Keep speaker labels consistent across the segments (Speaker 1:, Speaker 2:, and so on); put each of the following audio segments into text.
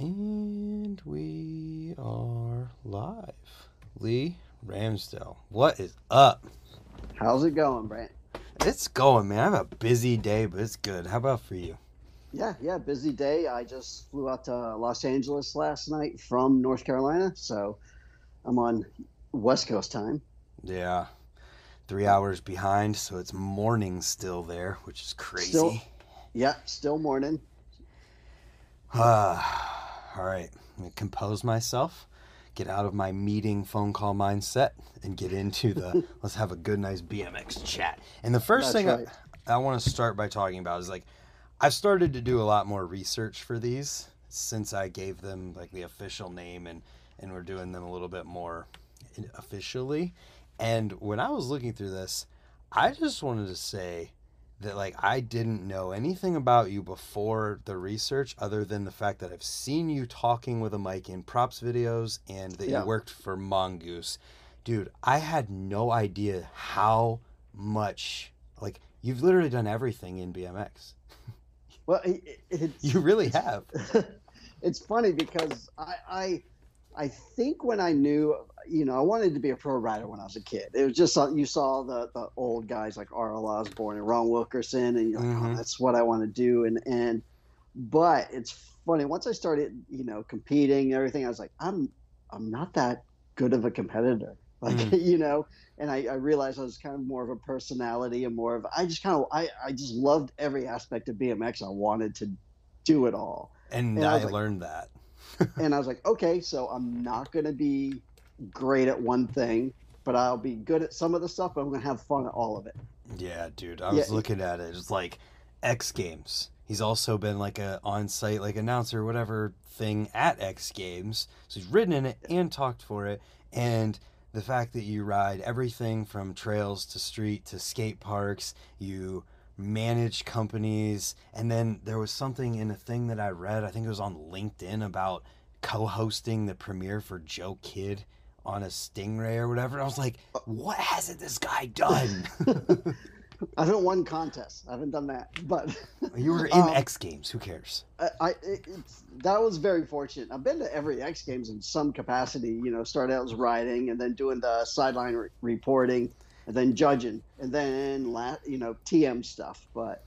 Speaker 1: And we are live. Leigh Ramsdell, what is up?
Speaker 2: How's it going, Brant?
Speaker 1: It's going, man. I have a busy day, but it's good. How about for you?
Speaker 2: Yeah, yeah, busy day. I just flew out to Los Angeles last night from North Carolina, so I'm on West Coast time.
Speaker 1: Yeah. Three hours behind, so it's morning still there, which is crazy.
Speaker 2: Still, yeah, still morning.
Speaker 1: Ah. All right, I'm gonna compose myself, get out of my meeting phone call mindset, and get into the let's have a good, nice BMX chat. And the first
Speaker 2: That's
Speaker 1: thing
Speaker 2: right.
Speaker 1: I, I want to start by talking about is like I've started to do a lot more research for these since I gave them like the official name and and we're doing them a little bit more officially. And when I was looking through this, I just wanted to say that like I didn't know anything about you before the research other than the fact that I've seen you talking with a mic in props videos and that
Speaker 2: Yeah.
Speaker 1: you worked for Mongoose. Dude, I had no idea how much like you've literally done everything in BMX.
Speaker 2: Well, it, it,
Speaker 1: You really have.
Speaker 2: it's funny because I, I, I think when I knew, you know, I wanted to be a pro rider when I was a kid. It was just uh, you saw the the old guys like R.L. Osborn and Ron Wilkerson, and you're like,
Speaker 1: Mhm.
Speaker 2: oh, that's what I want to do. And and, but it's funny once I started, you know, competing and everything. I was like, I'm I'm not that good of a competitor, like
Speaker 1: Mhm.
Speaker 2: you know. And I, I realized I was kind of more of a personality and more of I just kind of I I just loved every aspect of BMX. I wanted to do it all
Speaker 1: And,
Speaker 2: And I
Speaker 1: I,
Speaker 2: was like-
Speaker 1: learned that.
Speaker 2: and I was like, okay, so I'm not going to be great at one thing, but I'll be good at some of the stuff, but I'm to have fun at all of it.
Speaker 1: Yeah, dude. I was
Speaker 2: it-
Speaker 1: looking at it. It's like X Games. He's also been like a on-site like announcer, whatever thing at X Games. So he's ridden in it and talked for it. And the fact that you ride everything from trails to street to skate parks, you manage companies, and then there was something in a thing that I read. I think it was on LinkedIn about co-hosting the premiere for Joe Kid on a Stingray or whatever. I was like, what hasn't this guy done?
Speaker 2: I haven't won contests. I haven't done that, but
Speaker 1: You were in
Speaker 2: Um,
Speaker 1: X Games. Who cares?
Speaker 2: I, I it, that was very fortunate. I've been to every X Games in some capacity. You know, started out as riding, and then doing the sideline re- reporting, and then judging, and then la- you know TM stuff. But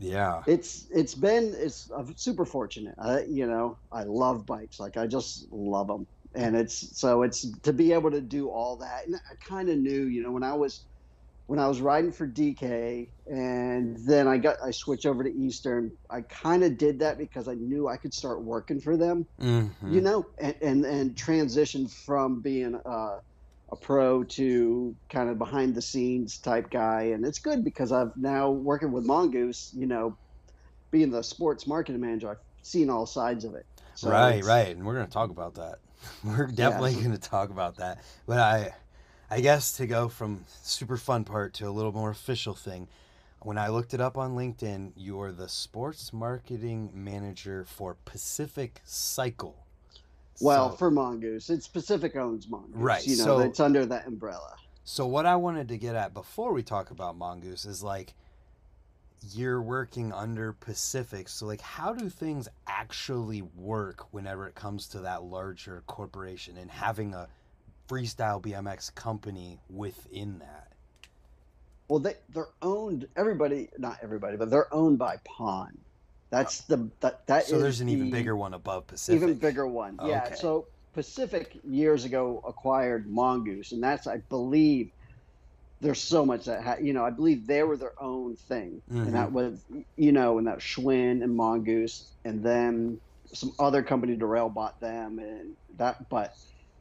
Speaker 1: Yeah.
Speaker 2: it's it's been it's I'm super fortunate. I, you know, I love bikes. Like I just love them, and it's so it's to be able to do all that. And I kind of knew, you know, when I was when I was riding for DK, and then I got I switched over to Eastern. I kind of did that because I knew I could start working for them,
Speaker 1: Mhm.
Speaker 2: you know, and and, and transition from being uh, a pro to kind of behind the scenes type guy. And it's good because I've now working with Mongoose, you know, being the sports marketing manager, I've seen all sides of it. So
Speaker 1: right, right. And we're going to talk about that. We're definitely going to talk about that. But I I guess to go from super fun part to a little more official thing. When I looked it up on LinkedIn, you're the sports marketing manager for Pacific Cycle.
Speaker 2: Well,
Speaker 1: So-
Speaker 2: for Mongoose, it's Pacific owns Mongoose.
Speaker 1: Right,
Speaker 2: You know,
Speaker 1: so-
Speaker 2: it's under that umbrella.
Speaker 1: So what I wanted to get at before we talk about Mongoose is like you're working under Pacific. So like how do things actually work whenever it comes to that larger corporation and having a freestyle BMX company within that?
Speaker 2: Well, they they're owned. Everybody, not everybody, but they're owned by Pon. That's the that that
Speaker 1: So there's an even bigger one above Pacific.
Speaker 2: even bigger one. Yeah.
Speaker 1: Okay.
Speaker 2: So Pacific years ago acquired Mongoose, and that's I believe there's so much that ha- you know. I believe they were their own thing,
Speaker 1: Mhm.
Speaker 2: and that was you know, and that Schwinn and Mongoose, and then some other company, Dorel bought them, and that. But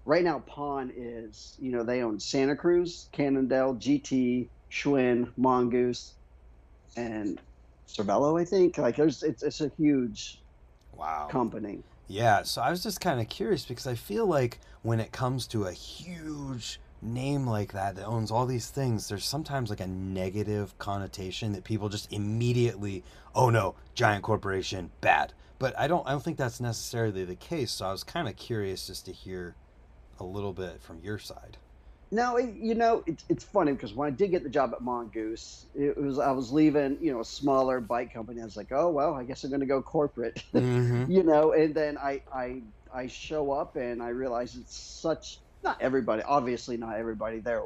Speaker 2: right now, Pon is you know they own Santa Cruz, Cannondale, GT, Schwinn, Mongoose, and Cervelo. I think like there's it's it's a huge
Speaker 1: Wow.
Speaker 2: company.
Speaker 1: Yeah, so I was just kind of curious because I feel like when it comes to a huge name like that that owns all these things, there's sometimes like a negative connotation that people just immediately, oh no, giant corporation, bad. But I don't I don't think that's necessarily the case. So I was kind of curious just to hear a little bit from your side.
Speaker 2: No, it, you know, it's it's funny because when I did get the job at Mongoose, it was I was leaving, you know, a smaller bike company. I was like, oh well, I guess I'm going to go corporate,
Speaker 1: Mm-hmm.
Speaker 2: you know. And then I I I show up and I realize it's such not everybody, obviously not everybody there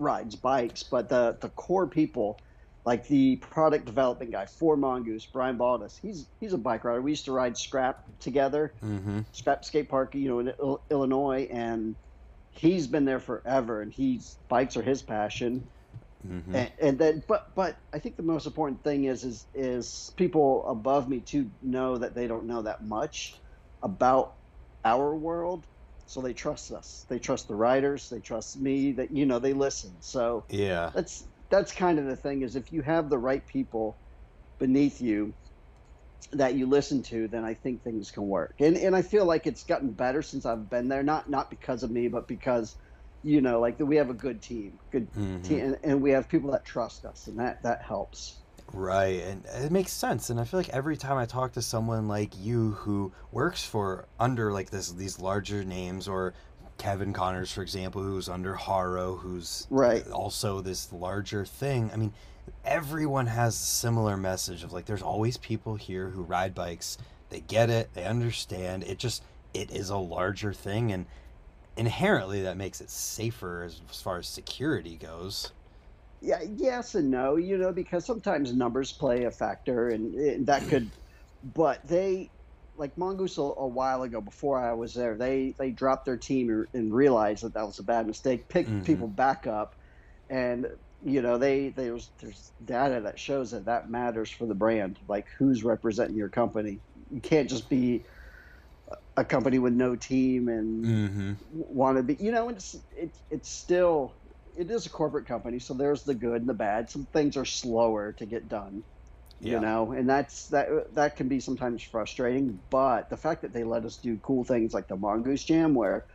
Speaker 2: rides bikes, but the the core people, like the product development guy for Mongoose, Brian Baldus, he's he's a bike rider. We used to ride Scrap together,
Speaker 1: Mm-hmm.
Speaker 2: Scrap Skate Park, you know, in Il- Illinois, and he's been there forever. And he's bikes are his passion.
Speaker 1: Mm-hmm.
Speaker 2: And, and then, but but I think the most important thing is is is people above me to know that they don't know that much about our world, so they trust us. They trust the riders. They trust me. That you know they listen. So
Speaker 1: Yeah.
Speaker 2: that's that's kind of the thing is if you have the right people beneath you that you listen to then i think things can work and and i feel like it's gotten better since i've been there not not because of me but because you know like we have a good team good
Speaker 1: Mhm.
Speaker 2: team and, and we have people that trust us and that that helps
Speaker 1: Right, and it makes sense. And I feel like every time I talk to someone like you who works for under like this these larger names, or Kevin Connors, for example, who's under Haro, who's
Speaker 2: Right.
Speaker 1: also this larger thing. I mean, everyone has a similar message of like, there's always people here who ride bikes. They get it, they understand. It just it is a larger thing, and inherently that makes it safer as, as far as security goes.
Speaker 2: Yeah yes and no you know because sometimes numbers play a factor and, and that could but they like mongoose a, a while ago before i was there they they dropped their team and- realized that that was a bad mistake picked
Speaker 1: Mhm.
Speaker 2: people back up and you know they there's there's data that shows that that matters for the brand like who's representing your company you can't just be a company with no team and
Speaker 1: Mm-hmm.
Speaker 2: want to be you know it's it's it's still it is a corporate company so there's the good and the bad some things are slower to get done
Speaker 1: Yeah.
Speaker 2: you know and that's that that can be sometimes frustrating but the fact that they let us do cool things like the mongoose jam where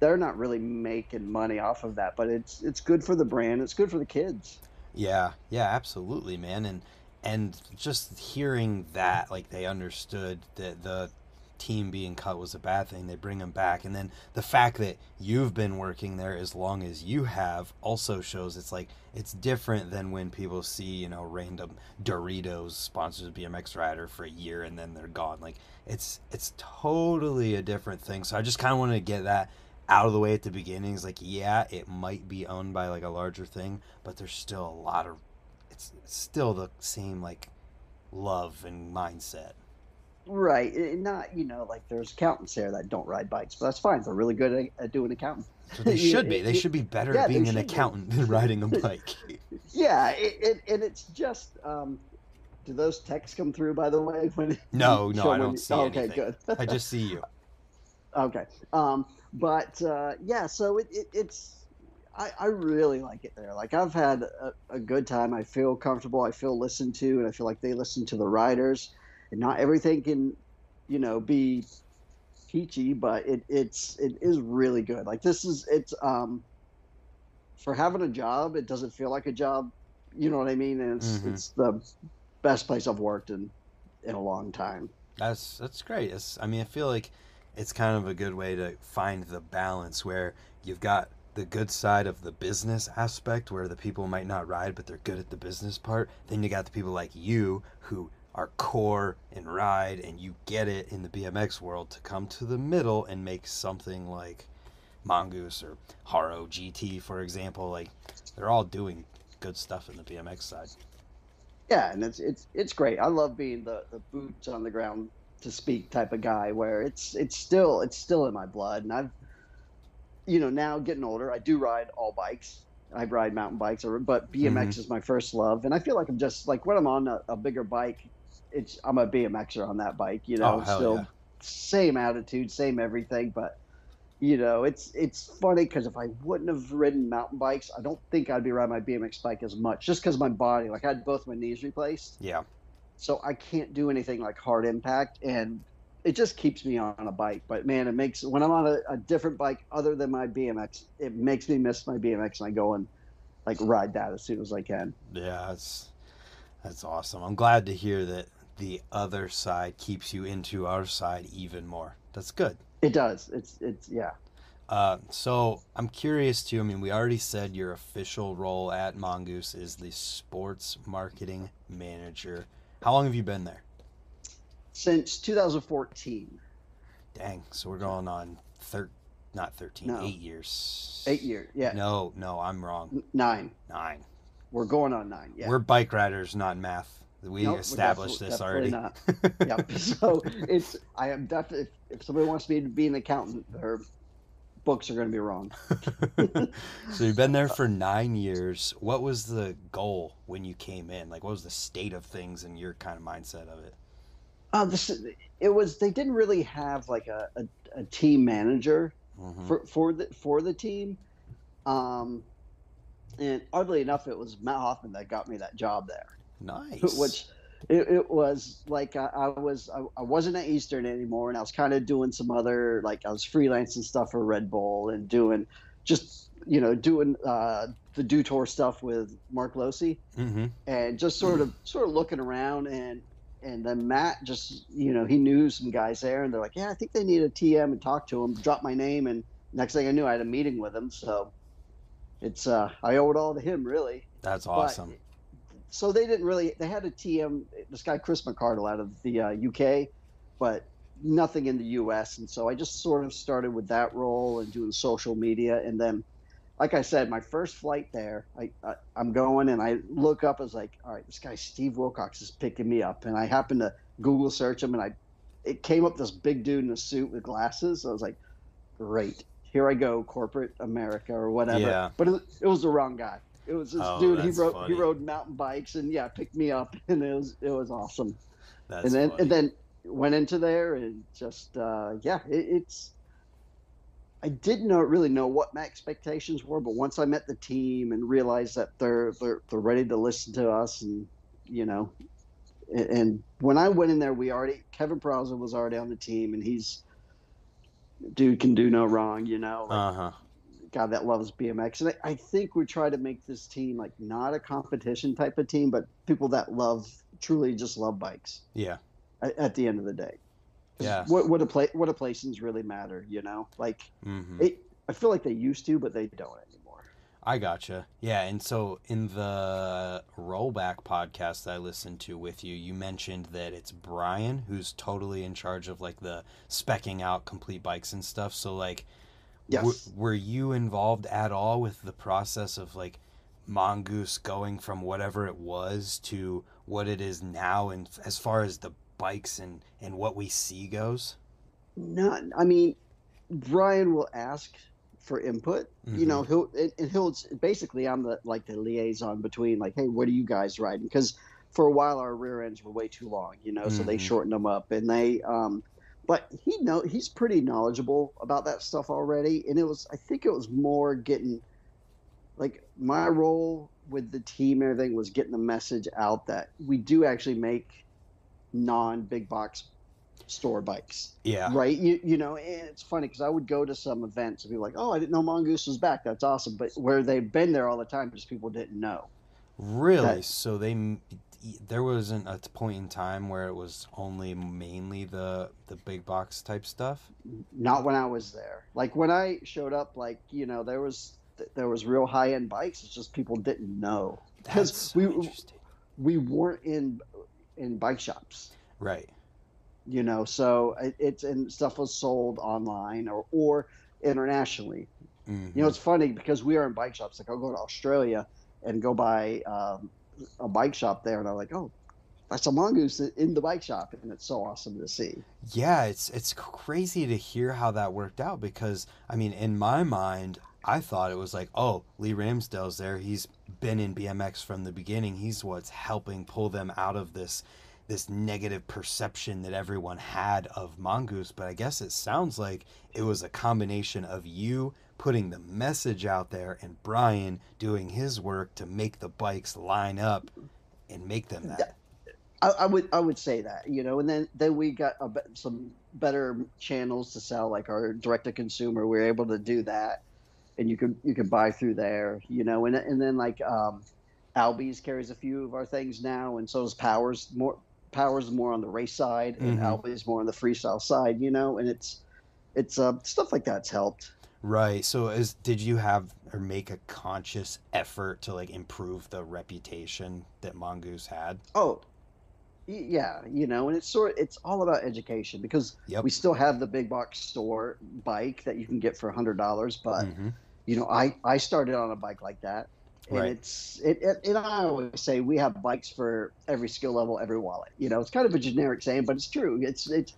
Speaker 2: they're not really making money off of that but it's it's good for the brand it's good for the kids
Speaker 1: Yeah, yeah, absolutely, man. And and just hearing that, like they understood that the team being cut was a bad thing, they bring them back, and then the fact that you've been working there as long as you have also shows it's like it's different than when people see you know random Doritos sponsors BMX rider for a year and then they're gone. Like it's it's totally a different thing. So I just kind of wanted to get that out of the way at the beginning is like yeah it might be owned by like a larger thing but there's still a lot of it's, it's still the same like love and mindset
Speaker 2: right it, not you know like there's accountants there that don't ride bikes but that's fine they're really good at, at doing accounting
Speaker 1: so they should be they should be better
Speaker 2: yeah,
Speaker 1: at being an
Speaker 2: should be.
Speaker 1: accountant than riding a bike
Speaker 2: Yeah, it, it, and it's just. Um, do those texts come through by the way? When
Speaker 1: No, no, I don't
Speaker 2: you-
Speaker 1: see
Speaker 2: Okay,
Speaker 1: anything.
Speaker 2: good.
Speaker 1: i just see you
Speaker 2: okay, um, but uh, yeah, so it, it, it's. I, I really like it there. Like I've had a, a good time. I feel comfortable. I feel listened to, and I feel like they listen to the riders. And not everything can, you know, be peachy, but it, it's it is really good. Like this is it's um for having a job, it doesn't feel like a job. You know what I mean? And it's
Speaker 1: Mhm.
Speaker 2: it's the best place I've worked in in a long time.
Speaker 1: That's that's great. It's, I mean, I feel like it's kind of a good way to find the balance where you've got the good side of the business aspect where the people might not ride but they're good at the business part. Then you got the people like you who are core and ride and you get it in the BMX world to come to the middle and make something like Mongoose or Haro GT for example. Like they're all doing good stuff in the BMX side.
Speaker 2: Yeah, and it's it's it's great. I love being the, the boots on the ground to speak type of guy where it's it's still it's still in my blood and I've you know now getting older I do ride all bikes I ride mountain bikes or but BMX
Speaker 1: Mhm.
Speaker 2: is my first love and I feel like I'm just like when I'm on a, a bigger bike it's I'm a BMXer on that bike you know
Speaker 1: Oh, hell
Speaker 2: still
Speaker 1: yeah.
Speaker 2: same attitude same everything but you know it's it's funny because if I wouldn't have ridden mountain bikes I don't think I'd be riding my BMX bike as much just because my body like I had both my knees replaced
Speaker 1: Yeah.
Speaker 2: so I can't do anything like hard impact, and it just keeps me on a bike. But man, it makes when I'm on a, a different bike other than my BMX, it makes me miss my BMX, and I go and like ride that as soon as I can.
Speaker 1: Yeah, that's that's awesome. I'm glad to hear that the other side keeps you into our side even more. That's good.
Speaker 2: It does. It's it's yeah.
Speaker 1: Uh, so I'm curious too. I mean, we already said your official role at Mongoose is the sports marketing manager. How long have you been there?
Speaker 2: Since 2014.
Speaker 1: Dang. So we're going on thir- not 13,
Speaker 2: No.
Speaker 1: eight years.
Speaker 2: Eight years. Yeah.
Speaker 1: No, no, I'm wrong.
Speaker 2: Nine.
Speaker 1: Nine.
Speaker 2: We're going on nine. Yeah.
Speaker 1: We're bike riders, not math. We
Speaker 2: Nope,
Speaker 1: established this already.
Speaker 2: not. yep. So it's I am definitely if, if somebody wants me to be an accountant, their books are going to be wrong.
Speaker 1: so you've been there for nine years. What was the goal when you came in? Like, what was the state of things and your kind of mindset of it?
Speaker 2: Uh, this it was they didn't really have like a, a, a team manager
Speaker 1: Mhm.
Speaker 2: for for the for the team. Um, and oddly enough, it was Mat Hoffman that got me that job there.
Speaker 1: Nice.
Speaker 2: which it, it was like I, I was I, I wasn't at Eastern anymore, and I was kind of doing some other like I was freelancing stuff for Red Bull and doing just you know doing uh, the Dew Tour stuff with Mark Losey
Speaker 1: hmm
Speaker 2: and just sort of sort of looking around and and then Matt just you know he knew some guys there and they're like yeah I think they need a TM and talk to him drop my name and next thing I knew I had a meeting with him so it's uh I owe it all to him really
Speaker 1: That's
Speaker 2: But-
Speaker 1: awesome.
Speaker 2: So they didn't really they had a tm this guy chris mccardle out of the uh, uk but nothing in the us and so i just sort of started with that role and doing social media. And then like i said my first flight there I, I i'm going and i look up as like all right this guy steve wilcox is picking me up. And i happen to google search him and i it came up this big dude in a suit with glasses. I was like great. Here i go corporate america or whatever.
Speaker 1: Yeah.
Speaker 2: but it, it was the wrong guy it was this
Speaker 1: Oh,
Speaker 2: dude. He rode
Speaker 1: funny.
Speaker 2: he rode mountain bikes and yeah, picked me up and it was it was awesome.
Speaker 1: That's
Speaker 2: and then
Speaker 1: funny.
Speaker 2: and then went into there and just uh, yeah, it, it's. I didn't know really know what my expectations were, but once I met the team and realized that they're they're they're ready to listen to us and you know, and, and when I went in there, we already Kevin Peraza was already on the team and he's dude can do no wrong, you know. Like,
Speaker 1: uh huh.
Speaker 2: Guy that loves BMX. And I, I think we try to make this team like not a competition type of team, but people that love truly just love bikes
Speaker 1: Yeah.
Speaker 2: at, at the end of the day.
Speaker 1: Yeah.
Speaker 2: What what a play what a placings really matter, you know? Like
Speaker 1: hmm
Speaker 2: it, I feel like they used to, but they don't anymore.
Speaker 1: I gotcha. Yeah, and so in the rollback podcast that I listened to with you, you mentioned that it's Brian who's totally in charge of like the specking out complete bikes and stuff. So like,
Speaker 2: Yes.
Speaker 1: w- were you involved at all with the process of like Mongoose going from whatever it was to what it is now, and as far as the bikes and and what we see goes?
Speaker 2: Not, I mean, Brian will ask for input. You
Speaker 1: Mhm.
Speaker 2: know, he'll and he'll basically I'm the like the liaison between like, hey, what are you guys riding? Because for a while our rear ends were way too long, you know, so they
Speaker 1: Mhm.
Speaker 2: shortened them up and they. um But he know he's pretty knowledgeable about that stuff already, and it was I think it was more getting like my role with the team and everything was getting the message out that we do actually make non big box store bikes.
Speaker 1: Yeah.
Speaker 2: right? You, you know and it's funny because i would go to some events and be like oh i didn't know mongoose was back. That's awesome. But where they've been there all the time just people didn't know.
Speaker 1: Really?
Speaker 2: that-
Speaker 1: So they there wasn't a point in time where it was only mainly the the big box type stuff.
Speaker 2: not when i was there like when i showed up like you know there was there was real high end bikes it's just people didn't know
Speaker 1: That's
Speaker 2: 'Cause
Speaker 1: so
Speaker 2: we- we weren't in in bike shops
Speaker 1: Right.
Speaker 2: you know so it, it's and stuff was sold online or or internationally
Speaker 1: Mhm.
Speaker 2: You know, it's funny because we are in bike shops. Like I'll go to Australia and go buy um, a bike shop there, and I'm like, oh, that's a mongoose in the bike shop, and it's so awesome to see.
Speaker 1: Yeah, it's it's crazy to hear how that worked out because I mean, in my mind, I thought it was like, oh, Leigh Ramsdell's there. He's been in BMX from the beginning. He's what's helping pull them out of this this negative perception that everyone had of Mongoose. But I guess it sounds like it was a combination of you putting the message out there and Brian doing his work to make the bikes line up and make them that.
Speaker 2: I, I would I would say that you know, and then then we got a, some better channels to sell, like our direct to consumer. We are able to do that, and you can you could buy through there, you know, and and then like um, Albe's carries a few of our things now, and so does Powers more. Powers more on the race side, and
Speaker 1: Mhm.
Speaker 2: Albe's more on the freestyle side, you know, and it's it's uh, stuff like that's helped.
Speaker 1: Right. So is did you have or make a conscious effort to like improve the reputation that Mongoose had?
Speaker 2: Oh, yeah, you know, and it's sort it's all about education because
Speaker 1: Yep.
Speaker 2: we still have the big box store bike that you can get for a hundred dollars, but
Speaker 1: hmm
Speaker 2: you know, I I started on a bike like that, and
Speaker 1: Right.
Speaker 2: it's it, it and I always say we have bikes for every skill level, every wallet. You know, it's kind of a generic saying, but it's true. It's it's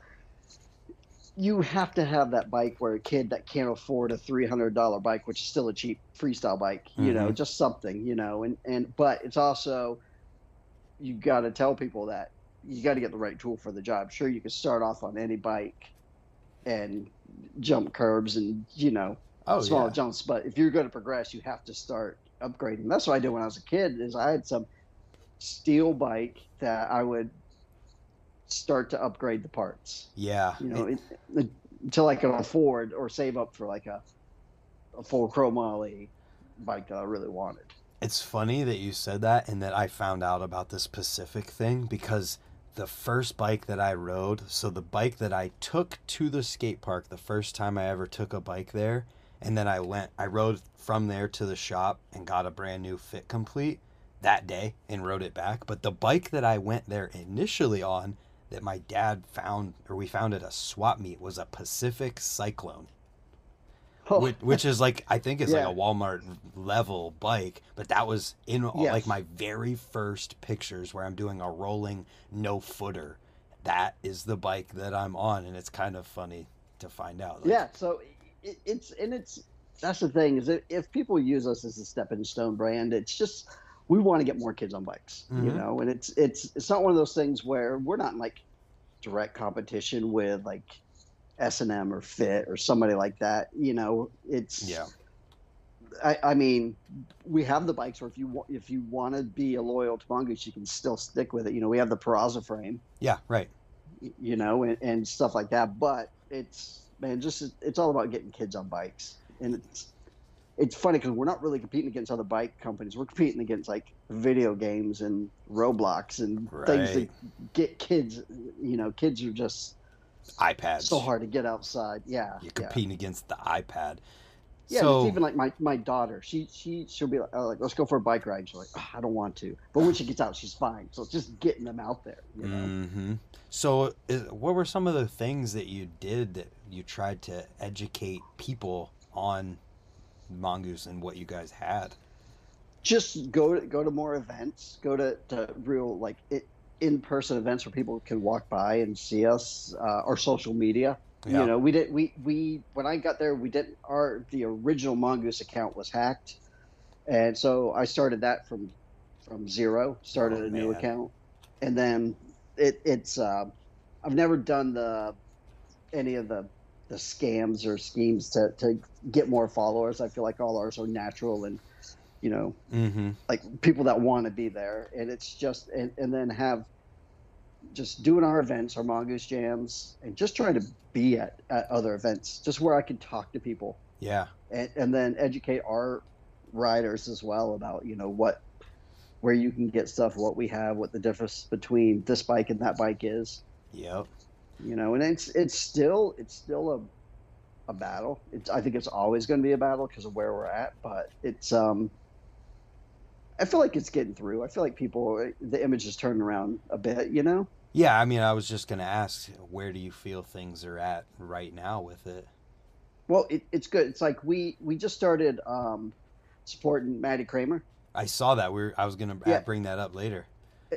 Speaker 2: you have to have that bike where a kid that can't afford a three hundred dollar bike, which is still a cheap freestyle bike, you know,
Speaker 1: Mhm.
Speaker 2: just something, you know, and and but it's also you got to tell people that you got to get the right tool for the job. Sure, you can start off on any bike and jump curbs and you know
Speaker 1: Oh
Speaker 2: small
Speaker 1: yeah.
Speaker 2: jumps, but if you're going to progress, you have to start upgrading. That's what I did when I was a kid. Is I had some steel bike that I would start to upgrade the parts.
Speaker 1: Yeah.
Speaker 2: You know,
Speaker 1: It-
Speaker 2: it, until I can afford or save up for like a a full chromoly bike that uh, I really wanted.
Speaker 1: It's funny that you said that and that I found out about this Pacific thing because the first bike that I rode, so the bike that I took to the skate park the first time I ever took a bike there, and then I went, I rode from there to the shop and got a brand new Fit Complete that day and rode it back. But the bike that I went there initially on, that my dad found, or we found at a swap meet, was a Pacific Cyclone
Speaker 2: Oh,
Speaker 1: which, which is like I think is
Speaker 2: Yeah.
Speaker 1: like a Walmart level bike, but that was in
Speaker 2: Yes.
Speaker 1: like my very first pictures where I'm doing a rolling no footer. That is the bike that I'm on, and it's kind of funny to find out. Like,
Speaker 2: yeah, so it, it's and it's that's the thing is that if people use us as a stepping stone brand, it's just we want to get more kids on bikes, you
Speaker 1: Mhm.
Speaker 2: know, and it's it's it's not one of those things where we're not in like direct competition with like S and M or Fit or somebody like that. You know, it's
Speaker 1: yeah,
Speaker 2: I, I mean, we have the bikes or if you wa- if you want to be a loyal to Mongoose, you can still stick with it. You know, we have the Peraza frame,
Speaker 1: yeah, right.
Speaker 2: you know, and, and stuff like that. But it's man, just it's all about getting kids on bikes, and it's it's funny because we're not really competing against other bike companies. We're competing against like video games and Roblox and things that get kids. You know, kids are just
Speaker 1: iPads.
Speaker 2: so hard to get outside. Yeah,
Speaker 1: You're
Speaker 2: yeah.
Speaker 1: competing against the iPad.
Speaker 2: Yeah,
Speaker 1: so
Speaker 2: it's even like my, my daughter. She she she'll be like, oh, like, let's go for a bike ride. She's like, "Oh, I don't want to, but when she gets out, she's fine. So it's just getting them out there. You know?
Speaker 1: hmm So, is, what were some of the things that you did that you tried to educate people on Mongoose and what you guys had?
Speaker 2: Just go to go to more events. Go to, to real like it, in person events where people can walk by and see us. Uh, or social media.
Speaker 1: Yeah.
Speaker 2: You know, we did we we when I got there, we didn't our the original Mongoose account was hacked, and so I started that from from zero. Started
Speaker 1: Oh,
Speaker 2: a new
Speaker 1: man.
Speaker 2: account, and then it it's uh, I've never done the any of the the scams or schemes to to get more followers. I feel like all ours are natural and you know
Speaker 1: Mm-hmm.
Speaker 2: like people that want to be there and it's just and, and then have just doing our events our mongoose jams and just trying to be at, at other events just where i can talk to people
Speaker 1: Yeah.
Speaker 2: and, and then educate our riders as well about you know what where you can get stuff what we have what the difference between this bike and that bike is
Speaker 1: Yep.
Speaker 2: You know and it's it's still it's still a a battle it's i think it's always going to be a battle because of where we're at but it's um i feel like it's getting through i feel like people the image is turning around a bit you know
Speaker 1: Yeah, I mean, I was just gonna ask, where do you feel things are at right now with it?
Speaker 2: well it, it's good it's like we we just started um supporting Matty Cranmer
Speaker 1: I saw that. We are I was gonna
Speaker 2: Yeah.
Speaker 1: bring that up later.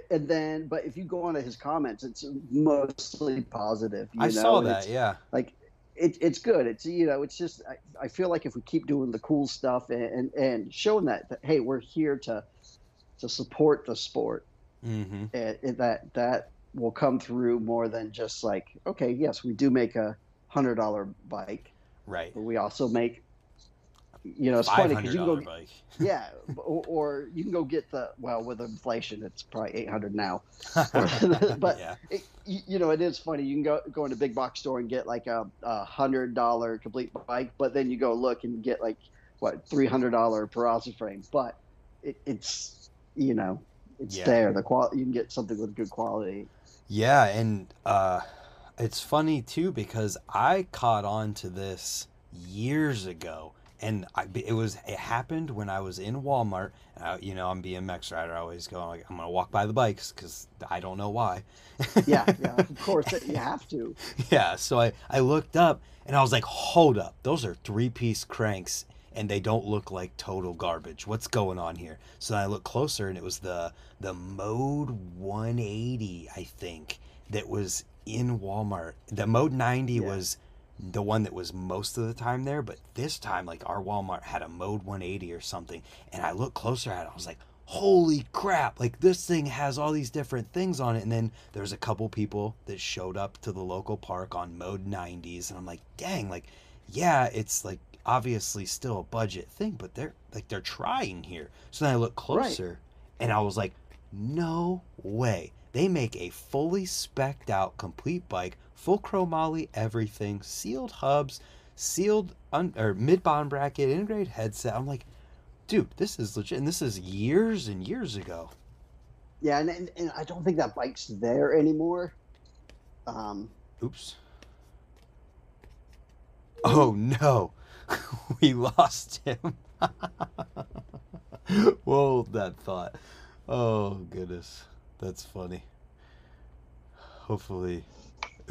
Speaker 2: And then but if you go onto his comments it's mostly positive you
Speaker 1: I
Speaker 2: know,
Speaker 1: saw
Speaker 2: and
Speaker 1: that. Yeah.
Speaker 2: like it, it's good it's you know it's just I, I feel like if we keep doing the cool stuff and, and and showing that, that hey we're here to to support the sport
Speaker 1: Mm-hmm.
Speaker 2: and, and that that will come through more than just like okay yes we do make a hundred dollar bike
Speaker 1: Right.
Speaker 2: but we also make you know it's funny because you can go
Speaker 1: bike.
Speaker 2: yeah or, or you can go get the well with inflation it's probably 800 now but
Speaker 1: yeah.
Speaker 2: it, you, know, it is funny. You can go go into a big box store and get like a, a hundred dollar complete bike, but then you go look and get like what three hundred dollar Peraza frame. But it, it's you know, it's
Speaker 1: Yeah.
Speaker 2: there. The quality you can get something with good quality.
Speaker 1: Yeah, and uh, it's funny too because I caught on to this years ago, and I, it was it happened when I was in Walmart. I, you know, I'm BMX rider. I always go like I'm gonna walk by the bikes because I don't know why.
Speaker 2: yeah, yeah, of course you have to.
Speaker 1: Yeah, so I I looked up and I was like, hold up, those are three piece cranks and they don't look like total garbage. What's going on here? So I looked closer and it was the the Mode 180, I think, that was in Walmart. The Mode 90 yeah. was the one that was most of the time there, but this time like our Walmart had a Mode 180 or something, and I looked closer at it. I was like, "Holy crap! Like this thing has all these different things on it." And then there's a couple people that showed up to the local park on Mode 90s, and I'm like, "Dang! Like, yeah, it's like obviously still a budget thing, but they're like they're trying here." So then I looked closer, right. and I was like, "No way!" They make a fully specked out complete bike, full chromoly, everything, sealed hubs, sealed un- or mid bottom bracket, integrated headset. I'm like, dude, this is legit, and this is years and years ago.
Speaker 2: Yeah, and, and, and I don't think that bike's there anymore. Um,
Speaker 1: Oops. Oh no, we lost him. we'll that thought. Oh goodness. That's funny. Hopefully.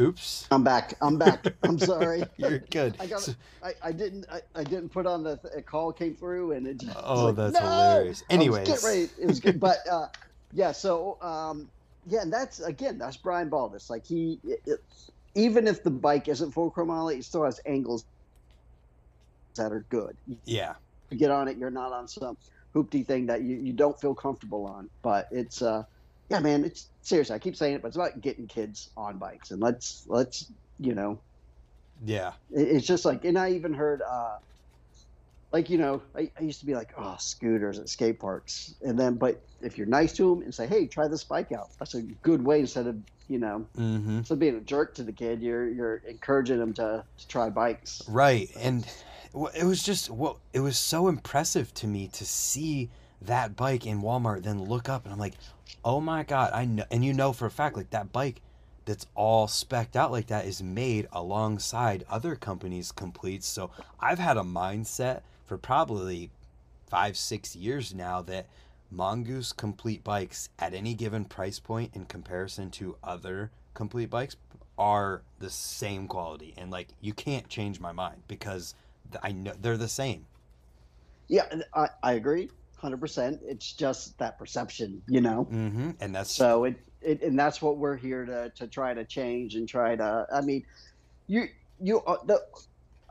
Speaker 1: Oops.
Speaker 2: I'm back. I'm back. I'm sorry.
Speaker 1: You're good.
Speaker 2: I got. I, I didn't. I, I didn't put on the a call came through and it. Just,
Speaker 1: oh, like, that's no! hilarious. Anyways,
Speaker 2: get ready. It was good, but uh, yeah. So um, yeah, and that's again that's Brian Baldus. Like he, it, it, even if the bike isn't full chromoly, it still has angles that are good.
Speaker 1: Yeah.
Speaker 2: You get on it, you're not on some hoopty thing that you, you don't feel comfortable on. But it's uh yeah, man, it's seriously. I keep saying it, but it's about getting kids on bikes and let's let's you know.
Speaker 1: Yeah.
Speaker 2: It's just like, and I even heard, uh like you know, I, I used to be like, oh, scooters at skate parks, and then but if you're nice to them and say, hey, try this bike out, that's a good way instead of you know,
Speaker 1: mm-hmm.
Speaker 2: instead of being a jerk to the kid, you're you're encouraging them to to try bikes.
Speaker 1: Right, and it was just well, it was so impressive to me to see that bike in Walmart, then look up and I'm like, oh my god, I know, and you know for a fact like that bike that's all specked out like that is made alongside other companies' completes. So I've had a mindset for probably five, six years now that Mongoose complete bikes at any given price point in comparison to other complete bikes are the same quality. And like you can't change my mind because I know they're the same.
Speaker 2: Yeah, I, I agree, hundred percent. It's just that perception, you know.
Speaker 1: Mm-hmm. And that's
Speaker 2: so it, it, and that's what we're here to to try to change and try to. I mean, you you uh, the.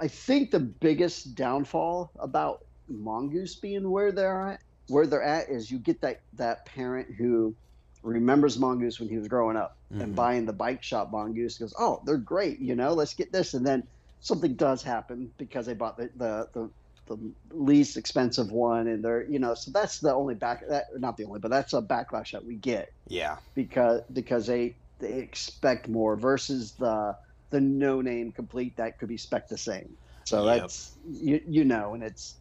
Speaker 2: I think the biggest downfall about mongoose being where they're at, where they're at, is you get that that parent who remembers mongoose when he was growing up mm-hmm. and buying the bike shop mongoose goes, oh, they're great, you know, let's get this, and then something does happen because they bought the, the, the, the least expensive one and they're you know so that's the only back that not the only but that's a backlash that we get.
Speaker 1: Yeah.
Speaker 2: Because because they they expect more versus the the no name complete that could be spec the same. So yep. that's you you know and it's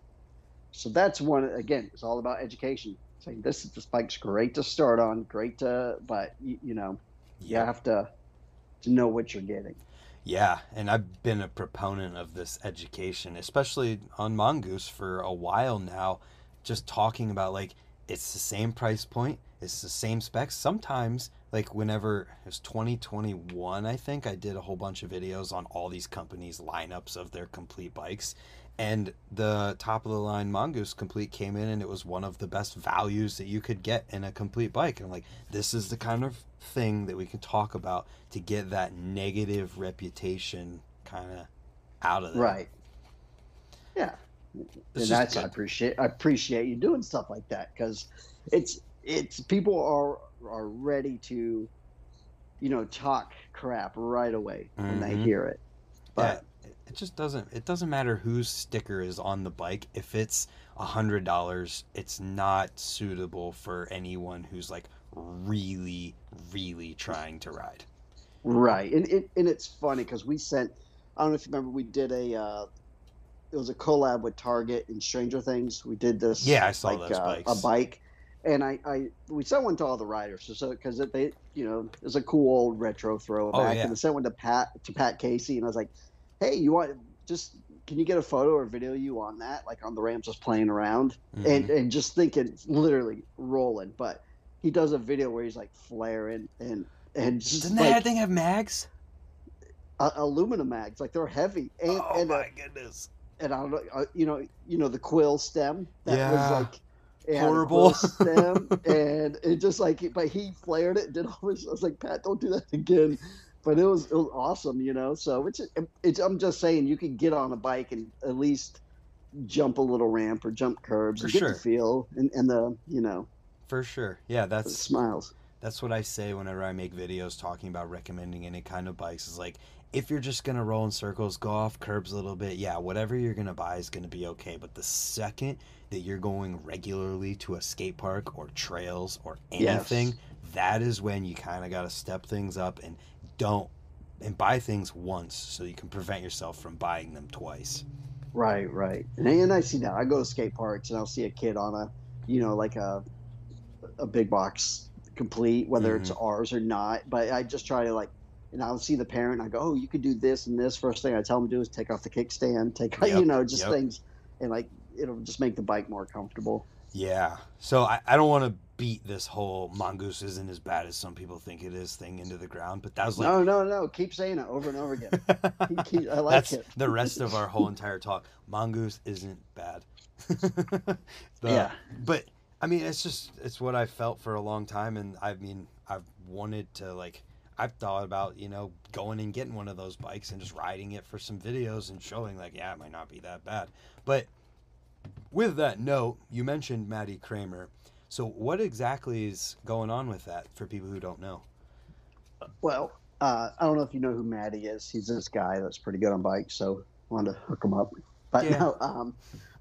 Speaker 2: so that's one again it's all about education. Saying this this bike's great to start on great to but you, you know yep. you have to to know what you're getting
Speaker 1: yeah, and I've been a proponent of this education, especially on Mongoose for a while now. Just talking about like it's the same price point, it's the same specs. Sometimes, like whenever it was 2021, I think I did a whole bunch of videos on all these companies' lineups of their complete bikes, and the top of the line mongoose complete came in and it was one of the best values that you could get in a complete bike. And I'm like this is the kind of thing that we can talk about to get that negative reputation kind of out of there.
Speaker 2: Right. Yeah. It's and that's good. i appreciate i appreciate you doing stuff like that because it's it's people are are ready to you know talk crap right away when mm-hmm. they hear it. But
Speaker 1: it just doesn't it doesn't matter whose sticker is on the bike if it's a hundred dollars it's not suitable for anyone who's like really really trying to ride
Speaker 2: right and, it, and it's funny because we sent i don't know if you remember we did a uh, it was a collab with target and stranger things we did this
Speaker 1: yeah i saw like, those
Speaker 2: uh,
Speaker 1: bikes.
Speaker 2: a bike and I, I we sent one to all the riders so because they you know it was a cool old retro throwback oh, yeah. and I sent one to Pat to Pat Casey and I was like hey, you want just can you get a photo or video of you on that, like on the ramps just playing around
Speaker 1: Mhm.
Speaker 2: and and just thinking, literally rolling. But he does a video where he's like flaring and and just
Speaker 1: Doesn't
Speaker 2: like
Speaker 1: that thing have mags?
Speaker 2: uh, aluminum mags, like they're heavy and
Speaker 1: oh
Speaker 2: and, uh,
Speaker 1: my goodness.
Speaker 2: and I don't know, uh, you know, you know the quill stem that
Speaker 1: Yeah.
Speaker 2: was like
Speaker 1: Horrible.
Speaker 2: stem, and it just like, but he flared it. Did all this. I was like, Pat, don't do that again. But it was it was awesome, you know. So it's it's. I'm just saying, you could get on a bike and at least jump a little ramp or jump curbs
Speaker 1: For
Speaker 2: and get
Speaker 1: sure.
Speaker 2: the feel and, and the you know
Speaker 1: For sure. Yeah, that's
Speaker 2: smiles.
Speaker 1: That's what I say whenever I make videos talking about recommending any kind of bikes. Is like, if you're just gonna roll in circles, go off curbs a little bit, yeah, whatever you're gonna buy is gonna be okay. But the second that you're going regularly to a skate park or trails or anything,
Speaker 2: Yes.
Speaker 1: that is when you kind of gotta step things up and don't and buy things once so you can prevent yourself from buying them twice.
Speaker 2: Right, right. And, and I see that. I go to skate parks and I'll see a kid on a, you know, like a, a big box complete, whether it's
Speaker 1: Mm-hmm.
Speaker 2: ours or not. But I just try to like, and I'll see the parent. And I go, oh, you could do this and this. First thing I tell them to do is take off the kickstand, take,
Speaker 1: Yep,
Speaker 2: you know, just
Speaker 1: yep.
Speaker 2: things, and like it'll just make the bike more comfortable.
Speaker 1: Yeah. So I, I don't want to beat this whole mongoose isn't as bad as some people think it is thing into the ground, but that was like
Speaker 2: no, no, no. Keep saying it over and over again. Keep- I like
Speaker 1: That's
Speaker 2: it.
Speaker 1: the rest of our whole entire talk. Mongoose isn't bad. The-
Speaker 2: Yeah.
Speaker 1: But I mean, it's just it's what I felt for a long time, and I mean, I've wanted to like. I've thought about you know going and getting one of those bikes and just riding it for some videos and showing like yeah it might not be that bad. But with that note, you mentioned Matty Cranmer. So what exactly is going on with that for people who don't know?
Speaker 2: Well, uh, I don't know if you know who Matty is. He's this guy that's pretty good on bikes, so I wanted to hook him up. But
Speaker 1: Yeah.
Speaker 2: no, um,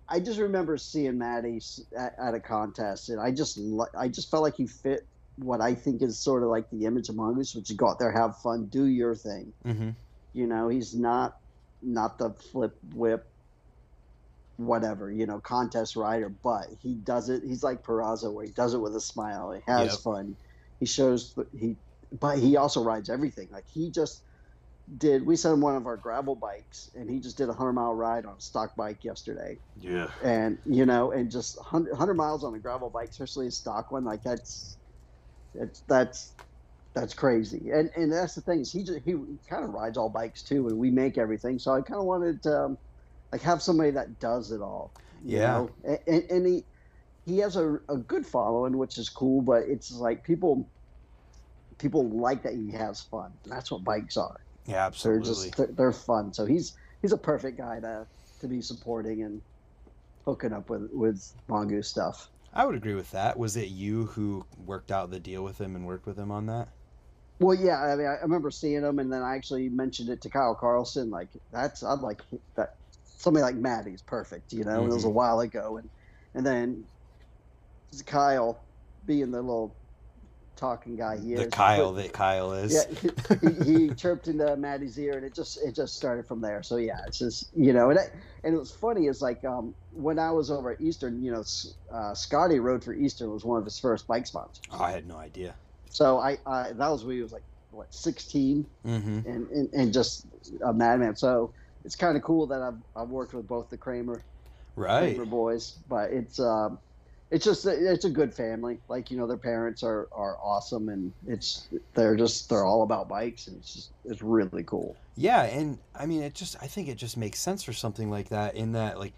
Speaker 2: I just remember seeing s- at, at a contest, and I just I just felt like he fit what I think is sort of like the image of Mongoose, which is go out there, have fun, do your thing.
Speaker 1: Mm-hmm.
Speaker 2: You know, he's not not the flip whip, whatever you know, contest rider, but he does it. He's like Peraza, where he does it with a smile. He has
Speaker 1: Yep.
Speaker 2: fun. He shows he, but he also rides everything. Like he just did. We sent him one of our gravel bikes, and he just did a hundred mile ride on a stock bike yesterday.
Speaker 1: Yeah.
Speaker 2: And you know, and just 100, 100 miles on a gravel bike, especially a stock one, like that's that's that's that's crazy. And and that's the thing is he just he kind of rides all bikes too, and we make everything. So I kind of wanted to um, like have somebody that does it all.
Speaker 1: Yeah.
Speaker 2: know? And, and, he he has a, a good following, which is cool. But it's like people people like that he has fun. That's what bikes are.
Speaker 1: Yeah,
Speaker 2: They're
Speaker 1: absolutely.
Speaker 2: just they're, they're fun. So he's he's a perfect guy to to be supporting and hooking up with with mongoose stuff.
Speaker 1: I would agree with that. Was it you who worked out the deal with him and worked with him on that?
Speaker 2: Well, yeah, I mean, I remember seeing him, and then I actually mentioned it to Kyle Carlson. Like, that's I'd like that. Somebody like Matty's perfect, you know. And it was a
Speaker 1: Mhm.
Speaker 2: while ago, and and then Kyle, being the little talking guy he is,
Speaker 1: the Kyle
Speaker 2: put-
Speaker 1: that Kyle is.
Speaker 2: yeah, he, he chirped into Matty's ear, and it just it just started from there. So yeah, it's just you know, and I, and it was funny is like um, when I was over at Eastern, you know, uh, Scotty rode for Eastern was one of his first bike sponsors.
Speaker 1: Oh, I had no idea.
Speaker 2: So I, I that was when he was like what 16
Speaker 1: Mm-hmm.
Speaker 2: and, and, and just a madman. So it's kind of cool that I've, I've worked with both the Cranmer,
Speaker 1: Right.
Speaker 2: Cranmer boys, but it's um, it's just it's a good family. Like you know, their parents are, are awesome, and it's they're just they're all about bikes, and it's just it's really cool.
Speaker 1: Yeah, and I mean, it just I think it just makes sense for something like that. In that, like,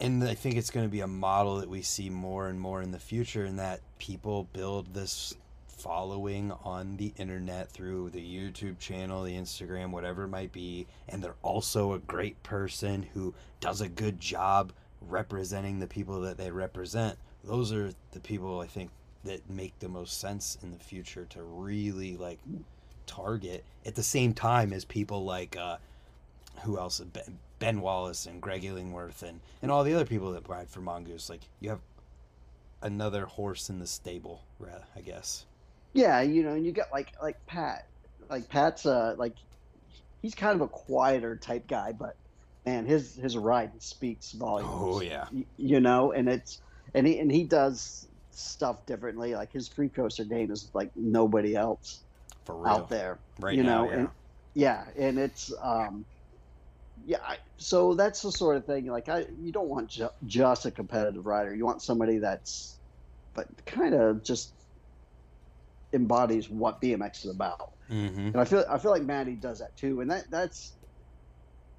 Speaker 1: and I think it's going to be a model that we see more and more in the future. In that people build this following on the internet through the YouTube channel, the Instagram, whatever it might be, and they're also a great person who does a good job representing the people that they represent. Those are the people I think that make the most sense in the future to really like target at the same time as people like uh, who else ben, Wallace and Greg Illingworth and and all the other people that ride for Mongoose. Like you have another horse in the stable, I guess.
Speaker 2: Yeah, you know, and you got like like Pat, like Pat's uh like he's kind of a quieter type guy, but man, his his riding speaks volumes.
Speaker 1: Oh yeah,
Speaker 2: you know, and it's and he and he does stuff differently. Like his free coaster game is like nobody else
Speaker 1: for real.
Speaker 2: out there.
Speaker 1: right
Speaker 2: you
Speaker 1: now,
Speaker 2: know,
Speaker 1: yeah.
Speaker 2: and yeah, and it's um, Yeah, I, so that's the sort of thing. Like, I you don't want ju- just a competitive rider. You want somebody that's, but kind of just embodies what BMX is about.
Speaker 1: Mm-hmm.
Speaker 2: And I feel I feel like Matty does that too. And that that's,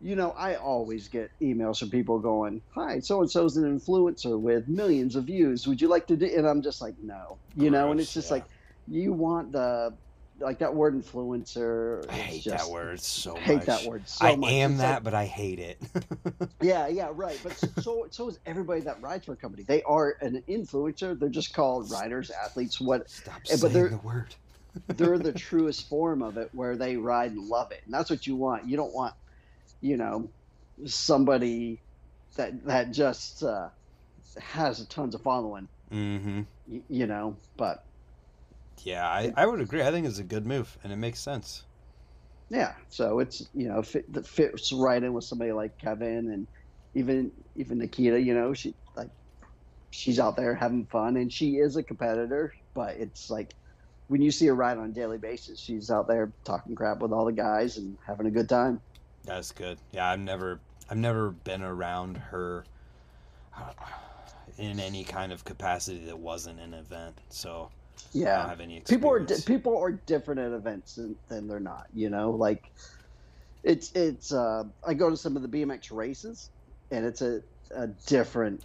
Speaker 2: you know, I always get emails from people going, "Hi, so and so's an influencer with millions of views. Would you like to do?" And I'm just like, "No," you know. And it's just
Speaker 1: yeah.
Speaker 2: like, you want the, like that word influencer.
Speaker 1: I hate
Speaker 2: just-
Speaker 1: that word so
Speaker 2: I hate
Speaker 1: much.
Speaker 2: that word so
Speaker 1: I
Speaker 2: much.
Speaker 1: am
Speaker 2: It's
Speaker 1: that,
Speaker 2: like-
Speaker 1: but I hate it.
Speaker 2: yeah, yeah, right. But so- so is everybody that rides for a company. They are an influencer. They're just called riders, athletes, what
Speaker 1: Stop
Speaker 2: Eh, but
Speaker 1: saying
Speaker 2: they're-
Speaker 1: the word.
Speaker 2: they're the truest form of it where they ride and love it. And that's what you want. You don't want, you know, somebody that that just uh, has tons of following,
Speaker 1: Mm-hmm.
Speaker 2: y- you know, but
Speaker 1: Yeah, I, I would agree. I think it's a good move, and it makes sense.
Speaker 2: yeah, so it's, you know, fit, fits right in with somebody like Kevin and even even Nikita, you know, she like she's out there having fun and she is a competitor, but it's like when you see her ride on a daily basis, she's out there talking crap with all the guys and having a good time.
Speaker 1: That's good. Yeah, I've never I've never been around her uh, in any kind of capacity that wasn't an event, so I don't
Speaker 2: Yeah.
Speaker 1: have any
Speaker 2: People are di- people are different at events than, than they're not, you know? Like it's it's uh I go to some of the BMX races and it's a a different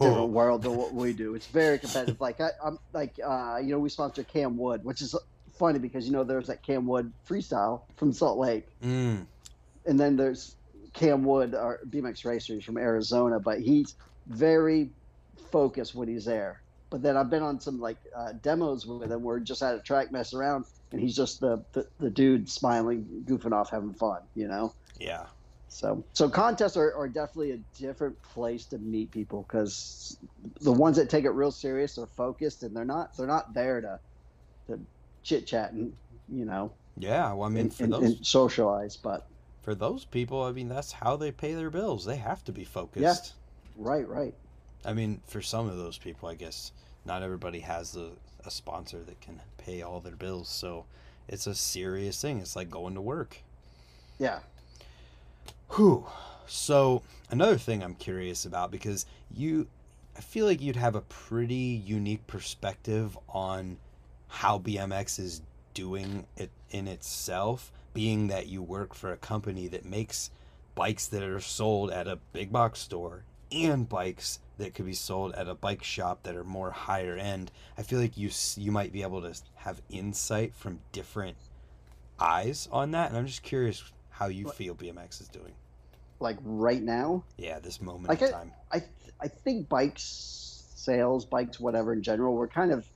Speaker 2: different
Speaker 1: Oh,
Speaker 2: world than what we do. It's very competitive. Like I, I'm like uh, you know we sponsor Cam Wood, which is funny because you know there's that Cam Wood freestyle from Salt Lake,
Speaker 1: mm,
Speaker 2: and then there's Cam Wood, our BMX racer, he's from Arizona, but he's very focused when he's there. But then I've been on some like uh, demos with him where we're just at a track mess around, and he's just the, the the dude smiling, goofing off, having fun, you know.
Speaker 1: yeah,
Speaker 2: So, so contests are, are definitely a different place to meet people because the ones that take it real serious are focused and they're not they're not there to to chit chat and you know
Speaker 1: yeah. Well, I mean,
Speaker 2: and,
Speaker 1: for those
Speaker 2: and socialize. But
Speaker 1: for those people, I mean, that's how they pay their bills. They have to be focused.
Speaker 2: right, right,
Speaker 1: I mean, for some of those people, I guess not everybody has a, a sponsor that can pay all their bills. So it's a serious thing. It's like going to work.
Speaker 2: yeah,
Speaker 1: Whew. So another thing I'm curious about because you, I feel like you'd have a pretty unique perspective on how BMX is doing it in itself, being that you work for a company that makes bikes that are sold at a big box store and bikes that could be sold at a bike shop that are more higher end. I feel like you you might be able to have insight from different eyes on that, and I'm just curious how you feel BMX is doing.
Speaker 2: like right now,
Speaker 1: Yeah, this moment
Speaker 2: Like
Speaker 1: in
Speaker 2: it-
Speaker 1: time.
Speaker 2: I I think bikes sales, bikes, whatever in general, we're kind of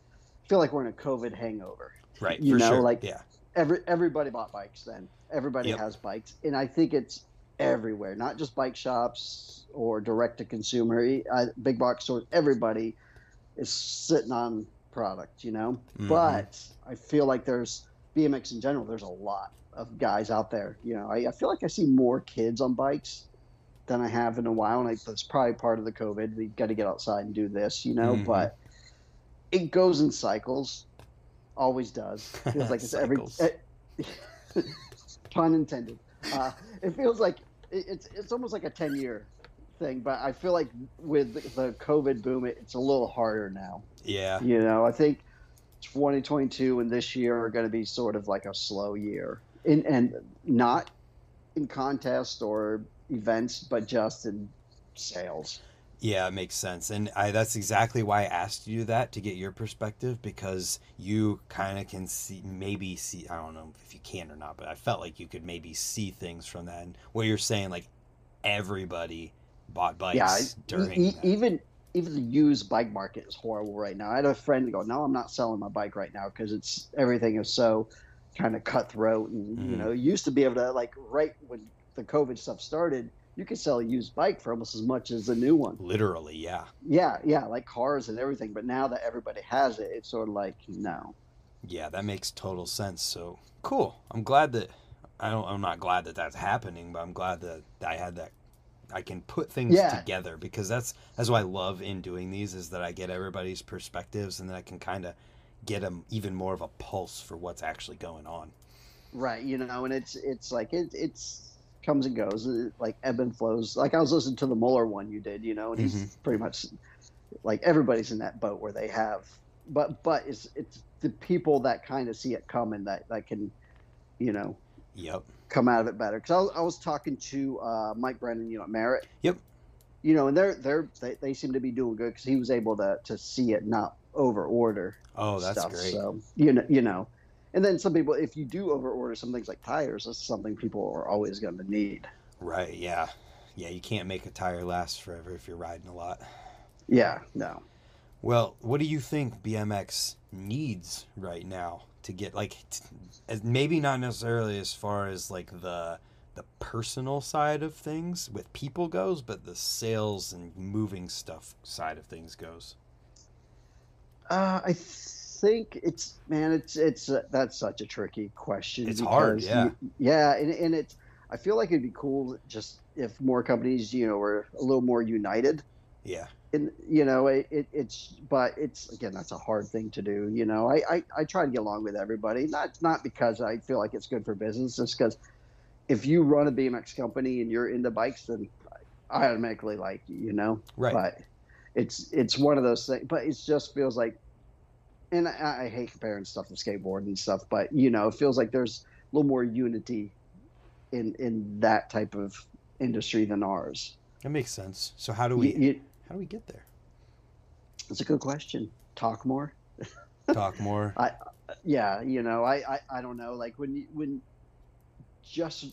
Speaker 2: feel like we're in a COVID hangover.
Speaker 1: Right,
Speaker 2: you
Speaker 1: for
Speaker 2: know,
Speaker 1: sure.
Speaker 2: like-
Speaker 1: yeah,
Speaker 2: every everybody bought bikes then. Everybody
Speaker 1: Yep.
Speaker 2: has bikes, and I think it's everywhere, not just bike shops or direct to consumer, uh, big box stores. Everybody is sitting on product, you know.
Speaker 1: Mhm.
Speaker 2: But I feel like there's BMX in general. There's a lot of guys out there. You know, I, I feel like I see more kids on bikes than I have in a while, and I, that's probably part of the COVID. We got to get outside and do this, you know.
Speaker 1: Mhm.
Speaker 2: But it goes in cycles. Always does. Feels like it's every eh, pun intended. Uh, it feels like it, it's it's almost like a ten year thing, but I feel like with the, COVID boom, it, it's a little harder now.
Speaker 1: yeah,
Speaker 2: You know, I think 2022 and this year are going to be sort of like a slow year, in, and not in contest or events, but just in sales.
Speaker 1: Yeah. It makes sense, and I that's exactly why I asked you that to get your perspective because you kind of can see, maybe see. I don't know if you can or not, but I felt like you could maybe see things from that. And what you're saying, like everybody bought bikes
Speaker 2: yeah,
Speaker 1: during.
Speaker 2: e- even even the used bike market is horrible right now. I had a friend go, "No, I'm not selling my bike right now because it's everything is so kind of cutthroat." And you
Speaker 1: Mhm.
Speaker 2: know, you used to be able to like right when the COVID stuff started, you could sell a used bike for almost as much as a new one.
Speaker 1: Literally, yeah.
Speaker 2: Yeah, yeah, like cars and everything. But now that everybody has it, it's sort of like no.
Speaker 1: Yeah, that makes total sense. So cool. I'm glad that I don't. I'm not glad that that's happening, but I'm glad that I had that. I can put things
Speaker 2: Yeah.
Speaker 1: together because that's that's what I love in doing these is that I get everybody's perspectives and then I can kind of get them even more of a pulse for what's actually going on.
Speaker 2: Right, you know, and it's it's like it, it's comes and goes, uh, like ebb and flows. Like I was listening to the Mueller one you did, you know, and he's
Speaker 1: Mhm.
Speaker 2: pretty much like everybody's in that boat where they have, but but it's it's the people that kind of see it coming that that can, you know,
Speaker 1: Yep.
Speaker 2: come out of it better. Because I was, I was talking to uh, Mike Brennan, you know, at Merritt.
Speaker 1: Yep.
Speaker 2: You know, and they're they're they, they seem to be doing good because he was able to to see it not over order
Speaker 1: Oh, that's
Speaker 2: stuff.
Speaker 1: great.
Speaker 2: So you know, you know, and then some people, if you do over order some things like tires, that's something people are always going to need.
Speaker 1: Right. Yeah. Yeah. You can't make a tire last forever if you're riding a lot.
Speaker 2: Yeah, no.
Speaker 1: Well, what do you think BMX needs right now to get like t- as- maybe not necessarily as far as like the the personal side of things with people goes, but the sales and moving stuff side of things goes.
Speaker 2: Uh, I think it's man, it's it's uh, that's such a tricky question.
Speaker 1: It's hard, yeah.
Speaker 2: you- yeah, and and it's I feel like it'd be cool just if more companies, you know, were a little more united.
Speaker 1: Yeah.
Speaker 2: And you know, it, it it's but it's again that's a hard thing to do. You know, I, I I try to get along with everybody, not not because I feel like it's good for business, just because if you run a BMX company and you're into bikes, then I automatically like you. You know,
Speaker 1: Right.
Speaker 2: but it's it's one of those things. But it just feels like, and I, I hate comparing stuff to skateboard and stuff, but you know, it feels like there's a little more unity in in that type of industry than ours.
Speaker 1: That makes sense. So how do we
Speaker 2: you-
Speaker 1: how do we get there?
Speaker 2: That's a good question. Talk more.
Speaker 1: Talk more.
Speaker 2: Yeah, you know, I I, I don't know. Like when you when just.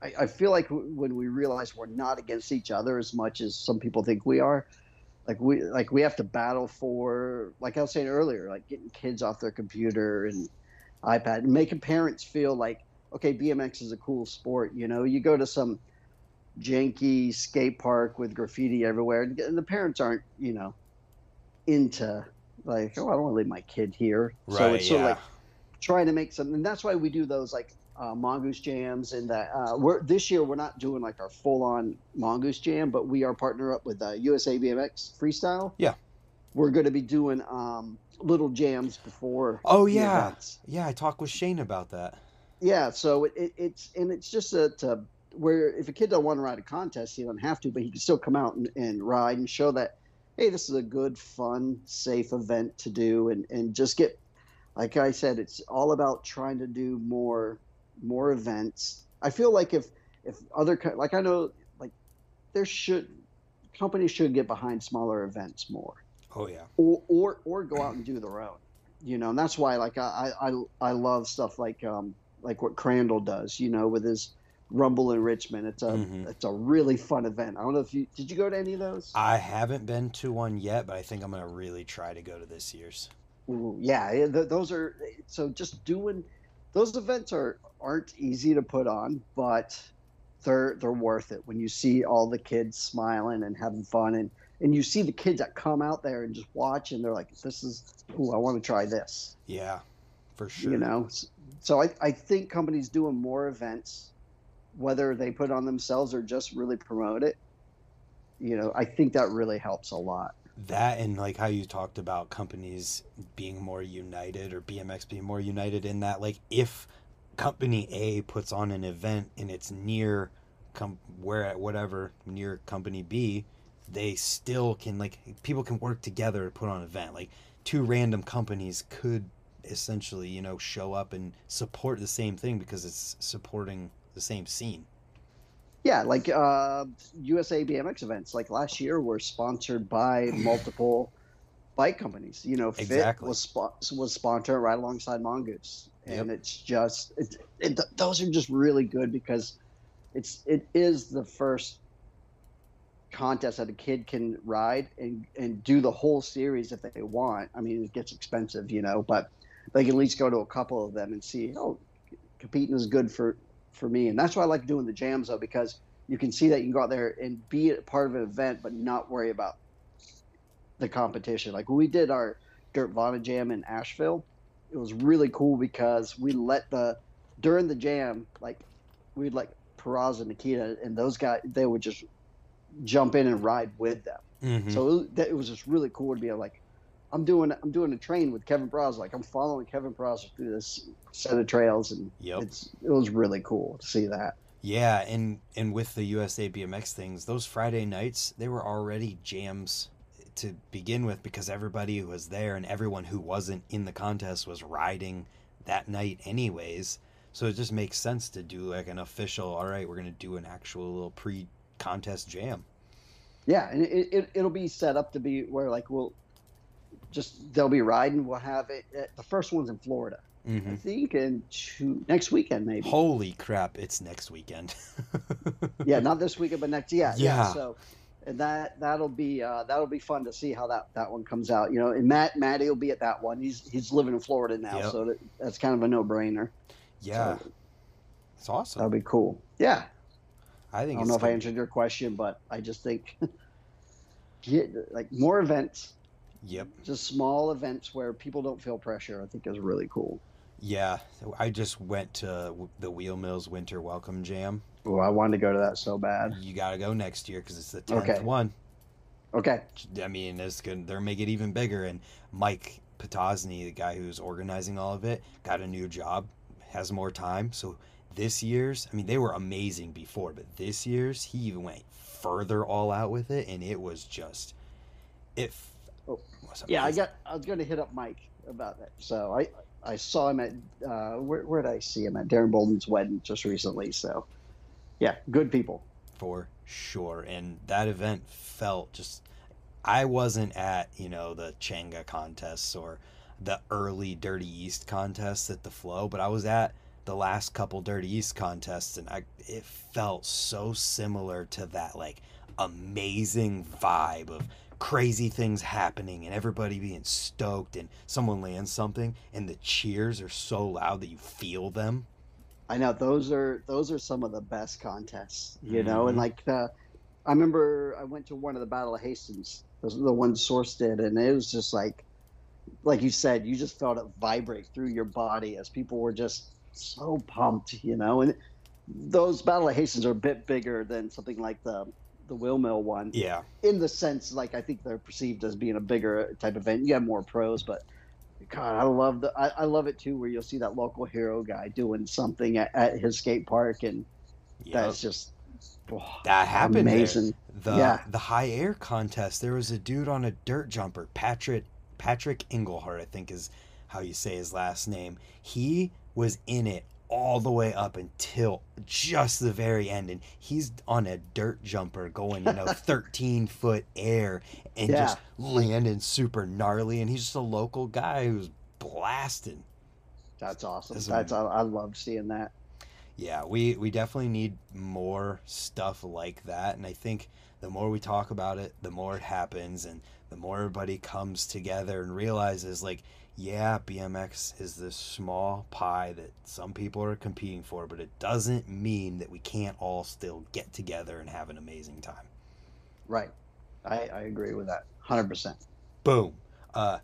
Speaker 2: I, I feel like when we realize we're not against each other as much as some people think we are, like we like we have to battle for like I was saying earlier, like getting kids off their computer and iPad and making parents feel like okay, BMX is a cool sport. You know, you go to some janky skate park with graffiti everywhere, and the parents aren't you know into like oh I don't want to leave my kid here.
Speaker 1: Right.
Speaker 2: so it's sort
Speaker 1: yeah.
Speaker 2: of like trying to make something. And that's why we do those like uh, mongoose jams and that uh, we're this year we're not doing like our full on mongoose jam, but we are partner up with uh, USA BMX Freestyle.
Speaker 1: Yeah.
Speaker 2: we're going to be doing um, little jams before.
Speaker 1: oh yeah.
Speaker 2: events.
Speaker 1: Yeah, I talked with Shane about that.
Speaker 2: yeah. So it, it, it's and it's just a, to where if a kid don't want to ride a contest, he doesn't have to, but he can still come out and, and ride and show that hey, this is a good, fun, safe event to do, and and just get like I said, it's all about trying to do more more events. I feel like if if other like I know like there should companies should get behind smaller events more
Speaker 1: Oh yeah.
Speaker 2: or or or go out and do their own you know and that's why like i i i love stuff like um like what crandall does you know with his rumble in richmond it's a
Speaker 1: Mhm.
Speaker 2: it's a really fun event i don't know if you did you go to any of those
Speaker 1: I haven't been to one yet, but I think I'm gonna really try to go to this year's.
Speaker 2: Ooh, yeah yeah, th- those are so just doing those events are aren't easy to put on but they're they're worth it. When you see all the kids smiling and having fun and and you see the kids that come out there and just watch and they're like this is ooh i want to try this.
Speaker 1: Yeah, for sure.
Speaker 2: you know so I, I think companies doing more events whether they put on themselves or just really promote it you know i think that really helps a lot
Speaker 1: that and like how you talked about companies being more united or BMX being more united in that like if company A puts on an event and it's near com- where at whatever near company B they still can like people can work together to put on an event. Like two random companies could essentially you know show up and support the same thing because it's supporting the same scene
Speaker 2: yeah like uh, usa bmx events like last year were sponsored by multiple bike companies you know fit
Speaker 1: Exactly.
Speaker 2: was spo- was sponsored right alongside mongoose and
Speaker 1: Yep.
Speaker 2: it's just it, it, th- those are just really good because it's it is the first contest that a kid can ride and and do the whole series if they want. I mean, it gets expensive, you know, but they can at least go to a couple of them and see, oh, competing is good for for me, and that's why I like doing the jams though because you can see that you can go out there and be a part of an event, but not worry about the competition. Like when we did our Dirt Vana Jam in Asheville, it was really cool because we let the during the jam, like we'd like Peraza and Nikita and those guys, they would just jump in and ride with them.
Speaker 1: mm-hmm.
Speaker 2: So it was, it was just really cool to be like, I'm doing I'm doing a train with Kevin Peraza, like I'm following Kevin Peraza through this set of trails, and
Speaker 1: yep
Speaker 2: it's it was really cool to see that.
Speaker 1: Yeah, and and with the USA BMX things, those Friday nights they were already jams to begin with because everybody who was there and everyone who wasn't in the contest was riding that night anyways. So it just makes sense to do like an official. All right, we're gonna do an actual little pre-contest jam.
Speaker 2: Yeah, and it, it it'll be set up to be where like we'll just they'll be riding. We'll have it. At, the first one's in Florida.
Speaker 1: Mm-hmm.
Speaker 2: I think in two, next weekend maybe.
Speaker 1: Holy crap! It's next weekend.
Speaker 2: yeah, not this weekend, but next. Yeah, yeah.
Speaker 1: Yeah.
Speaker 2: So, and that that'll be uh, that'll be fun to see how that that one comes out. You know, and Matt Matty will be at that one. He's he's living in Florida now,
Speaker 1: Yep.
Speaker 2: so that, that's kind of a no brainer.
Speaker 1: yeah,
Speaker 2: So
Speaker 1: it's awesome.
Speaker 2: that'll be cool. Yeah,
Speaker 1: I think.
Speaker 2: I
Speaker 1: don't
Speaker 2: know if I answered your question, but I just think get like more events,
Speaker 1: Yep.
Speaker 2: just small events where people don't feel pressure. I think is really cool.
Speaker 1: Yeah, I just went to the Wheel Mills Winter Welcome Jam.
Speaker 2: Oh, I wanted to go to that so bad.
Speaker 1: You got to go next year because it's the tenth
Speaker 2: Okay.
Speaker 1: one.
Speaker 2: Okay,
Speaker 1: I mean, it's good. They're make it even bigger. And Mike Potosny, the guy who's organizing all of it, got a new job, has more time. So this year's, I mean, they were amazing before, but this year's, he even went further all out with it, and it was just, it
Speaker 2: Oh, yeah, I got. I was going to hit up Mike about that. So I I saw him at uh, where where did I see him at Darren Bolden's wedding just recently. So yeah, good people.
Speaker 1: for sure. And that event felt just. I wasn't at you know the Changa contests or the early Dirty East contests at the Flow, but I was at the last couple Dirty East contests, and I it felt so similar to that like amazing vibe of crazy things happening and everybody being stoked and someone lands something and the cheers are so loud that you feel them.
Speaker 2: I know those are those are some of the best contests, you know,
Speaker 1: Mhm.
Speaker 2: and like the, I remember I went to one of the Battle of Hastings, those are the ones Source did, and it was just like, like you said, you just felt it vibrate through your body as people were just so pumped, you know, and those Battle of Hastings are a bit bigger than something like the the Wheel Mill one,
Speaker 1: Yeah.
Speaker 2: in the sense like I think they're perceived as being a bigger type of event. You have more pros, but God, I love the I, I love it too where you'll see that local hero guy doing something at, at his skate park and
Speaker 1: Yep.
Speaker 2: that's just oh,
Speaker 1: That happened there.
Speaker 2: amazing.
Speaker 1: The
Speaker 2: Yeah.
Speaker 1: the high air contest. There was a dude on a dirt jumper, Patrick Patrick Engelhart, I think is how you say his last name. He was in it all the way up until just the very end, and he's on a dirt jumper going, you know, thirteen foot air and
Speaker 2: Yeah.
Speaker 1: just landing super gnarly. And he's just a local guy who's blasting.
Speaker 2: That's awesome.
Speaker 1: This
Speaker 2: That's I, I love seeing that.
Speaker 1: Yeah, we we definitely need more stuff like that, and I think the more we talk about it, the more it happens, and the more everybody comes together and realizes, like, yeah, BMX is this small pie that some people are competing for, but it doesn't mean that we can't all still get together and have an amazing time.
Speaker 2: Right. I, I agree with that. Hundred percent.
Speaker 1: Boom. Uh,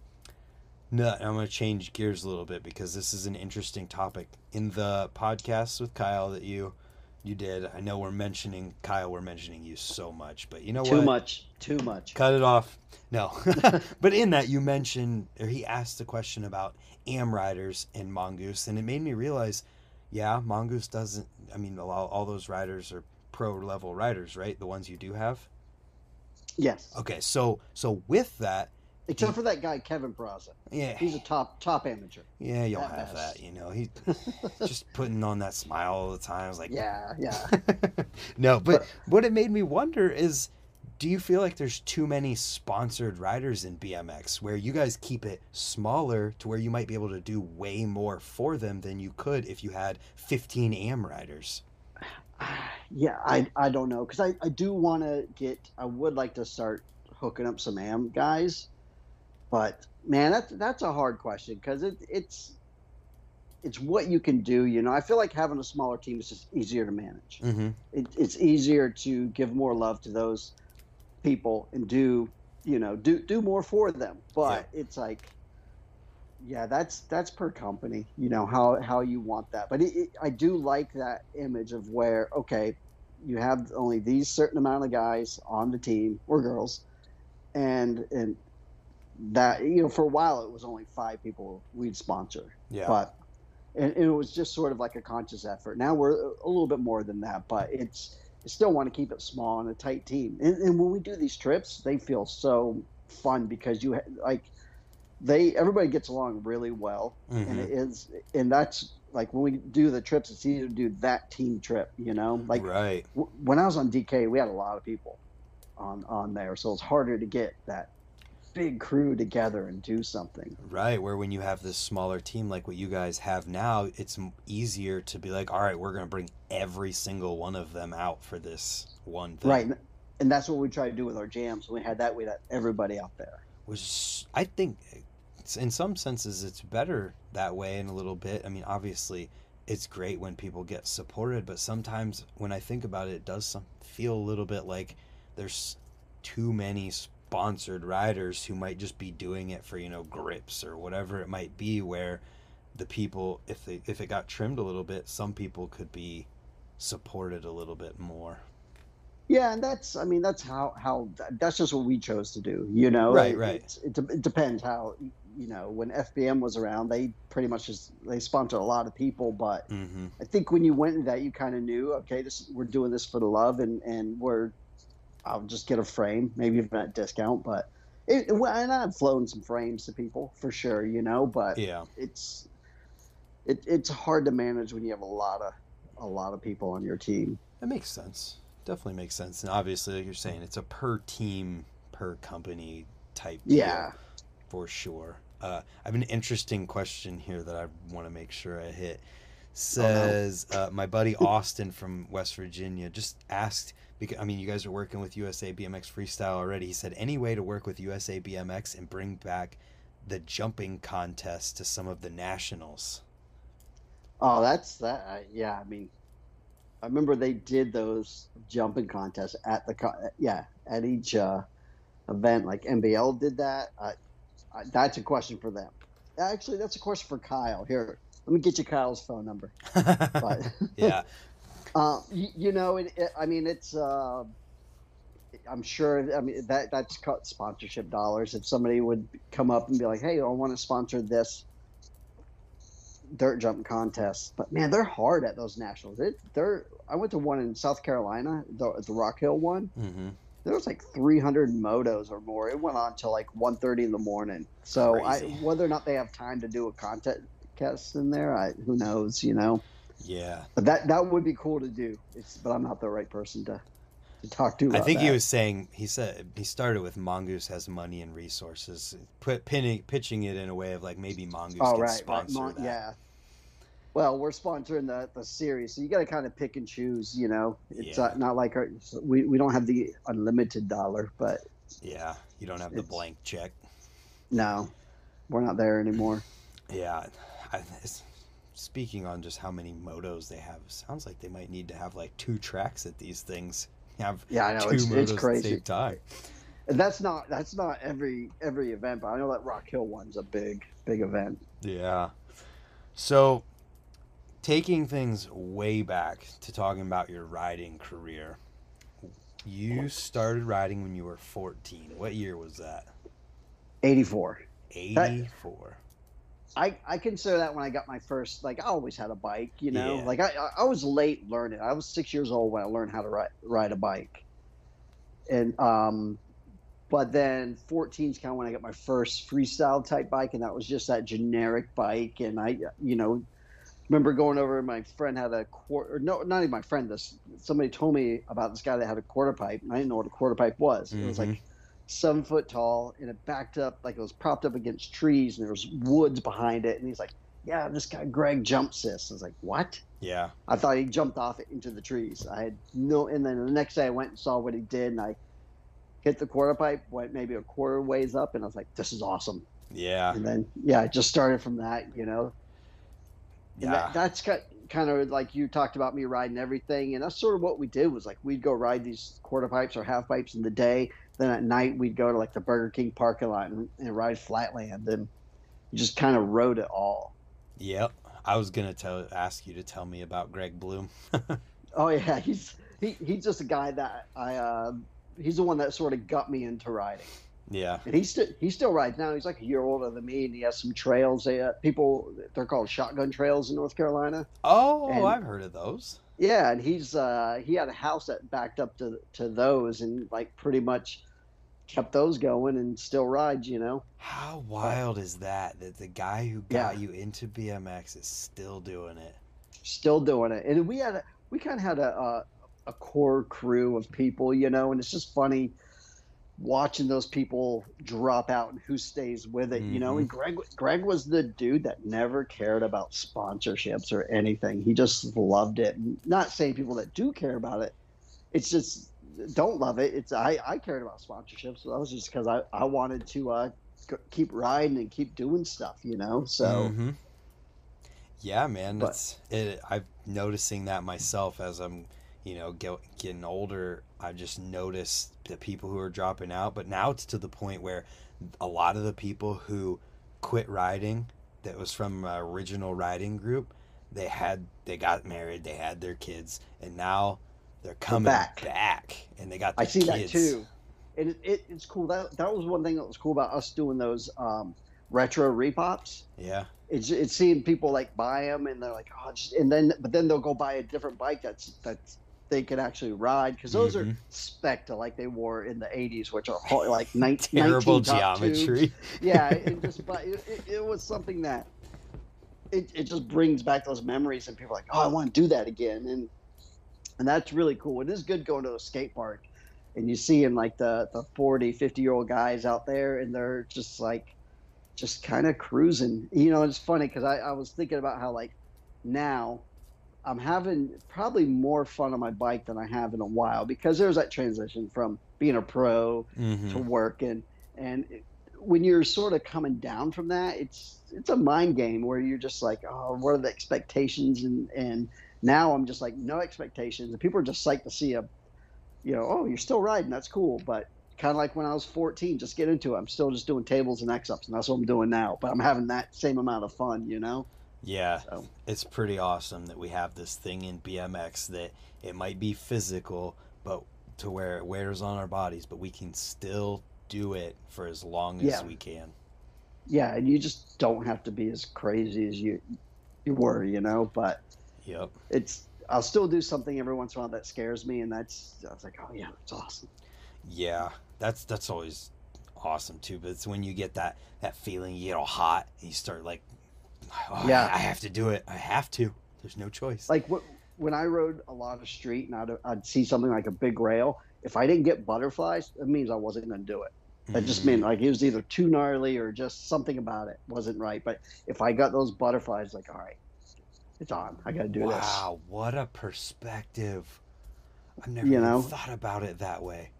Speaker 1: no, I'm going to change gears a little bit because this is an interesting topic. In the podcast with Kyle that you you did, I know we're mentioning Kyle, we're mentioning you so much, but you know
Speaker 2: Too
Speaker 1: what?
Speaker 2: Too much. Too much.
Speaker 1: Cut it off. No. but in that you mentioned or he asked a question about am riders and mongoose and it made me realize yeah, mongoose doesn't I mean all, all those riders are pro level riders, right? The ones you do have?
Speaker 2: Yes.
Speaker 1: Okay, so so with that,
Speaker 2: Except for that guy Kevin Peraza.
Speaker 1: yeah.
Speaker 2: He's a top top amateur.
Speaker 1: Yeah, you'll have
Speaker 2: mess.
Speaker 1: that. You know, he just putting on that smile all the time. I was like,
Speaker 2: Yeah, yeah.
Speaker 1: no, but
Speaker 2: But-
Speaker 1: what it made me wonder is, do you feel like there's too many sponsored riders in BMX where you guys keep it smaller to where you might be able to do way more for them than you could if you had 15 AM riders?
Speaker 2: Yeah, I I don't know because I, I do want to get I would like to start hooking up some am guys, but man, that's that's a hard question because it it's it's what you can do. You know, I feel like having a smaller team is just easier to manage.
Speaker 1: Mm-hmm.
Speaker 2: It, it's easier to give more love to those people and do you know do do more for them. But it's like yeah that's that's per company you know how how you want that but it, it, i do like that image of where okay you have only these certain amount of guys on the team or girls and and that you know for a while it was only five people we'd sponsor
Speaker 1: Yeah.
Speaker 2: but and, and, it was just sort of like a conscious effort. Now we're a little bit more than that, but it's I still want to keep it small and a tight team. And, and when we do these trips, they feel so fun because you like they everybody gets along really well, mm-hmm. and it is and that's like when we do the trips, it's easier to do that team trip. You know, like
Speaker 1: right
Speaker 2: w- when I was on DK, we had a lot of people on on there, so it's harder to get that big crew together and do something.
Speaker 1: Right, where when you have this smaller team like what you guys have now, it's easier to be like, all right, we're going to bring every single one of them out for this one thing.
Speaker 2: Right, and that's what we try to do with our jams. We had that, we had everybody out there.
Speaker 1: Which I think, in some senses, it's better that way in a little bit. I mean, obviously, it's great when people get supported, but sometimes when I think about it, it does some, feel a little bit like there's too many sponsored riders who might just be doing it for you know grips or whatever it might be where the people if they if it got trimmed a little bit some people could be supported a little bit more.
Speaker 2: Yeah and that's i mean that's how how that's just what we chose to do you know?
Speaker 1: Right right.
Speaker 2: it, it, it depends how you know when fbm was around they pretty much just they sponsored a lot of people but mm-hmm. i think when you went into that you kind of knew okay this we're doing this for the love and and we're I'll just get a frame, maybe even at discount. But it, and I've flown some frames to people for sure, you know. But
Speaker 1: yeah,
Speaker 2: it's it, it's hard to manage when you have a lot of a lot of people on your team.
Speaker 1: That makes sense. Definitely makes sense. And obviously, like you're saying, it's a per team, per company type.
Speaker 2: yeah,
Speaker 1: for sure. Uh, I have an interesting question here that I want to make sure I hit. Says oh, no. uh, my buddy Austin from West Virginia just asked because I mean you guys are working with USA BMX Freestyle already. He said any way to work with USA BMX and bring back the jumping contest to some of the nationals.
Speaker 2: Oh, that's that. Uh, yeah, I mean, I remember they did those jumping contests at the yeah at each uh, event. Like NBL did that. that's a question for them. Actually, that's a question for Kyle. Here, let me get you Kyle's phone number.
Speaker 1: yeah,
Speaker 2: uh, you, you, know, it, it, I mean, it's. Uh, I'm sure. I mean, that that's cut sponsorship dollars. If somebody would come up and be like, "Hey, I want to sponsor this dirt jump contest," but man, they're hard at those nationals. It, they're. I went to one in South Carolina, the, the Rock Hill one. Mm-hmm. There was like 300 motos or more. It went on till like 1:30 in the morning. So I, whether or not they have time to do a contest in there, I, who knows? You know.
Speaker 1: Yeah.
Speaker 2: But that that would be cool to do. It's but I'm not the right person to to talk to.
Speaker 1: I think
Speaker 2: that.
Speaker 1: he was saying he said he started with Mongoose has money and resources, put pinning, pitching it in a way of like maybe Mongoose oh, can right, sponsor right. Mon-
Speaker 2: Yeah. Well, we're sponsoring the, the series, so you got to kind of pick and choose. You know, it's yeah. uh, not like our, we we don't have the unlimited dollar, but
Speaker 1: yeah, you don't have the blank check.
Speaker 2: No, we're not there anymore.
Speaker 1: Yeah, I, speaking on just how many motos they have, sounds like they might need to have like two tracks at these things. Have
Speaker 2: yeah, I know it's, it's crazy. time. That's not that's not every every event, but I know that Rock Hill one's a big big event.
Speaker 1: Yeah. So, taking things way back to talking about your riding career, you started riding when you were 14. What year was that?
Speaker 2: 84.
Speaker 1: 84.
Speaker 2: I, I consider that when I got my first like I always had a bike, you know. Yeah. Like I I was late learning. I was six years old when I learned how to ride ride a bike, and um, but then 14 is kind of when I got my first freestyle type bike, and that was just that generic bike. And I you know remember going over. My friend had a quarter. No, not even my friend. This somebody told me about this guy that had a quarter pipe. And I didn't know what a quarter pipe was. Mm-hmm. It was like mm-hmm seven foot tall, and it backed up like it was propped up against trees, and there was woods behind it. And he's like, "Yeah, this guy Greg jumps this." I was like, "What?"
Speaker 1: Yeah.
Speaker 2: I thought he jumped off into the trees. I had no, and then the next day I went and saw what he did, and I hit the quarter pipe, went maybe a quarter ways up, and I was like, "This is awesome."
Speaker 1: Yeah.
Speaker 2: And then yeah, it just started from that, you know. Yeah. That, that's kind of like you talked about me riding everything, and that's sort of what we did. Was like we'd go ride these quarter pipes or half pipes in the day, then at night we'd go to like the Burger King parking lot and, and ride Flatland, and just kind of rode it all.
Speaker 1: Yep, I was gonna tell ask you to tell me about Greg Bloom.
Speaker 2: oh yeah, he's he, he's just a guy that I uh, he's the one that sort of got me into riding.
Speaker 1: Yeah.
Speaker 2: And he's still he still rides now. He's like a year older than me, and he has some trails. They uh, people they're called shotgun trails in North Carolina.
Speaker 1: Oh,
Speaker 2: And-
Speaker 1: I've heard of those.
Speaker 2: Yeah, and he's uh, he had a house that backed up to to those, and like pretty much kept those going, and still rides. You know.
Speaker 1: How wild is that? That the guy who
Speaker 2: Yeah.
Speaker 1: got you into BMX is still doing it.
Speaker 2: still doing it. And we had a, we kind of had a, a a core crew of people, you know, and it's just funny watching those people drop out and who stays with it, you know. And Greg Greg was the dude that never cared about sponsorships or anything. He just loved it. Not saying people that do care about it. It's just don't love it. It's I I cared about sponsorships. So that was just because I I wanted to uh g- keep riding and keep doing stuff, you know. So.
Speaker 1: Mhm. Yeah, man,
Speaker 2: But-
Speaker 1: it. I'm noticing that myself as I'm, you know, get, getting older. I just noticed the people who are dropping out, but now it's to the point where a lot of the people who quit riding that was from original riding group, they had they got married, they had their kids, and now they're coming
Speaker 2: back.
Speaker 1: back, and they got
Speaker 2: I see that too. And it, it, it's cool. That that was one thing that was cool about us doing those um, retro repops.
Speaker 1: Yeah,
Speaker 2: It's it's seeing people like buy them and they're like, oh, just, and then but then they'll go buy a different bike that's that's they can actually ride because those are
Speaker 1: Mhm.
Speaker 2: spec to like they wore in the '80s, which are like 19,
Speaker 1: terrible
Speaker 2: 19 top tubes.
Speaker 1: geometry.
Speaker 2: Yeah, it just but it, it, it was something that it, it just brings back those memories and people are like, oh, I want to do that again, and and that's really cool. It is good going to a skate park and you see in like the the 40, 50 year old guys out there and they're just like just kind of cruising. You know, it's funny because I, I was thinking about how like now I'm having probably more fun on my bike than I have in a while because there's that transition from being a pro
Speaker 1: Mhm.
Speaker 2: to working and it, when you're sort of coming down from that it's it's a mind game where you're just like oh what are the expectations? And and now i'm just like no expectations. And people are just psyched to see a you know oh you're still riding. That's cool. But kind of like when i was 14 just get into it. I'm still just doing tables and x-ups and that's what i'm doing now. But i'm having that same amount of fun you know
Speaker 1: Yeah,
Speaker 2: So-
Speaker 1: it's pretty awesome that we have this thing in BMX that it might be physical, but to where it wears on our bodies, but we can still do it for as long as we can.
Speaker 2: yeah and you just don't have to be as crazy as you you were you know but
Speaker 1: Yep.
Speaker 2: it's I'll still do something every once in a while that scares me, and that's I was like, oh yeah, it's awesome.
Speaker 1: Yeah, that's that's always awesome too. But it's when you get that that feeling, you get all hot, and you start like, oh,
Speaker 2: Yeah.
Speaker 1: I, I have to do it. I have to. There's no choice.
Speaker 2: Like wh- when I rode a lot of street and I'd, I'd see something like a big rail, if I didn't get butterflies, it means I wasn't going to do it. That just
Speaker 1: Mhm.
Speaker 2: meant like it was either too gnarly or just something about it wasn't right. But if I got those butterflies, like all right, it's on. I got to do this.
Speaker 1: wow, what a perspective! I've never
Speaker 2: You know?
Speaker 1: thought about it that way.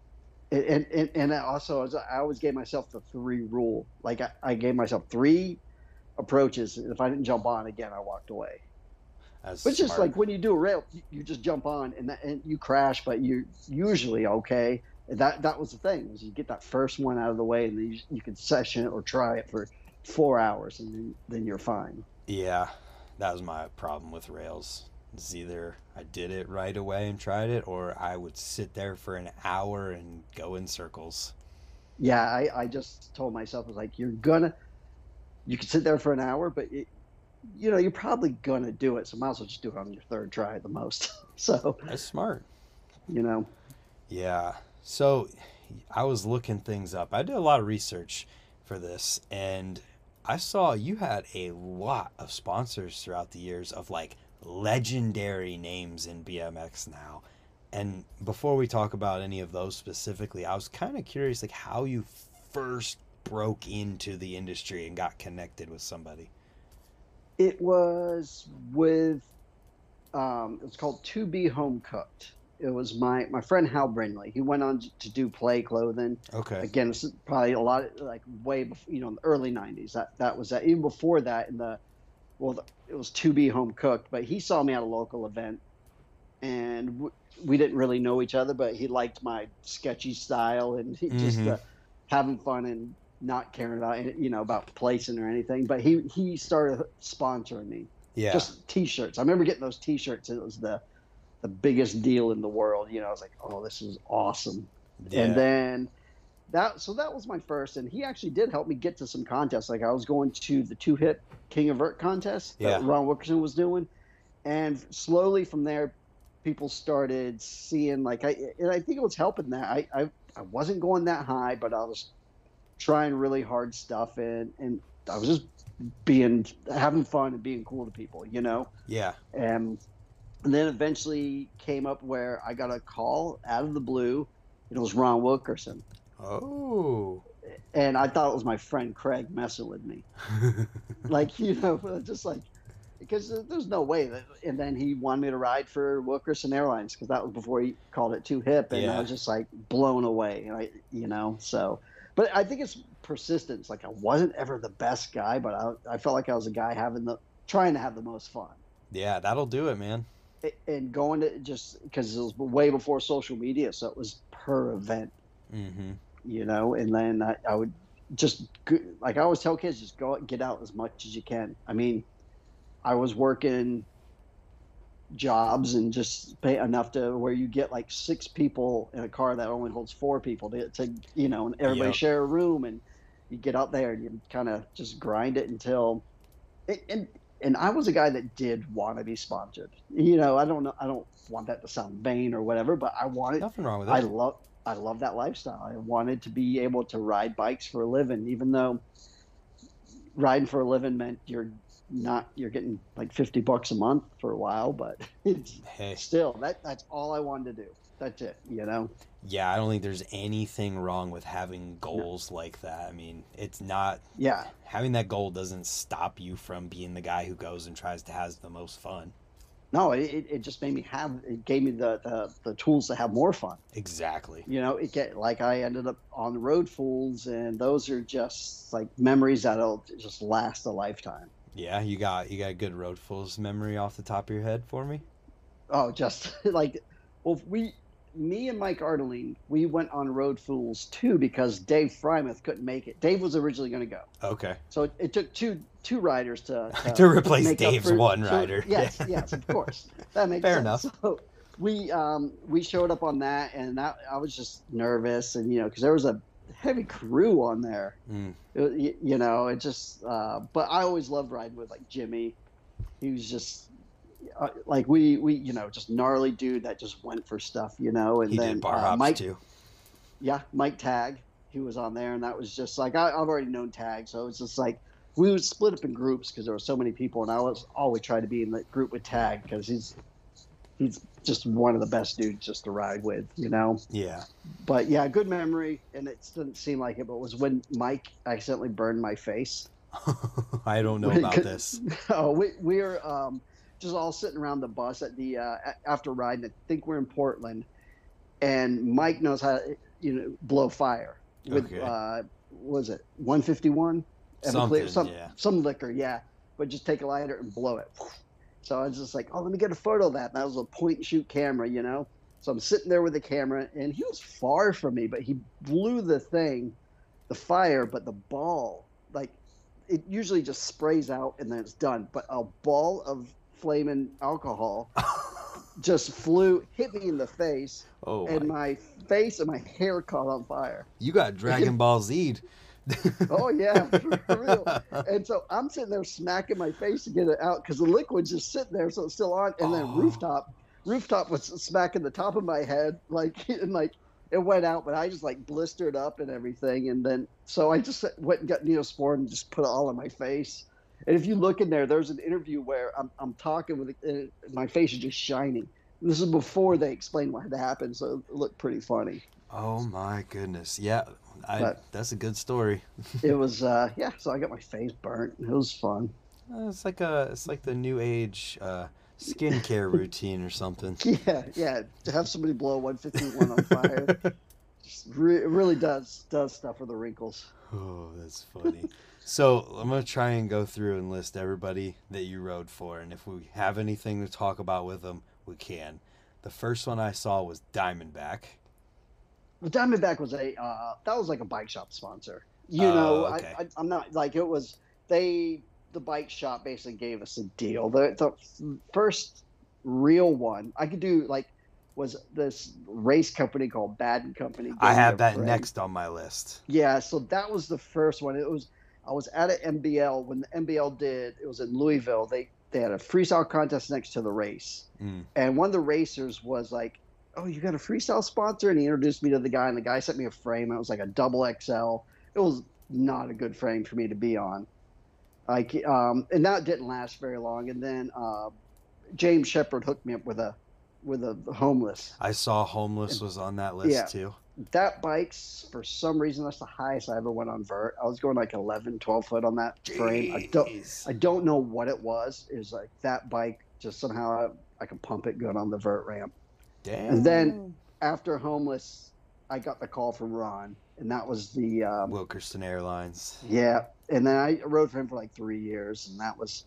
Speaker 2: And and, and, also I always gave myself the three rule. Like I, I gave myself three approaches. If I didn't jump on again, I walked away.
Speaker 1: That's
Speaker 2: But it's just like when you do a rail, you, just jump on and, that, and you crash, but you're usually okay. That that was the thing was you get that first one out of the way, and then you, you can session it or try it for four hours, and then, then you're fine.
Speaker 1: Yeah, that was my problem with rails. It's either I did it right away and tried it, or I would sit there for an hour and go in circles.
Speaker 2: Yeah, I, I just told myself I was like, you're gonna, you can sit there for an hour, but it, you know you're probably gonna do it, so might as well just do it on your third try at the most. so
Speaker 1: That's smart.
Speaker 2: you know,
Speaker 1: Yeah. So I was looking things up. I did a lot of research for this, and I saw you had a lot of sponsors throughout the years of like legendary names in BMX now. And before we talk about any of those specifically, I was kind of curious like how you first broke into the industry and got connected with somebody.
Speaker 2: it was with, um, it's called To Be Home Cooked. It was my my friend Hal Brindley. He went on to do play clothing.
Speaker 1: Okay.
Speaker 2: again it's probably a lot of, like way before you know in the early 90s that that was that even before that in the well the, it was to be home cooked but he saw me at a local event and w- we didn't really know each other but he liked my sketchy style and he just
Speaker 1: Mhm.
Speaker 2: uh, having fun and not caring about you know about placing or anything but he he started sponsoring me
Speaker 1: Yeah.
Speaker 2: just t-shirts i remember getting those t-shirts it was the the biggest deal in the world you know i was like oh this is awesome
Speaker 1: yeah.
Speaker 2: and then that so that was my first, and he actually did help me get to some contests. Like I was going to the 2-Hip King of Vert contest
Speaker 1: Yeah.
Speaker 2: that Ron Wilkerson was doing, and slowly from there, people started seeing like I and I think it was helping that I I, I wasn't going that high, but I was trying really hard stuff and and I was just being having fun and being cool to people, you know
Speaker 1: Yeah.
Speaker 2: and and then eventually came up where I got a call out of the blue. It was Ron Wilkerson,
Speaker 1: Oh.
Speaker 2: and I thought it was my friend Craig messing with me, like you know, just like because there's no way that. And then he wanted me to ride for Wilkerson Airlines because that was before he called it 2-Hip, and
Speaker 1: Yeah.
Speaker 2: I was just like blown away, you know so. But I think it's persistence. Like I wasn't ever the best guy, but I, I felt like I was a guy having the trying to have the most fun.
Speaker 1: yeah, that'll do it, man.
Speaker 2: and going to just because it was way before social media, so it was per event,
Speaker 1: Mm-hmm.
Speaker 2: you know. And then I, I would just like I always tell kids, just go out and get out as much as you can. I mean, I was working jobs and just pay enough to where you get like six people in a car that only holds four people to, to you know, and everybody
Speaker 1: Yep.
Speaker 2: share a room and you get out there and you kind of just grind it until and, and and I was a guy that did want to be sponsored. You know, I don't know, I don't want that to sound vain or whatever, but I wanted,
Speaker 1: Nothing wrong with it.
Speaker 2: I love, I love that lifestyle. I wanted to be able to ride bikes for a living, even though riding for a living meant you're not, you're getting like fifty bucks a month for a while, but it's
Speaker 1: hey.
Speaker 2: still that that's all I wanted to do. That's it. You know.
Speaker 1: Yeah, I don't think there's anything wrong with having goals like that. I mean, it's not
Speaker 2: Yeah.
Speaker 1: having that goal doesn't stop you from being the guy who goes and tries to has the most fun.
Speaker 2: No, it, it it just made me have. It gave me the, the the tools to have more fun.
Speaker 1: Exactly.
Speaker 2: you know it get like i ended up on the road fools and those are just like memories that'll just last a lifetime
Speaker 1: Yeah, you got you got a good road fools memory off the top of your head for me.
Speaker 2: oh just like well we me and mike Ardelean we went on road fools too because dave Freimuth couldn't make it dave was originally going to go
Speaker 1: Okay.
Speaker 2: so it, it took two two riders to
Speaker 1: To replace
Speaker 2: make up
Speaker 1: Dave's
Speaker 2: for-
Speaker 1: one rider.
Speaker 2: yes yes of course that makes
Speaker 1: Fair
Speaker 2: sense.
Speaker 1: enough.
Speaker 2: so we um we showed up on that and that, i was just nervous and you know because there was a heavy crew on there
Speaker 1: Mm.
Speaker 2: It- y- you know it just uh but i always loved riding with like jimmy he was just uh, like we we you know just gnarly dude that just went for stuff you know and
Speaker 1: He
Speaker 2: then uh, mike
Speaker 1: too.
Speaker 2: yeah mike tag he was on there and that was just like I, i've already known tag so it's just like we would split up in groups because there were so many people and i was always try to be in the group with tag because he's he's just one of the best dudes just to ride with you know
Speaker 1: Yeah.
Speaker 2: but yeah good memory and it didn't seem like it but it was when mike accidentally burned my face
Speaker 1: I don't know about this.
Speaker 2: oh, we, we're um, just all sitting around the bus at the uh, after riding. I think we're in Portland, and Mike knows how to you know blow fire with
Speaker 1: Okay.
Speaker 2: uh, what was it 151
Speaker 1: Something,
Speaker 2: some
Speaker 1: yeah.
Speaker 2: some liquor, yeah. But just take a lighter and blow it. So I was just like, oh, let me get a photo of that. And that was a point and shoot camera, you know. So I'm sitting there with the camera, and he was far from me, but he blew the thing, the fire, but the ball, like, it usually just sprays out and then it's done. But a ball of flaming alcohol just flew, hit me in the face,
Speaker 1: oh,
Speaker 2: and
Speaker 1: my.
Speaker 2: my face and my hair caught on fire.
Speaker 1: you got Dragon Ball Z.
Speaker 2: Oh yeah, for real. And so I'm sitting there smacking my face to get it out because the liquid's just sitting there, so it's still on. And then
Speaker 1: Oh.
Speaker 2: rooftop, rooftop was smacking the top of my head, like and like it went out, but I just like blistered up and everything. And then so I just went and got Neosporin and just put it all on my face. And if you look in there, there's an interview where I'm I'm talking with uh, my face is just shining. This is before they explained what had happened, so it looked pretty funny.
Speaker 1: Oh my goodness. Yeah. I, that's a good story.
Speaker 2: It was uh yeah, so I got my face burnt. It was fun.
Speaker 1: Uh, It's like a it's like the new age uh, skincare routine or something.
Speaker 2: Yeah, yeah. To have somebody blow 151 on fire just re- it really does does stuff for the wrinkles.
Speaker 1: Oh, that's funny. so I'm gonna try and go through and list everybody that you rode for, and if we have anything to talk about with them, we can. The first one I saw was Diamondback.
Speaker 2: The Diamondback was a uh, that was like a bike shop sponsor. You
Speaker 1: Oh,
Speaker 2: know,
Speaker 1: okay.
Speaker 2: I, I, I'm not like it was they the bike shop basically gave us a deal. The the first real one I could do like was this race company called Baden Company.
Speaker 1: I have that
Speaker 2: frame.
Speaker 1: next on my list.
Speaker 2: Yeah, so that was the first one. It was I was at an NBL when the NBL did. It was in Louisville. They they had a freestyle contest next to the race,
Speaker 1: Mm.
Speaker 2: and one of the racers was like, "Oh, you got a freestyle sponsor?" And he introduced me to the guy, and the guy sent me a frame. It was like a double XL. It was not a good frame for me to be on. Like, um, and that didn't last very long. And then uh, James Shepard hooked me up with a with a homeless.
Speaker 1: I saw homeless was on that list
Speaker 2: Yeah.
Speaker 1: too.
Speaker 2: That bike's for some reason that's the highest I ever went on vert. I was going like 11, 12 foot on that frame. I don't I don't know what it was. It was like that bike just somehow I, I could pump it good on the vert ramp.
Speaker 1: Damn.
Speaker 2: And then after homeless, I got the call from Ron, and that was the um,
Speaker 1: Wilkerson Airlines.
Speaker 2: yeah. And then I rode for him for like three years, and that was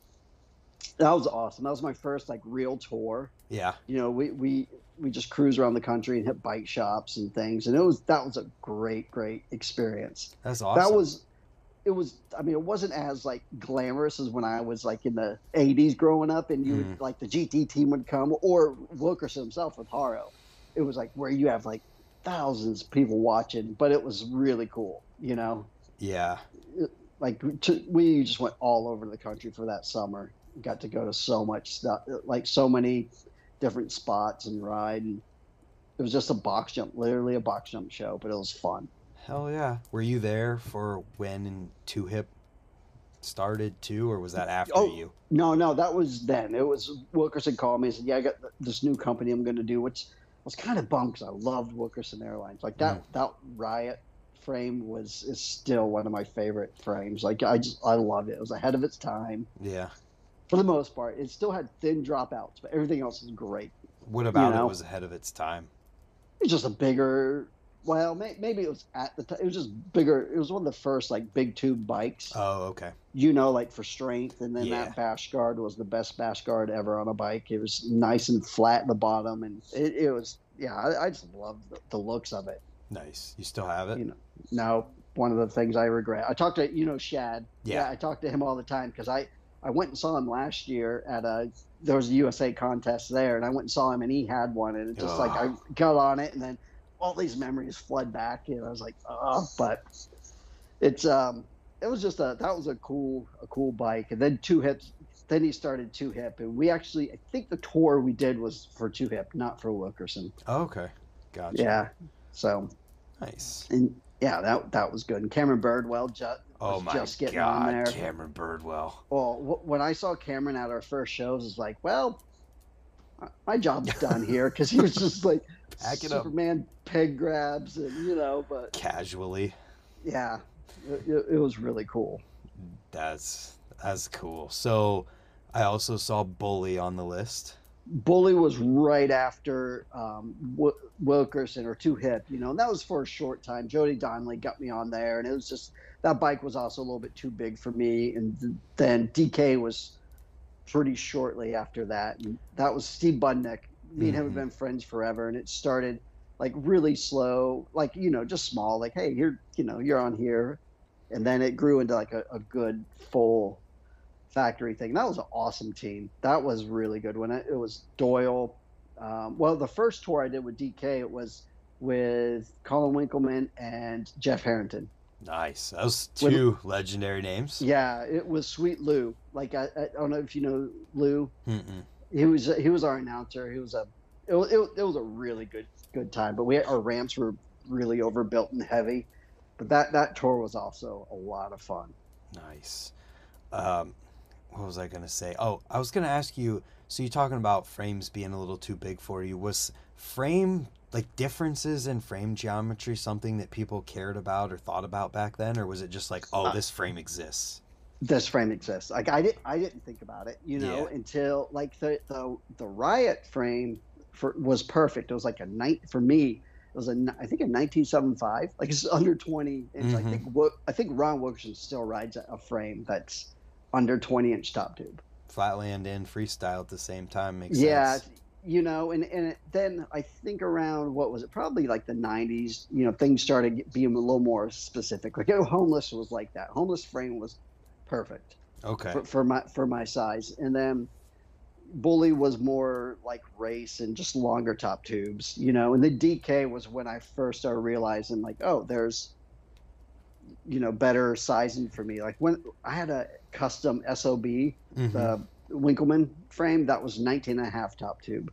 Speaker 2: that was awesome. That was my first like real tour.
Speaker 1: Yeah.
Speaker 2: You know, we we we just cruise around the country and hit bike shops and things, and it was that was a great great experience.
Speaker 1: That's awesome.
Speaker 2: That was it was I mean it wasn't as like glamorous as when I was like in the 80s growing up and you
Speaker 1: Mm.
Speaker 2: would like the GT team would come or Wilkerson himself with Haro. It was like where you have like thousands of people watching, but it was really cool, you know.
Speaker 1: Yeah.
Speaker 2: Like to, we just went all over the country for that summer. Got to go to so much stuff, like so many different spots and ride and it was just a box jump, literally a box jump show, but it was fun.
Speaker 1: Hell yeah. Were you there for when 2-Hip started too, or was that after
Speaker 2: Oh,
Speaker 1: you?
Speaker 2: No, no, that was then. It was Wilkerson called me and said, "Yeah, I got this new company I'm going to do." Which was kind of bummed because I loved Wilkerson Airlines. Like that, mm. that Riot frame was is still one of my favorite frames. Like I just I loved it. It was ahead of its time
Speaker 1: Yeah.
Speaker 2: for the most part. It still had thin dropouts, but everything else was great.
Speaker 1: What about
Speaker 2: know?
Speaker 1: it was ahead of its time?
Speaker 2: It's just a bigger. Well, may, maybe it was at the time. It was just bigger. It was one of the first like big tube bikes.
Speaker 1: Oh, okay.
Speaker 2: you know, like for strength. And then
Speaker 1: Yeah.
Speaker 2: that bash guard was the best bash guard ever on a bike. It was nice and flat at the bottom, and it, it was yeah. I, I just loved the, the looks of it.
Speaker 1: Nice. You still have it?
Speaker 2: You know, now one of the things I regret. I talked to you know Shad.
Speaker 1: Yeah.
Speaker 2: I talked to him all the time because I I went and saw him last year at a there was a USA contest there, and I went and saw him, and he had one, and it just like I got on it, and then all these memories flood back, and I was like, oh, but it's um, it was just a that was a cool a cool bike, and then two hips. Then he started 2-Hip, and we actually I think the tour we did was for 2-Hip, not for Wilkerson.
Speaker 1: Oh, okay. Gotcha.
Speaker 2: Yeah, so
Speaker 1: Nice.
Speaker 2: and yeah, that that was good. And Cameron Birdwell just
Speaker 1: Oh my
Speaker 2: just getting on
Speaker 1: god,
Speaker 2: there.
Speaker 1: Cameron Birdwell.
Speaker 2: Well, wh- when I saw Cameron at our first shows, it's like, well, my job's done here because he was just like
Speaker 1: Pack it up.
Speaker 2: Superman peg grabs and you know, but
Speaker 1: Casually.
Speaker 2: yeah, it, it- it was really cool.
Speaker 1: That's that's cool. So I also saw Bully on the list.
Speaker 2: Bully was right after um, w- Wilkerson or 2-Hip, you know, and that was for a short time. Jody Donnelly got me on there, and it was just that bike was also a little bit too big for me. And th- then DK was pretty shortly after that, and that was Steve Buddendeck. Me and him have
Speaker 1: Mhm.
Speaker 2: been friends forever, and it started like really slow, like you know, just small, like hey, you're you know, you're on here, and then it grew into like a, a good full factory thing. That was an awesome team. That was really good when it, it was Doyle. Um, well, the first tour I did with DK, it was with Colin Winkelmann and Jeff Harrington.
Speaker 1: Nice. Those
Speaker 2: With-
Speaker 1: two legendary names.
Speaker 2: Yeah, it was Sweet Lou. Like I, I don't know if you know Lou.
Speaker 1: Mm-mm.
Speaker 2: He was he was our announcer. He was a it was, it, it was a really good good time. But we our ramps were really overbuilt and heavy. But that that tour was also a lot of fun.
Speaker 1: Nice. Um, what was I gonna say? Oh, I was gonna ask you. So you're talking about frames being a little too big for you. Was frame like differences in frame geometry something that people cared about or thought about back then, or was it just like, oh,
Speaker 2: Uh,
Speaker 1: this frame exists?
Speaker 2: This frame exists. Like I didn't, I didn't think about it, you know,
Speaker 1: Yeah.
Speaker 2: until like the the the riot frame for, was perfect. It was like a night for me. It was a, I think a 1975. Like it's under 20 inch. I
Speaker 1: Mhm.
Speaker 2: think what I think Ron Wilkerson still rides a, frame that's under 20 inch top tube.
Speaker 1: Flatland and freestyle at the same time makes
Speaker 2: yeah,
Speaker 1: sense.
Speaker 2: Yeah, you know, and and it, then I think around what was it? Probably like the 90s. You know, things started being a little more specific. Like oh, homeless was like that. Homeless frame was perfect
Speaker 1: Okay.
Speaker 2: for, for my for my size. And then Bully was more like race and just longer top tubes, you know. And the DK was when I first started realizing, like, oh, there's, you know, better sizing for me. Like when I had a custom SOB,
Speaker 1: Mhm.
Speaker 2: the Winkelmann frame, that was 19 and a half top tube.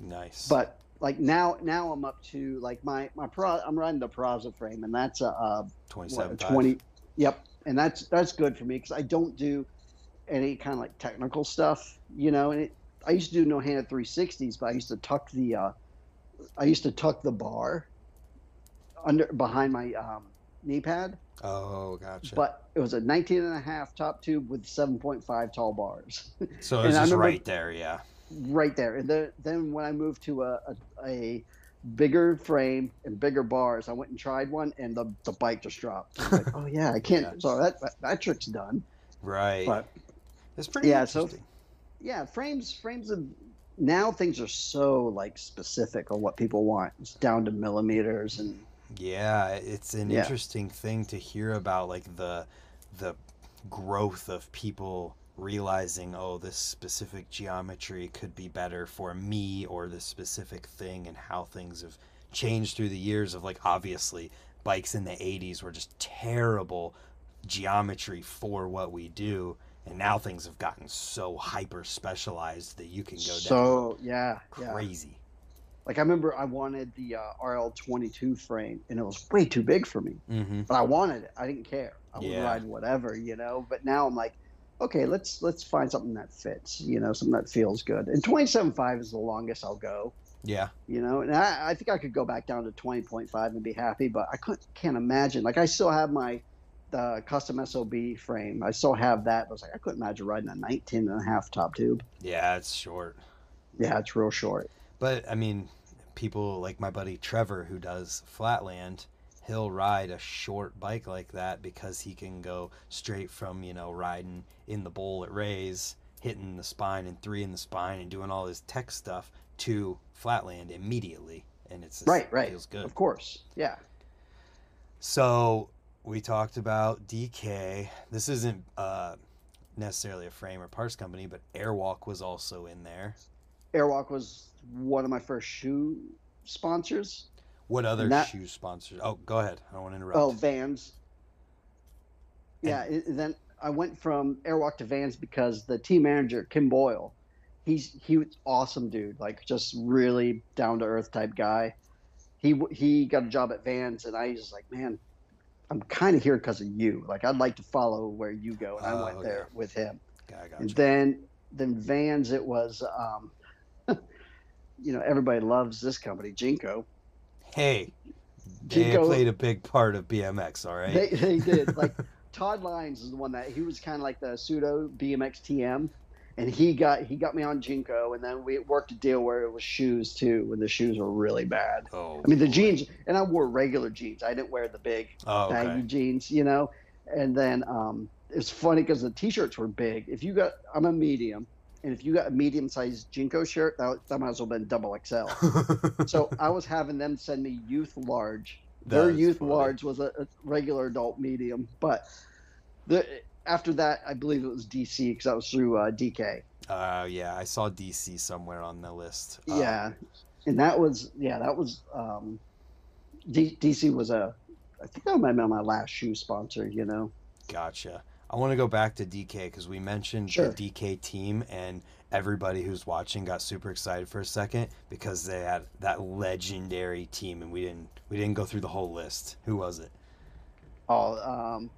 Speaker 1: nice.
Speaker 2: But like now, now I'm up to like my my pro. I'm riding the Peraza frame, and that's a, a what,
Speaker 1: 27
Speaker 2: a 20. Yep, and that's that's good for me because I don't do any kind of like technical stuff, you know. And it, I used to do no handed 360s, but I used to tuck the uh, I used to tuck the bar under behind my um, knee pad,
Speaker 1: Oh, gotcha.
Speaker 2: but it was a 19 and a half top tube with 7.5 tall bars.
Speaker 1: so it's right there, yeah.
Speaker 2: right there. And then, then when I moved to a, a, a bigger frame and bigger bars, I went and tried one, and the, the bike just dropped. Like, oh yeah, I can't.
Speaker 1: Yeah.
Speaker 2: So that, that that trick's done.
Speaker 1: Right.
Speaker 2: But
Speaker 1: it's pretty
Speaker 2: yeah, so-
Speaker 1: interesting.
Speaker 2: yeah, frames frames of now things are so like specific on what people want. It's down to millimeters and
Speaker 1: Yeah, it's an
Speaker 2: Yeah.
Speaker 1: interesting thing to hear about like the the growth of people realizing oh this specific geometry could be better for me or this specific thing and how things have changed through the years of like obviously bikes in the 80s were just terrible geometry for what we do and now things have gotten so hyper specialized that you can go
Speaker 2: so yeah,
Speaker 1: down
Speaker 2: yeah.
Speaker 1: crazy
Speaker 2: Like I remember I wanted the uh, RL22 frame, and it was way too big for me.
Speaker 1: mm-hmm.
Speaker 2: but I wanted it. I didn't care. I would
Speaker 1: Yeah.
Speaker 2: ride whatever, you know. But now I'm like, okay, let's let's find something that fits, you know, something that feels good. And 27.5 is the longest I'll go,
Speaker 1: yeah
Speaker 2: you know. And I, I think I could go back down to 20.5 and be happy, but I couldn't can't imagine. Like I still have my the custom SOB frame. I still have that. I was like, I couldn't imagine riding a 19 and a half top tube.
Speaker 1: yeah it's short
Speaker 2: Yeah, it's real short.
Speaker 1: But I mean, people like my buddy Trevor who does Flatland, he'll ride a short bike like that because he can go straight from, you know, riding in the bowl at Rays, hitting the spine and three in the spine and doing all this tech stuff to Flatland immediately. And it's
Speaker 2: Right, right.
Speaker 1: feels good.
Speaker 2: Of course. Yeah.
Speaker 1: So we talked about DK. This isn't uh, necessarily a frame or parts company, but Airwalk was also in there.
Speaker 2: Airwalk was one of my first shoe sponsors.
Speaker 1: What other
Speaker 2: That-
Speaker 1: shoe sponsors? Oh, go ahead. I don't want to interrupt.
Speaker 2: Oh, Vans. Yeah, it, then I went from Airwalk to Vans because the team manager Kim Boyle, he's he was awesome dude, like just really down to earth type guy. He he got a job at Vans, and I was just like, man, I'm kind of here because of you. Like I'd like to follow where you go, and I
Speaker 1: Oh,
Speaker 2: went there with him.
Speaker 1: I
Speaker 2: And
Speaker 1: you.
Speaker 2: then then Vans, it was, um, you know, everybody loves this company, JNCO.
Speaker 1: Hey, they
Speaker 2: JNCO-
Speaker 1: played a big part of BMX, all right?
Speaker 2: They, they did. Like Todd Lyons is the one that he was kind of like the pseudo BMX TM, and he got he got me on JNCO, and then we worked a deal where it was shoes too, when the shoes were really bad.
Speaker 1: oh,
Speaker 2: I mean the
Speaker 1: boy.
Speaker 2: jeans, and I wore regular jeans. I didn't wear the big
Speaker 1: Oh,
Speaker 2: baggy
Speaker 1: okay.
Speaker 2: jeans, you know. And then um, it's funny because the t-shirts were big. If you got, I'm a medium, and if you got a medium-sized JNCO shirt, that, that might as well have been double XL. So I was having them send me youth large. Their youth
Speaker 1: funny.
Speaker 2: large was a, a regular adult medium, but the after that, I believe it was DC because that was through uh, DK.
Speaker 1: Uh, yeah, I saw DC somewhere on the list. Uh,
Speaker 2: yeah, and that was yeah, that was um, D- DC was a. I think that might have been my last shoe sponsor. You know.
Speaker 1: Gotcha. I want to go back to DK because we mentioned
Speaker 2: Sure.
Speaker 1: the DK team, and everybody who's watching got super excited for a second because they had that legendary team, and we didn't we didn't go through the whole list. Who was it?
Speaker 2: Oh, um,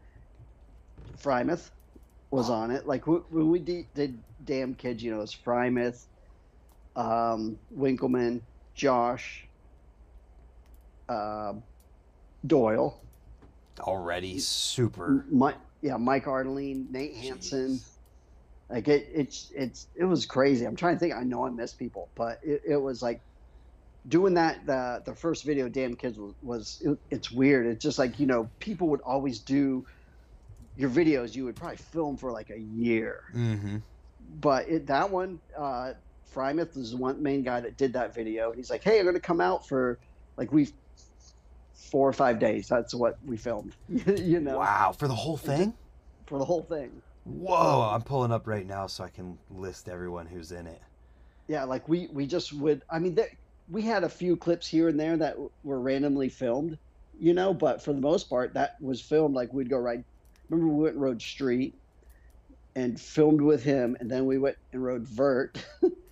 Speaker 2: Freimuth was on it. Like when we de- did Damn Kids, you know, it was Freimuth, um, Winkelmann, Josh, uh, Doyle,
Speaker 1: Already super.
Speaker 2: Mike, yeah, Mike Ardelean, Nate Hansen.
Speaker 1: Jeez.
Speaker 2: Like it, it's it's it was crazy. I'm trying to think. I know I missed people, but it, it was like doing that. The the first video, Damn Kids, was, was it, it's weird. It's just like you know, people would always do your videos. You would probably film for like a year,
Speaker 1: Mm-hmm.
Speaker 2: but it, that one, uh, Freimuth was the one main guy that did that video. He's like, "Hey, I'm going to come out for like we four or five days. That's what we filmed. you know,
Speaker 1: Wow, for the whole thing?
Speaker 2: for the whole thing."
Speaker 1: Whoa! Um, I'm pulling up right now so I can list everyone who's in it.
Speaker 2: Yeah, like we we just would. I mean, there, we had a few clips here and there that were randomly filmed, you know, but for the most part, that was filmed. Like we'd go right. Remember, we went and rode Street and filmed with him, and then we went and rode Vert,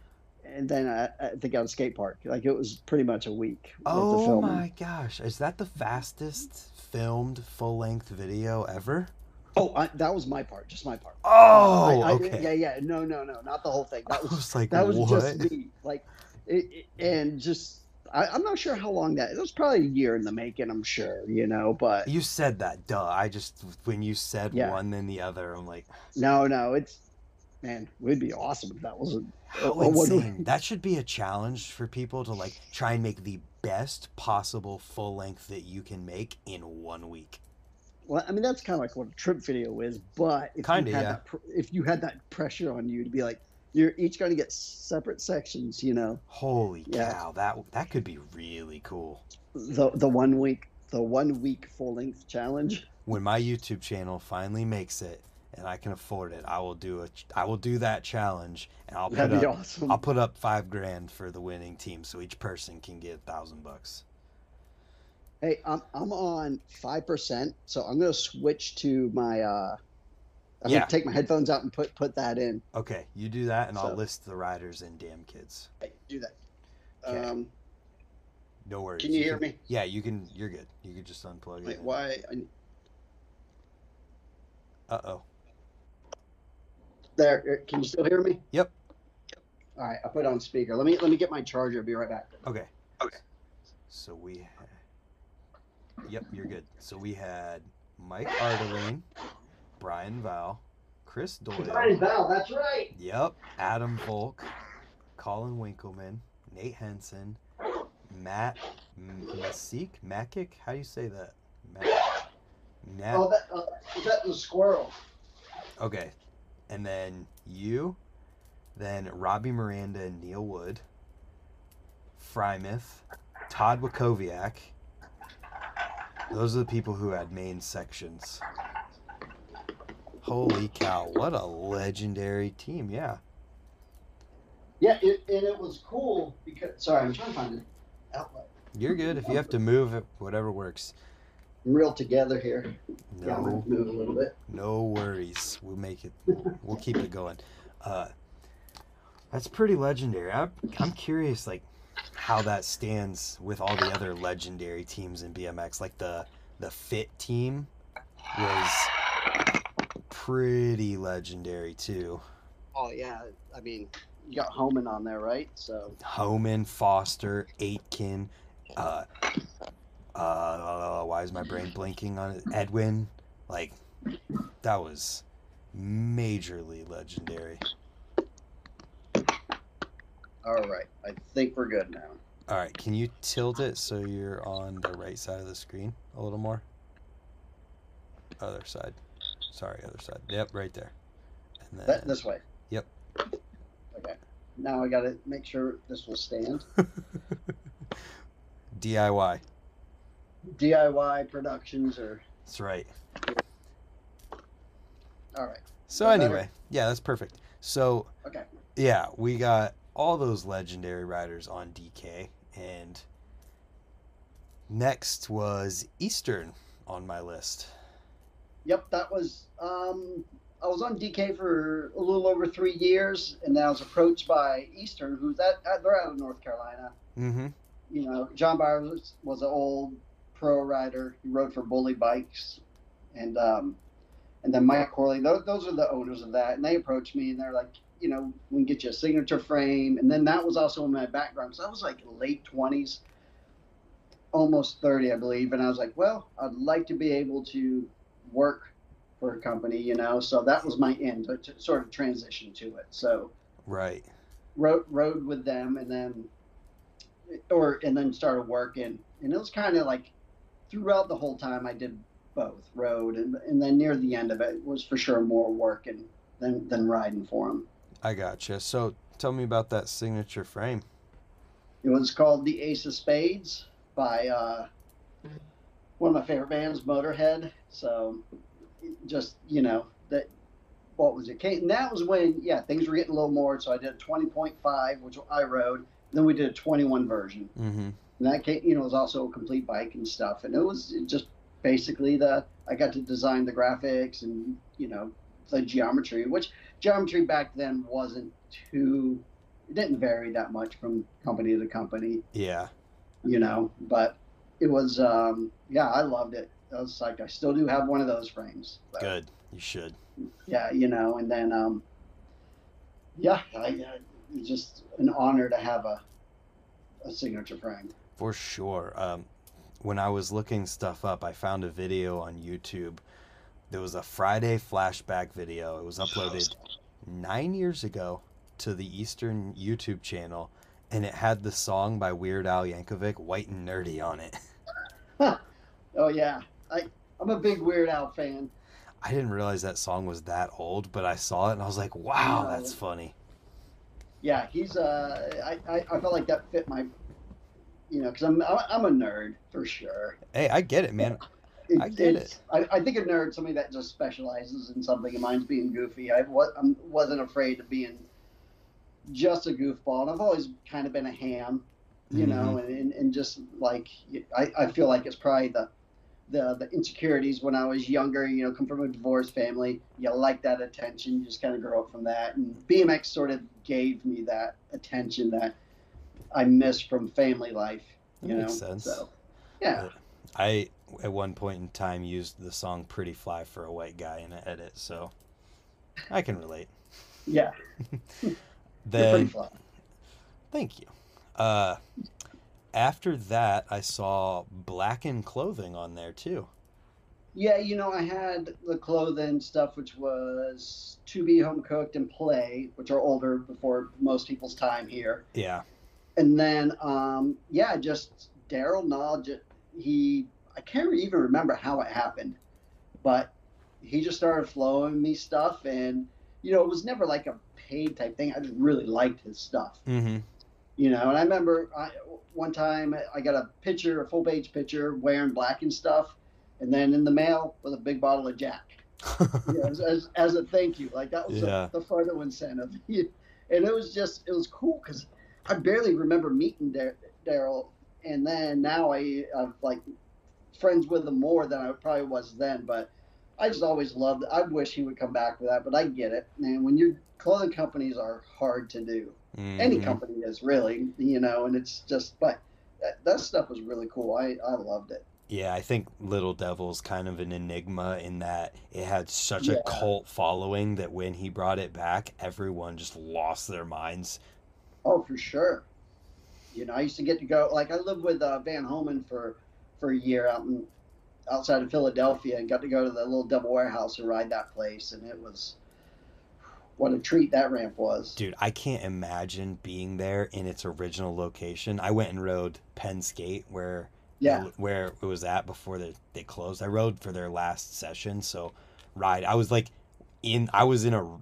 Speaker 2: and then I, I think on skate park. Like it was pretty much a week.
Speaker 1: Oh my gosh! Is that the fastest filmed full length video ever?
Speaker 2: Oh, I, that was my part, just my part.
Speaker 1: Oh, uh,
Speaker 2: I- I-
Speaker 1: okay.
Speaker 2: Yeah, yeah. No, no, no, not the whole thing. That was
Speaker 1: was like,
Speaker 2: that was
Speaker 1: what?
Speaker 2: just me. Like, it, it- and just I, I'm not sure how long that. It was probably a year in the making. I'm sure, you know. But
Speaker 1: You said that, duh. I just when you said
Speaker 2: Yeah.
Speaker 1: one then the other, I'm like,
Speaker 2: no, no, it's man, it would be awesome if that was. A, a
Speaker 1: insane! That should be a challenge for people to like try and make the best possible full length that you can make in one week.
Speaker 2: Well, I mean, that's kind of like what a trip video is. But if
Speaker 1: Kinda,
Speaker 2: you had
Speaker 1: yeah.
Speaker 2: that, pr- if you had that pressure on you to be like, you're each going to get separate sections, you know,
Speaker 1: Holy
Speaker 2: Yeah.
Speaker 1: cow! That that could be really cool.
Speaker 2: the the one week the one week full length challenge.
Speaker 1: When my YouTube channel finally makes it and I can afford it, I will do a I will do that challenge and I'll put
Speaker 2: That'd be
Speaker 1: up
Speaker 2: awesome.
Speaker 1: I'll put up five grand for the winning team, so each person can get a thousand bucks.
Speaker 2: Hey, I'm I'm on five percent, so I'm gonna switch to my. uh I'm
Speaker 1: Yeah.
Speaker 2: gonna take my headphones out and put put that in.
Speaker 1: Okay, you do that, and I'll list the riders and damn kids.
Speaker 2: Hey, do that.
Speaker 1: Okay.
Speaker 2: Um,
Speaker 1: No worries.
Speaker 2: can you hear me?
Speaker 1: Yeah, you can. You're good. You can just unplug
Speaker 2: Wait,
Speaker 1: it.
Speaker 2: why? I,
Speaker 1: Uh oh.
Speaker 2: There, er, can you still hear me?
Speaker 1: Yep.
Speaker 2: All right, I put it on speaker. Let me let me get my charger. I'll be right back.
Speaker 1: Okay.
Speaker 2: Okay.
Speaker 1: So we. ha- Yep, you're good. So we had Mike Ardelean, Brian Val, Chris Doyle.
Speaker 2: Brian Val, that's right.
Speaker 1: Yep. Adam Volk, Colin Winkelmann, Nate Henson, Matt M- Masik, Makic. How do you say that? Matt. Nat.
Speaker 2: Oh, that uh, is that the squirrel?
Speaker 1: Okay. And then you, then Robbie Miranda and Neil Wood, Freimuth, Todd Walkowiak. Those are the people who had main sections. Holy cow, what a legendary team, yeah.
Speaker 2: Yeah, it, and it was cool because. Sorry, I'm trying to find an outlet.
Speaker 1: You're good. If you have to move whatever works.
Speaker 2: I'm real together here. Yeah, I'm
Speaker 1: No
Speaker 2: gonna move a little bit.
Speaker 1: No worries. We'll make it. We'll keep it going. Uh, that's pretty legendary. I'm, I'm curious, like, how that stands with all the other legendary teams in BMX. Like the the Fit team was pretty legendary too.
Speaker 2: Oh yeah, I mean, you got Homan on there, right? So
Speaker 1: Homan, Foster, Aitken. Uh, uh, why is my brain blinking on it? Edwin. Like, that was majorly legendary.
Speaker 2: all right, I think we're good now.
Speaker 1: All right, can you tilt it so you're on the right side of the screen a little more? Other side. Sorry, other side. Yep, right there. And then
Speaker 2: That, this way.
Speaker 1: Yep.
Speaker 2: Okay. Now I got to make sure this will stand.
Speaker 1: DIY.
Speaker 2: DIY productions or.
Speaker 1: That's right.
Speaker 2: all right.
Speaker 1: So
Speaker 2: That better?
Speaker 1: anyway, yeah, that's perfect. So
Speaker 2: Okay.
Speaker 1: yeah, we got all those legendary riders on DK, and next was Eastern on my list.
Speaker 2: Yep, that was. Um, I was on DK for a little over three years, and then I was approached by Eastern, who's at, at they're out of North Carolina.
Speaker 1: Mm-hmm.
Speaker 2: You know, John Byers was, was an old pro rider. He rode for Bully Bikes, and um, and then Mike Corley. Those, those are the owners of that, and they approached me, and they're like, you know, we can get you a signature frame, and then that was also in my background. So I was like late twenties, almost thirty, I believe, and I was like, well, I'd like to be able to work for a company, you know. So that was my end, to, to sort of transition to it. So
Speaker 1: Right.
Speaker 2: rode rode with them and then or and then started working and it was kind of like throughout the whole time i did both rode and, and then near the end of it was for sure more working than than riding for them
Speaker 1: I gotcha. So tell me about that signature frame.
Speaker 2: it was called the ace of spades by uh one of my favorite bands motorhead so just you know that what was it? Came, and that was when yeah things were getting a little more. So I did a twenty point five, which I rode. Then we did a twenty one version.
Speaker 1: Mm-hmm.
Speaker 2: And that came, you know, was also a complete bike and stuff. And it was just basically the I got to design the graphics and you know the geometry, which geometry back then wasn't too. It didn't vary that much from company to company,
Speaker 1: Yeah.
Speaker 2: you know. But it was, um, yeah, I loved it. I was like, I still do have one of those frames. So,
Speaker 1: Good. You should.
Speaker 2: Yeah, you know, and then, um, yeah, I, it's just an honor to have a a signature frame.
Speaker 1: For sure. Um, when I was looking stuff up, I found a video on YouTube. There was a Friday flashback video. It was uploaded nine years ago to the Eastern YouTube channel, and it had the song by Weird Al Yankovic, "White and Nerdy," on it.
Speaker 2: Oh yeah, I I'm a big Weird Al fan.
Speaker 1: I didn't realize that song was that old, but I saw it and I was like, "Wow, that's funny."
Speaker 2: Yeah, he's uh, I, I I felt like that fit my, you know, because I'm I'm a nerd for sure.
Speaker 1: Hey, I get it, man. I get
Speaker 2: it's- I, I think a nerd, somebody that just specializes in something, and mine's being goofy. I was, I wasn't afraid of being just a goofball, and I've always kind of been a ham, you know, mm-hmm. and, and, and just like I, I feel like it's probably the, the the insecurities when I was younger. You know, come from a divorced family, you like that attention. You just kind of grow up from that, and BMX sort of gave me that attention that I missed from family life.
Speaker 1: That
Speaker 2: You
Speaker 1: makes
Speaker 2: know,
Speaker 1: sense.
Speaker 2: so yeah.
Speaker 1: I at one point in time used the song "Pretty Fly" for a white guy in an edit, so I can relate.
Speaker 2: Yeah,
Speaker 1: Then
Speaker 2: pretty fly.
Speaker 1: Thank you. Uh, after that, I saw Blackened clothing on there too.
Speaker 2: Yeah, you know, I had the clothing stuff, which was to be home cooked and play, which are older before most people's time here.
Speaker 1: Yeah.
Speaker 2: And then, um, yeah, just Daryl Knowledge, he, I can't even remember how it happened, but he just started flowing me stuff. And, you know, it was never like a paid type thing. I just really liked his stuff,
Speaker 1: Mm-hmm.
Speaker 2: you know. And I remember I, one time I got a picture, a full page picture wearing black and stuff. And then in the mail with a big bottle of Jack yeah, as, as, as a thank you. Like that was
Speaker 1: Yeah.
Speaker 2: the, the photo incentive, and it was just it was cool because I barely remember meeting Dar- Daryl, and then now I I'm like friends with him more than I probably was then. But I just always loved. I wish he would come back for that, but I get it, And When your clothing companies are hard to do, any
Speaker 1: Mhm.
Speaker 2: company is really, you know, and it's just but. That, that stuff was really cool. I, I loved it.
Speaker 1: Yeah, I think Little Devil's kind of an enigma in that it had such a cult following that when he brought it back, everyone just lost their minds.
Speaker 2: Oh, for sure. You know, I used to get to go. Like, I lived with uh, Van Homan for for a year out in outside of Philadelphia, and got to go to the little Devil Warehouse and ride that place, and it was what a treat that ramp was.
Speaker 1: Dude, I can't imagine being there in its original location. I went and rode Penn Skate where
Speaker 2: Yeah,
Speaker 1: where it was at before they, they closed. I rode for their last session, so ride. I was like in I was in a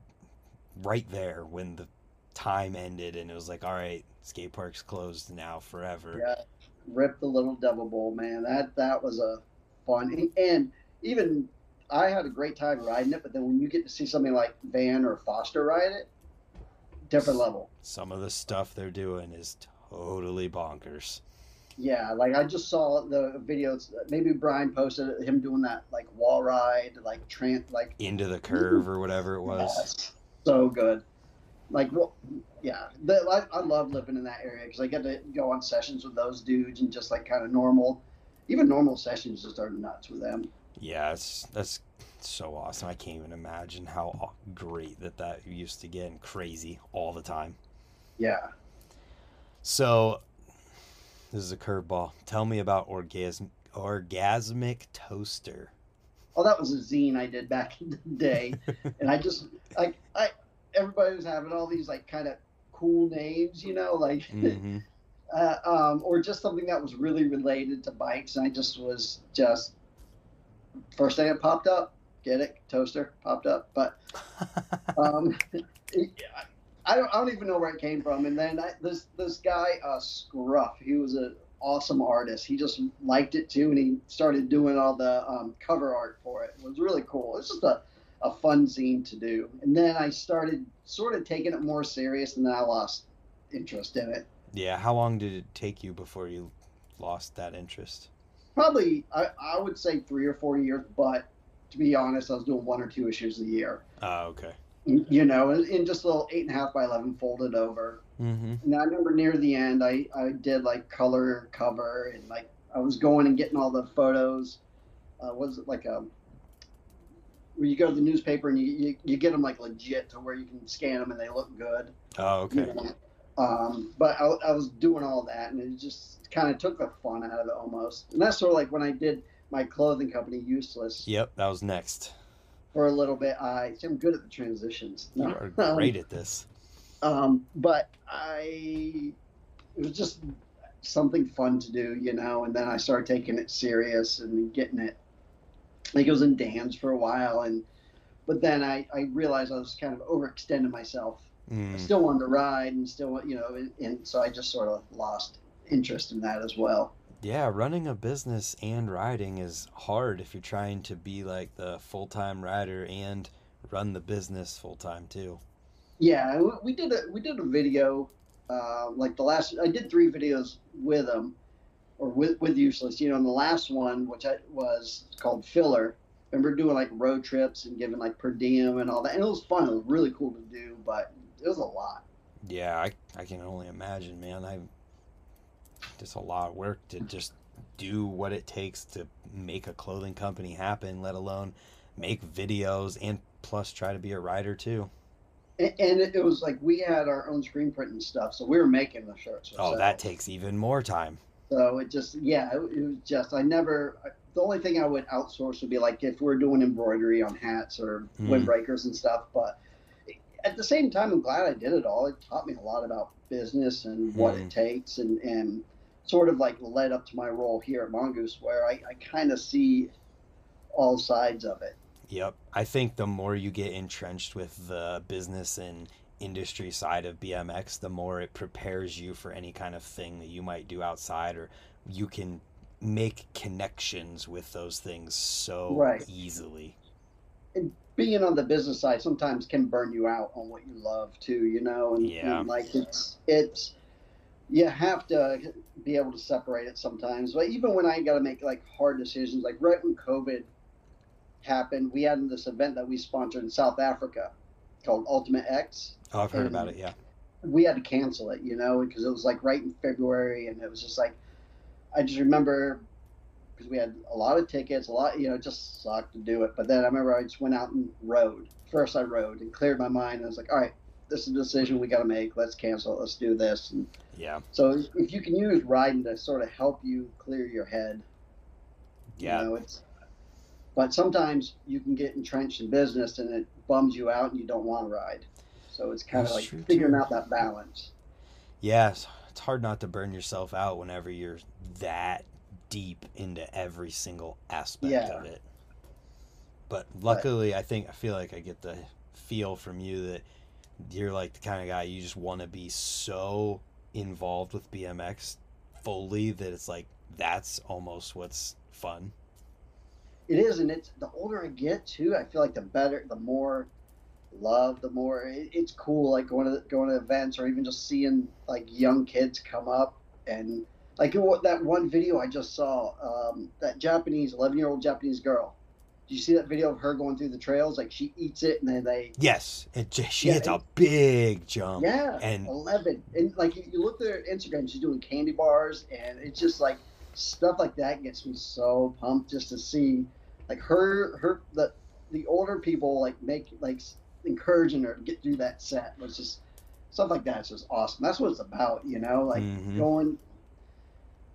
Speaker 1: right there when the time ended and it was like, all right, skate park's closed now forever.
Speaker 2: yeah. Rip the little Devil Bowl, man. That that was a fun, and even I had a great time riding it. But then when you get to see something like Van or Foster ride it, different level.
Speaker 1: Some of the stuff they're doing is totally bonkers.
Speaker 2: Yeah, like I just saw the videos. Maybe Brian posted him doing that like wall ride, like tran like
Speaker 1: Into the curve or whatever it was.
Speaker 2: yes, so good. Like well, yeah, the, I, I love living in that area because I get to go on sessions with those dudes and just like kind of normal, even normal sessions just are nuts with them.
Speaker 1: Yeah, it's that's so awesome. I can't even imagine how great that that used to get and crazy all the time.
Speaker 2: Yeah.
Speaker 1: So, this is a curveball. Tell me about orgasm orgasmic toaster.
Speaker 2: Oh, that was a zine I did back in the day, and I just like I everybody was having all these like kind of cool names, you know, like.
Speaker 1: hmm
Speaker 2: uh, um, or just something that was really related to bikes. And I just was just first thing that popped up, get it, toaster popped up, but um, it- I don't, I don't even know where it came from. And then I, this this guy, uh, Scruff, he was an awesome artist. He just liked it too, and he started doing all the um, cover art for it. It was really cool. It's just a a fun zine to do. And then I started sort of taking it more serious, and then I lost interest in it.
Speaker 1: Yeah. How long did it take you before you lost that interest?
Speaker 2: Probably, I, I would say three or four years, but to be honest, I was doing one or two issues a year.
Speaker 1: Oh, okay.
Speaker 2: You know, in just a little eight and a half by eleven folded over.
Speaker 1: Mm-hmm.
Speaker 2: And I remember near the end, I I did like color cover and like I was going and getting all the photos. Uh, was it like a where you go to the newspaper and you, you, you get them like legit to where you can scan them and they look good.
Speaker 1: Oh, okay.
Speaker 2: You know? Um, but I, I was doing all that and it just kind of took the fun out of it almost. And that's sort of like when I did my clothing company, Useless.
Speaker 1: Yep, that was next.
Speaker 2: For a little bit, I I'm good at the transitions.
Speaker 1: You are great at this.
Speaker 2: Um, but I it was just something fun to do, you know. And then I started taking it serious and getting it. Like it was in Dan's for a while, and but then I I realized I was kind of overextending myself.
Speaker 1: Mm.
Speaker 2: I still wanted to ride and still, you know, and, and so I just sort of lost interest in that as well.
Speaker 1: Yeah, running a business and riding is hard if you're trying to be like the full time rider and run the business full time too.
Speaker 2: Yeah, we did a we did a video, uh, like the last. I did three videos with them, or with with useless. You know, and the last one, which I was called filler. I remember doing like road trips and giving like per diem and all that, and it was fun. It was really cool to do, but it was a lot.
Speaker 1: Yeah, I I can only imagine, man. I just a lot of work to just do what it takes to make a clothing company happen, let alone make videos and plus try to be a writer too.
Speaker 2: And, and it was like we had our own screen print and stuff, so we were making the shirts.
Speaker 1: Oh, that takes even more time.
Speaker 2: So it just, yeah, it, it was just, I never, the only thing I would outsource would be like if we're doing embroidery on hats or
Speaker 1: Mm.
Speaker 2: windbreakers and stuff. But at the same time, I'm glad I did it all. It taught me a lot about business and what
Speaker 1: Mm.
Speaker 2: it takes and, and sort of like led up to my role here at Mongoose where I, I kind of see all sides of it.
Speaker 1: Yep. I think the more you get entrenched with the business and industry side of BMX, the more it prepares you for any kind of thing that you might do outside or you can make connections with those things so
Speaker 2: Right.
Speaker 1: easily.
Speaker 2: being on the business side sometimes can burn you out on what you love too, you know, and,
Speaker 1: Yeah.
Speaker 2: and, like it's it's you have to be able to separate it sometimes. But even when I got to make like hard decisions, like right when COVID happened, we had this event that we sponsored in South Africa called Ultimate X.
Speaker 1: Oh, I've heard
Speaker 2: And-
Speaker 1: about it. Yeah.
Speaker 2: We had to cancel it, you know, because it was like right in February, and it was just like I just remember because we had a lot of tickets, a lot, you know, it just sucked to do it. But then I remember I just went out and rode. First, I rode and cleared my mind. And I was like, all right, this is a decision we got to make. Let's cancel it. Let's do this. And
Speaker 1: Yeah.
Speaker 2: so if you can use riding to sort of help you clear your head,
Speaker 1: Yeah.
Speaker 2: you know, it's. But sometimes you can get entrenched in business and it bums you out and you don't want to ride. So it's kind of like figuring
Speaker 1: too.
Speaker 2: out that balance.
Speaker 1: Yes, It's, it's hard not to burn yourself out whenever you're that deep into every single aspect
Speaker 2: Yeah.
Speaker 1: of it. But luckily, I think I feel like I get the feel from you that you're like the kind of guy you just want to be so involved with BMX fully that it's like that's almost what's fun.
Speaker 2: It is, and it's the older I get too. I feel like the better, the more love, the more it, it's cool. Like going to going to events or even just seeing like young kids come up and like that one video I just saw. Um, that Japanese, eleven year old Japanese girl. Did you see that video of her going through the trails? Like she eats it and then they.
Speaker 1: Yes, it, j- she
Speaker 2: Yeah,
Speaker 1: hits a big jump.
Speaker 2: Yeah,
Speaker 1: and-
Speaker 2: eleven, and like you, you look at her Instagram, she's doing candy bars, and it's just like stuff like that gets me so pumped just to see, like her, her the the older people like make like encouraging her to get through that set. was just stuff like that's just awesome. That's what it's about, you know, like
Speaker 1: Mhm.
Speaker 2: going.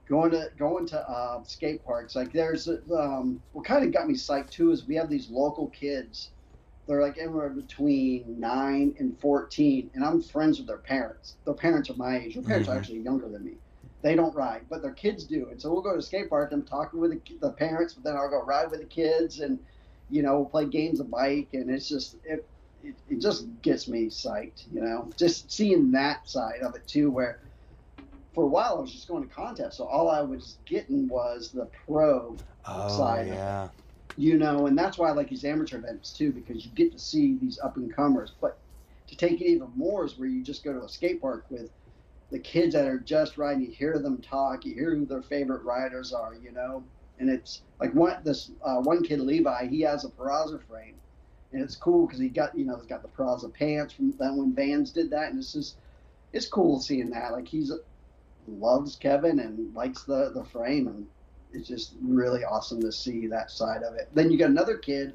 Speaker 2: Going to going to uh, skate parks like there's um, what kind of got me psyched too is we have these local kids they're like anywhere between nine and 14 and i'm friends with their parents their parents are my age their parents
Speaker 1: Mhm.
Speaker 2: are actually younger than me they don't ride but their kids do and so we'll go to the skate park and I'm talking with the, the parents but then i'll go ride with the kids and you know we'll play games of bike and it's just it, it, it just gets me psyched you know just seeing that side of it too where for a while i was just going to contests so all i was getting was the pro
Speaker 1: Oh
Speaker 2: side.
Speaker 1: yeah.
Speaker 2: you know, and that's why I like these amateur events too, because you get to see these up and comers. But to take it even more is where you just go to a skate park with the kids that are just riding. You hear them talk. You hear who their favorite riders are. You know, and it's like one this uh, one kid Levi. He has a Peraza frame, and it's cool because he got you know he's got the Peraza pants from then when Vans did that, and it's just it's cool seeing that. Like he's loves Kevin and likes the the frame, and it's just really awesome to see that side of it. Then you got another kid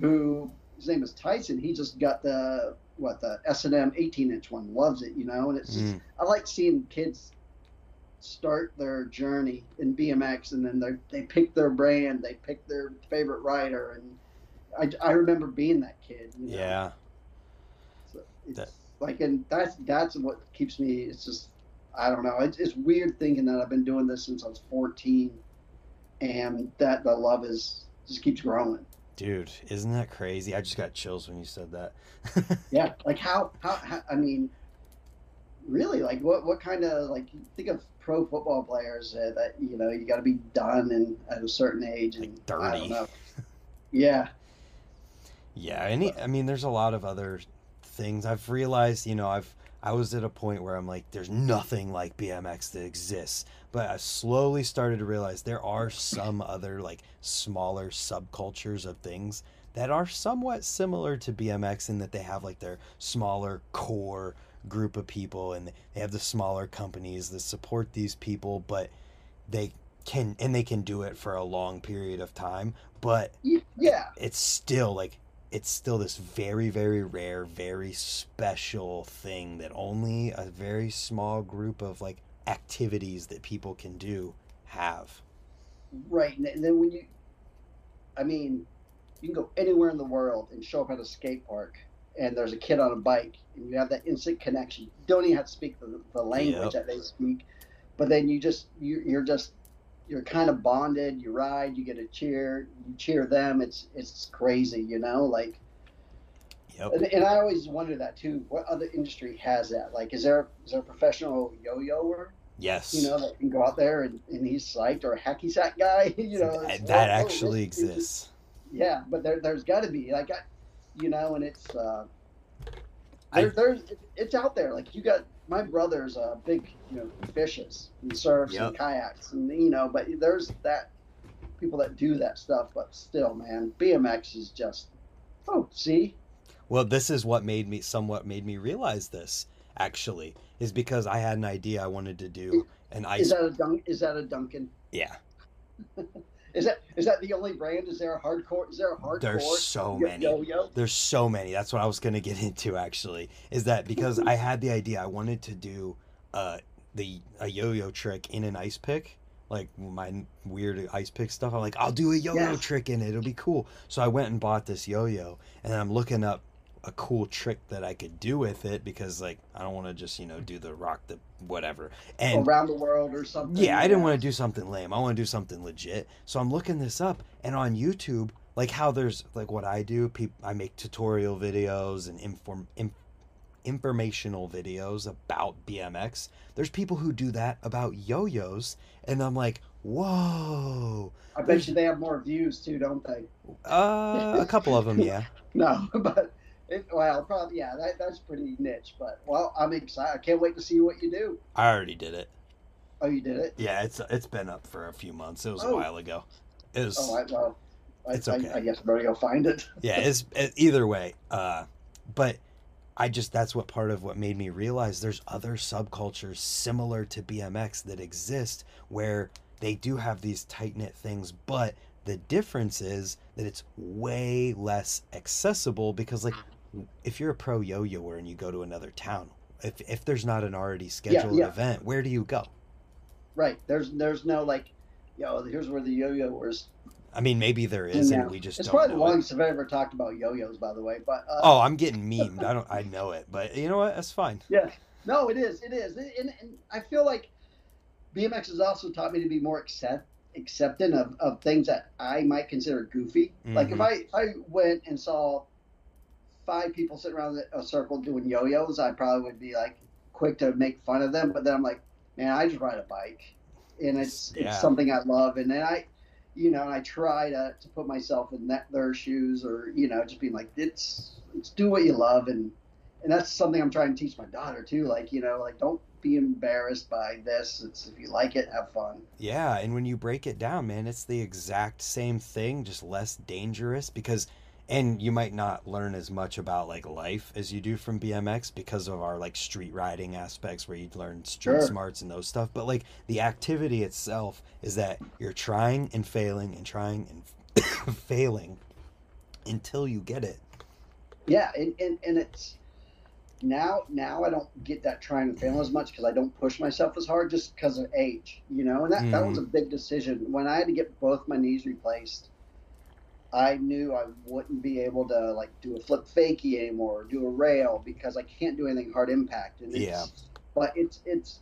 Speaker 2: who his name is Tyson. He just got the what the S and M 18 inch one. Loves it, you know. And it's just,
Speaker 1: Mm.
Speaker 2: I like seeing kids start their journey in BMX, and then they they pick their brand, they pick their favorite rider, and I, I remember being that kid. You know?
Speaker 1: Yeah.
Speaker 2: So it's
Speaker 1: That-
Speaker 2: like, and that's that's what keeps me. It's just I don't know. It's, it's weird thinking that I've been doing this since I was 14, and that the love is just keeps growing.
Speaker 1: Dude, isn't that crazy? I just got chills when you said that.
Speaker 2: Yeah, like how how, how I mean, really, like what what kind of like think of pro football players uh, that you know you got to be done and at a certain age and
Speaker 1: Like
Speaker 2: I
Speaker 1: dirty.
Speaker 2: don't know. Yeah,
Speaker 1: Yeah, any I mean there's a lot of other things. I've realized, you know, I've I was at a point where I'm like there's nothing like BMX that exists, but I slowly started to realize there are some other like smaller subcultures of things that are somewhat similar to BMX in that they have like their smaller core group of people and they have the smaller companies that support these people, but they can and they can do it for a long period of time, but
Speaker 2: yeah,
Speaker 1: it's still like it's still this very very rare very special thing that only a very small group of like activities that people can do have
Speaker 2: right. And then- when you, I mean, you can go anywhere in the world and show up at a skate park, and there's a kid on a bike, and you have that instant connection. You don't even have to speak the, the language
Speaker 1: Yep.
Speaker 2: that they speak, but then you just you, you're just you're kind of bonded. You ride, you get a cheer, you cheer them. It's it's crazy, you know. Like,
Speaker 1: yep
Speaker 2: and, and I always wonder that too. What other industry has that? Like, is there is there a professional yo-yoer?
Speaker 1: yes
Speaker 2: You know, that can go out there and, and he's psyched, or a hacky sack guy. You know,
Speaker 1: that, that
Speaker 2: oh, oh,
Speaker 1: actually
Speaker 2: this- this is-
Speaker 1: exists
Speaker 2: yeah, but there, there's got to be like, I, you know, and it's uh,
Speaker 1: I-
Speaker 2: there's it's out there. Like you got my brother's a big, you know, fishes and surfs
Speaker 1: Yep.
Speaker 2: and kayaks, and you know, but there's that people that do that stuff. But still, man, BMX is just oh, see,
Speaker 1: well this is what made me somewhat made me realize this actually is because i had an idea i wanted to do an ice
Speaker 2: is that a dunk? Is that a Duncan?
Speaker 1: yeah
Speaker 2: Is that is that the only brand? Is there a hardcore? Is there a hardcore?
Speaker 1: There's so
Speaker 2: yo-
Speaker 1: many.
Speaker 2: Yo-yo.
Speaker 1: There's so many. That's what I was gonna get into actually. Is that because I had the idea I wanted to do uh the a yo-yo trick in an ice pick, like my weird ice pick stuff. I'm like, I'll do a yo-yo
Speaker 2: Yes.
Speaker 1: trick in it. It'll be cool. So I went and bought this yo-yo, and I'm looking up a cool trick that I could do with it because like I don't want to just you know do the rock the whatever. And
Speaker 2: around the world or something.
Speaker 1: yeah, I didn't want to do something lame. I want to do something legit. So I'm looking this up, and on YouTube, like how there's like what I do, peop I make tutorial videos and inform in, informational videos about BMX. There's people who do that about yo-yos, and I'm like, whoa.
Speaker 2: I bet you they have more views too, don't they?
Speaker 1: Uh, a couple of them, yeah.
Speaker 2: No, but it, well, probably yeah. That, that's pretty niche, but well, I'm excited. I can't wait to see what you do.
Speaker 1: I already did it.
Speaker 2: Oh, you did it.
Speaker 1: Yeah, it's it's been up for a few months. It was a
Speaker 2: Oh.
Speaker 1: while ago. It was.
Speaker 2: Oh, I, well, I,
Speaker 1: It's
Speaker 2: I-
Speaker 1: okay.
Speaker 2: I, guess I better go find it.
Speaker 1: yeah it's it, either way uh but i just that's what part of what made me realize there's other subcultures similar to bmx that exist where they do have these tight knit things but the difference is that it's way less accessible because like if you're a pro yo-yoer and you go to another town if, if there's not an already scheduled
Speaker 2: yeah.
Speaker 1: event where do you go
Speaker 2: Right. There's there's no like, yo, here's where the yo-yo was.
Speaker 1: i mean maybe there is
Speaker 2: Yeah.
Speaker 1: and we just
Speaker 2: It's
Speaker 1: don't
Speaker 2: probably the longest I've ever talked about yo-yos, by the way. But uh,
Speaker 1: oh i'm getting memed i don't i know it but you know what that's fine
Speaker 2: Yeah. No, it is. It is. And, and I feel like BMX has also taught me to be more accept, accepting of, of things that I might consider goofy. Like if
Speaker 1: Mhm.
Speaker 2: I, if I went and saw five people sitting around a circle doing yo-yos, I probably would be like quick to make fun of them. But then I'm like, man, I just ride a bike, and it's
Speaker 1: Yeah.
Speaker 2: it's something I love. And then I, you know, and I try to, to put myself in that, their shoes or, you know, just being like, it's, it's do what you love. And, and that's something I'm trying to teach my daughter too. Like, you know, like don't be embarrassed by this. It's if you like it, have fun.
Speaker 1: Yeah, and when you break it down, man, it's the exact same thing, just less dangerous because and you might not learn as much about like life as you do from BMX because of our like street riding aspects where you learn street
Speaker 2: Sure.
Speaker 1: smarts and those stuff. But like the activity itself is that you're trying and failing and trying and failing until you get it.
Speaker 2: Yeah. And, and, and it's now, now I don't get that trying and failing as much because I don't push myself as hard just because of age, you know, and that, that was mm-hmm. a big decision when I had to get both my knees replaced. I knew I wouldn't be able to like do a flip fakie anymore, or do a rail because I can't do anything hard impact. And it's,
Speaker 1: Yeah.
Speaker 2: But it's it's.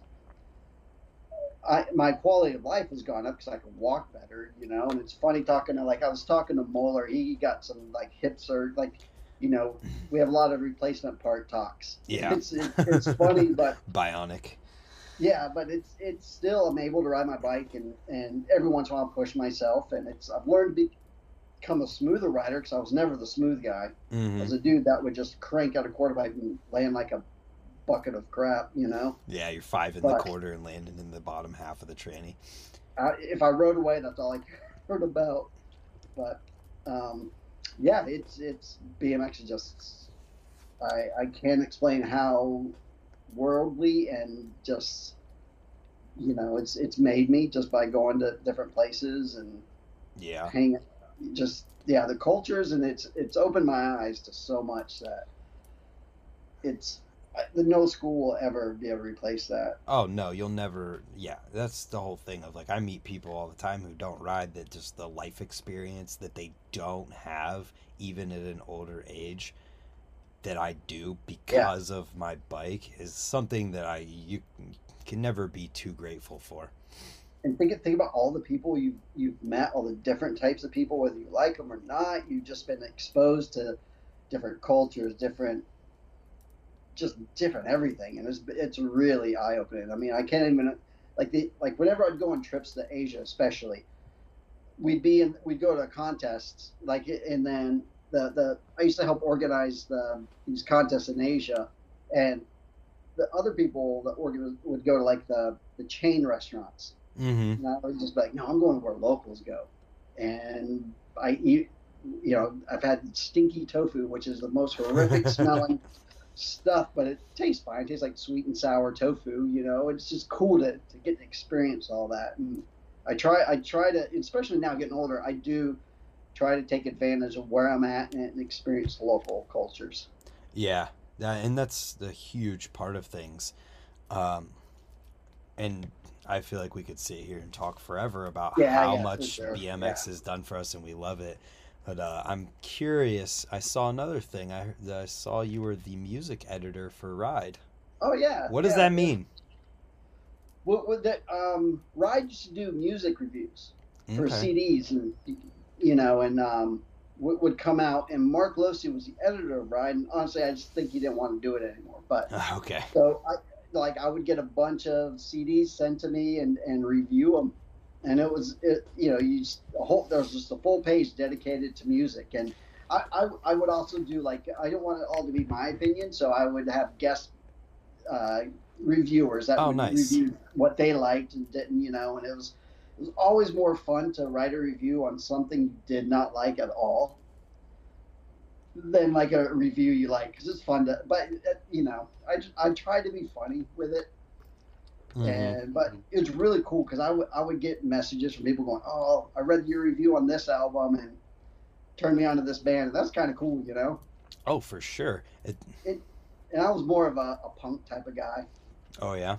Speaker 2: I my quality of life has gone up because I can walk better, you know. And it's funny talking to like I was talking to Moeller. He got some like hip surgery, like you know. We have a lot of replacement part talks.
Speaker 1: Yeah.
Speaker 2: It's it's, it's funny, but
Speaker 1: Bionic.
Speaker 2: yeah, but it's it's still I'm able to ride my bike and and every once in a while push myself, and it's I've learned to become a smoother rider because I was never the smooth guy. I
Speaker 1: hmm
Speaker 2: was a dude that would just crank out a quarter pipe and land like a bucket of crap, you know.
Speaker 1: Yeah, you're five in the quarter and landing in the bottom half of the tranny.
Speaker 2: I, if I rode away, that's all I heard about. But um, yeah, it's it's BMX is just I I can't explain how worldly and just you know it's it's made me just by going to different places and
Speaker 1: Yeah.
Speaker 2: hanging just yeah the cultures and it's it's opened my eyes to so much that it's the no school will ever be able to replace that
Speaker 1: Oh no, you'll never. Yeah, that's the whole thing of like I meet people all the time who don't ride that just the life experience that they don't have even at an older age that I do because of my bike is something that I you can never be too grateful for.
Speaker 2: And think think about all the people you've you've met, all the different types of people, whether you like them or not. You've just been exposed to different cultures, different, just different everything, and it's it's really eye opening. I mean, I can't even like the like whenever I'd go on trips to Asia, especially, we'd be in we'd go to contests like and then the the I used to help organize the these contests in Asia, and the other people that organize would go to like the the chain restaurants
Speaker 1: Mm-hmm.
Speaker 2: I was just like, no, I'm going where locals go. And I eat, you know, I've had stinky tofu, which is the most horrific smelling stuff, but it tastes fine. It tastes like sweet and sour tofu, you know. It's just cool to, to get to experience all that. And I try, I try to, especially now getting older, I do try to take advantage of where I'm at and, and experience local cultures.
Speaker 1: Yeah, and that's the huge part of things. Um, and I feel like we could sit here and talk forever about
Speaker 2: Yeah,
Speaker 1: how
Speaker 2: yeah,
Speaker 1: much
Speaker 2: sure.
Speaker 1: BMX has done for us, and we love it. But uh, I'm curious. I saw another thing. I, I saw you were the music editor for Ride.
Speaker 2: Oh yeah.
Speaker 1: What does that mean?
Speaker 2: What would that? Um, Ride used to do music reviews. for CDs and you know and um, would, would come out and Mark Losey was the editor of Ride and honestly I just think he didn't want to do it anymore but
Speaker 1: Okay.
Speaker 2: so I like I would get a bunch of CDs sent to me and and review them and it was it you know you just, a whole there was just a full page dedicated to music. And I, I, I would also do like I don't want it all to be my opinion so I would have guest uh, reviewers that
Speaker 1: Oh,
Speaker 2: would
Speaker 1: nice.
Speaker 2: review what they liked and didn't you know and it was it was always more fun to write a review on something you did not like at all than like a review you like because it's fun to but uh, you know I I try to be funny with it
Speaker 1: Mhm.
Speaker 2: and but it's really cool because I would I would get messages from people going oh I read your review on this album and turned me on to this band and that's kind of cool you know
Speaker 1: Oh, for sure. It,
Speaker 2: and I was more of a, a punk type of guy
Speaker 1: oh yeah.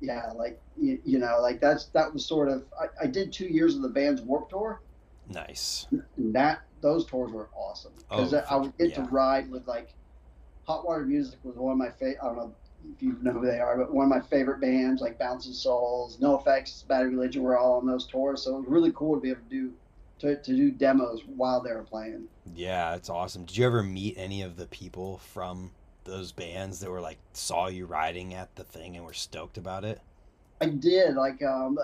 Speaker 2: yeah like you, you know like that's that was sort of I, I did two years of the band's Warp Tour
Speaker 1: Nice.
Speaker 2: and that those tours were awesome because
Speaker 1: Oh,
Speaker 2: I would get
Speaker 1: yeah.
Speaker 2: to ride with like Hot Water Music was one of my favorite. I don't know if you know who they are, but one of my favorite bands like Bouncing Souls, NOFX, Bad Religion were all on those tours. So it was really cool to be able to do to, to do demos while they were playing.
Speaker 1: Yeah, it's awesome. Did you ever meet any of the people from those bands that were like saw you riding at the thing and were stoked about it?
Speaker 2: I did like um,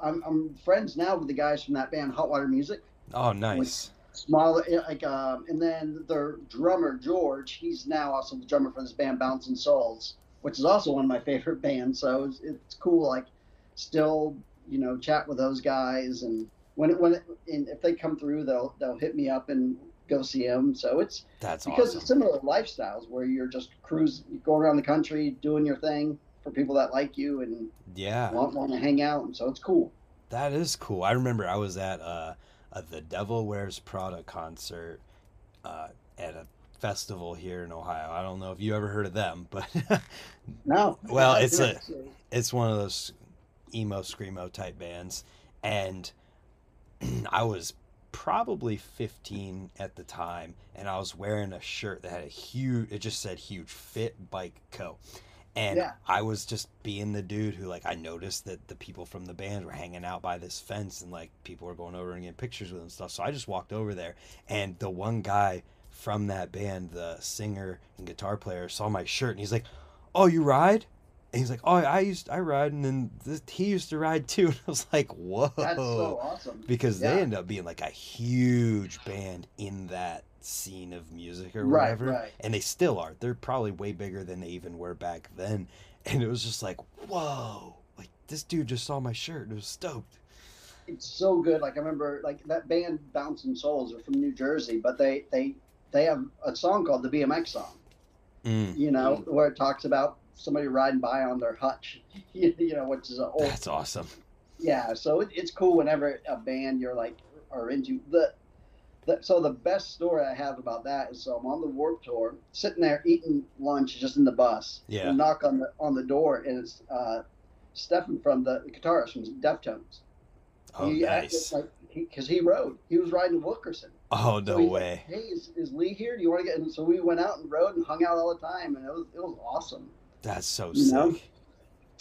Speaker 2: I'm, I'm friends now with the guys from that band Hot Water Music.
Speaker 1: Oh, nice.
Speaker 2: Smaller, like, um, and then their drummer George, he's now also the drummer for this band Bouncing Souls, which is also one of my favorite bands. So it's, it's cool, like, still, you know, chat with those guys, and when it, when it, and if they come through, they'll they'll hit me up and go see them. So it's
Speaker 1: That's
Speaker 2: because
Speaker 1: awesome.
Speaker 2: it's similar lifestyles where you're just cruise, you go around the country doing your thing for people that like you and
Speaker 1: yeah.
Speaker 2: want, want to hang out, and so it's cool.
Speaker 1: That is cool. I remember I was at uh, a The Devil Wears Prada concert uh, at a festival here in Ohio. I don't know if you ever heard of them, but
Speaker 2: No,
Speaker 1: Well, it's a- it's one of those emo screamo type bands, and I was probably 15 at the time, and I was wearing a shirt that had a huge. It just said "Huge Fit Bike Co." And
Speaker 2: Yeah.
Speaker 1: I was just being the dude who, like, I noticed that the people from the band were hanging out by this fence, and like people were going over and getting pictures with them and stuff. So I just walked over there, and the one guy from that band, the singer and guitar player, saw my shirt, and he's like, "Oh, you ride?" And he's like, "Oh, I used I ride, and then this, he used to ride too." And I was like, "Whoa!"
Speaker 2: That's so awesome.
Speaker 1: because
Speaker 2: Yeah.
Speaker 1: they end up being like a huge band in that scene of music or
Speaker 2: Right,
Speaker 1: whatever,
Speaker 2: right.
Speaker 1: and they still are. They're probably way bigger than they even were back then. And it was just like, "Whoa!" Like this dude just saw my shirt and was stoked.
Speaker 2: It's so good. Like I remember, like that band Bouncing Souls are from New Jersey, but they they they have a song called the BMX song.
Speaker 1: Mm,
Speaker 2: You know, where it talks about somebody riding by on their hutch. you know, which is an old
Speaker 1: that's awesome.
Speaker 2: yeah so it, it's cool whenever a band you're like are into the, so the best story i have about that is so i'm on the warp tour sitting there eating lunch just in the bus
Speaker 1: Yeah.
Speaker 2: and knock on the on the door and it's uh stefan from the, the guitarist from deftones
Speaker 1: Oh,
Speaker 2: he acted
Speaker 1: nice.
Speaker 2: like because he, rode he was riding wilkerson
Speaker 1: Oh
Speaker 2: So
Speaker 1: no
Speaker 2: like,
Speaker 1: way.
Speaker 2: hey is, is Leigh here do you want to get and so we went out and rode and hung out all the time and it was it was awesome
Speaker 1: That's so
Speaker 2: You know?
Speaker 1: sick.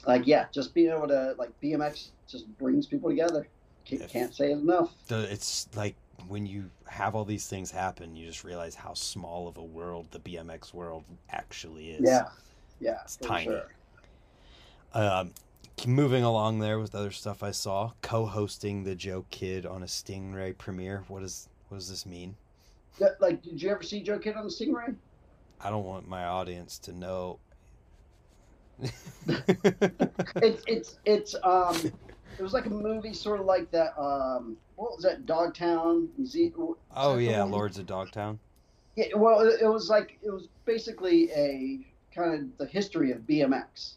Speaker 2: like yeah just being able to like bmx just brings people together can't,
Speaker 1: If-
Speaker 2: can't say it enough
Speaker 1: the, it's like when you have all these things happen, you just realize how small of a world the BMX world actually is.
Speaker 2: yeah yeah
Speaker 1: It's tiny.
Speaker 2: sure.
Speaker 1: Um, moving along there with other stuff I saw, co-hosting the Joe Kid on a Stingray premiere. What does what does this mean?
Speaker 2: Yeah, like did you ever see joe kid on the stingray
Speaker 1: I don't want my audience to know.
Speaker 2: it's it's it's um it was like a movie sort of like that um what was that dogtown Ze-
Speaker 1: oh yeah? Lords of Dogtown.
Speaker 2: yeah well it, it was like it was basically a kind of the history of bmx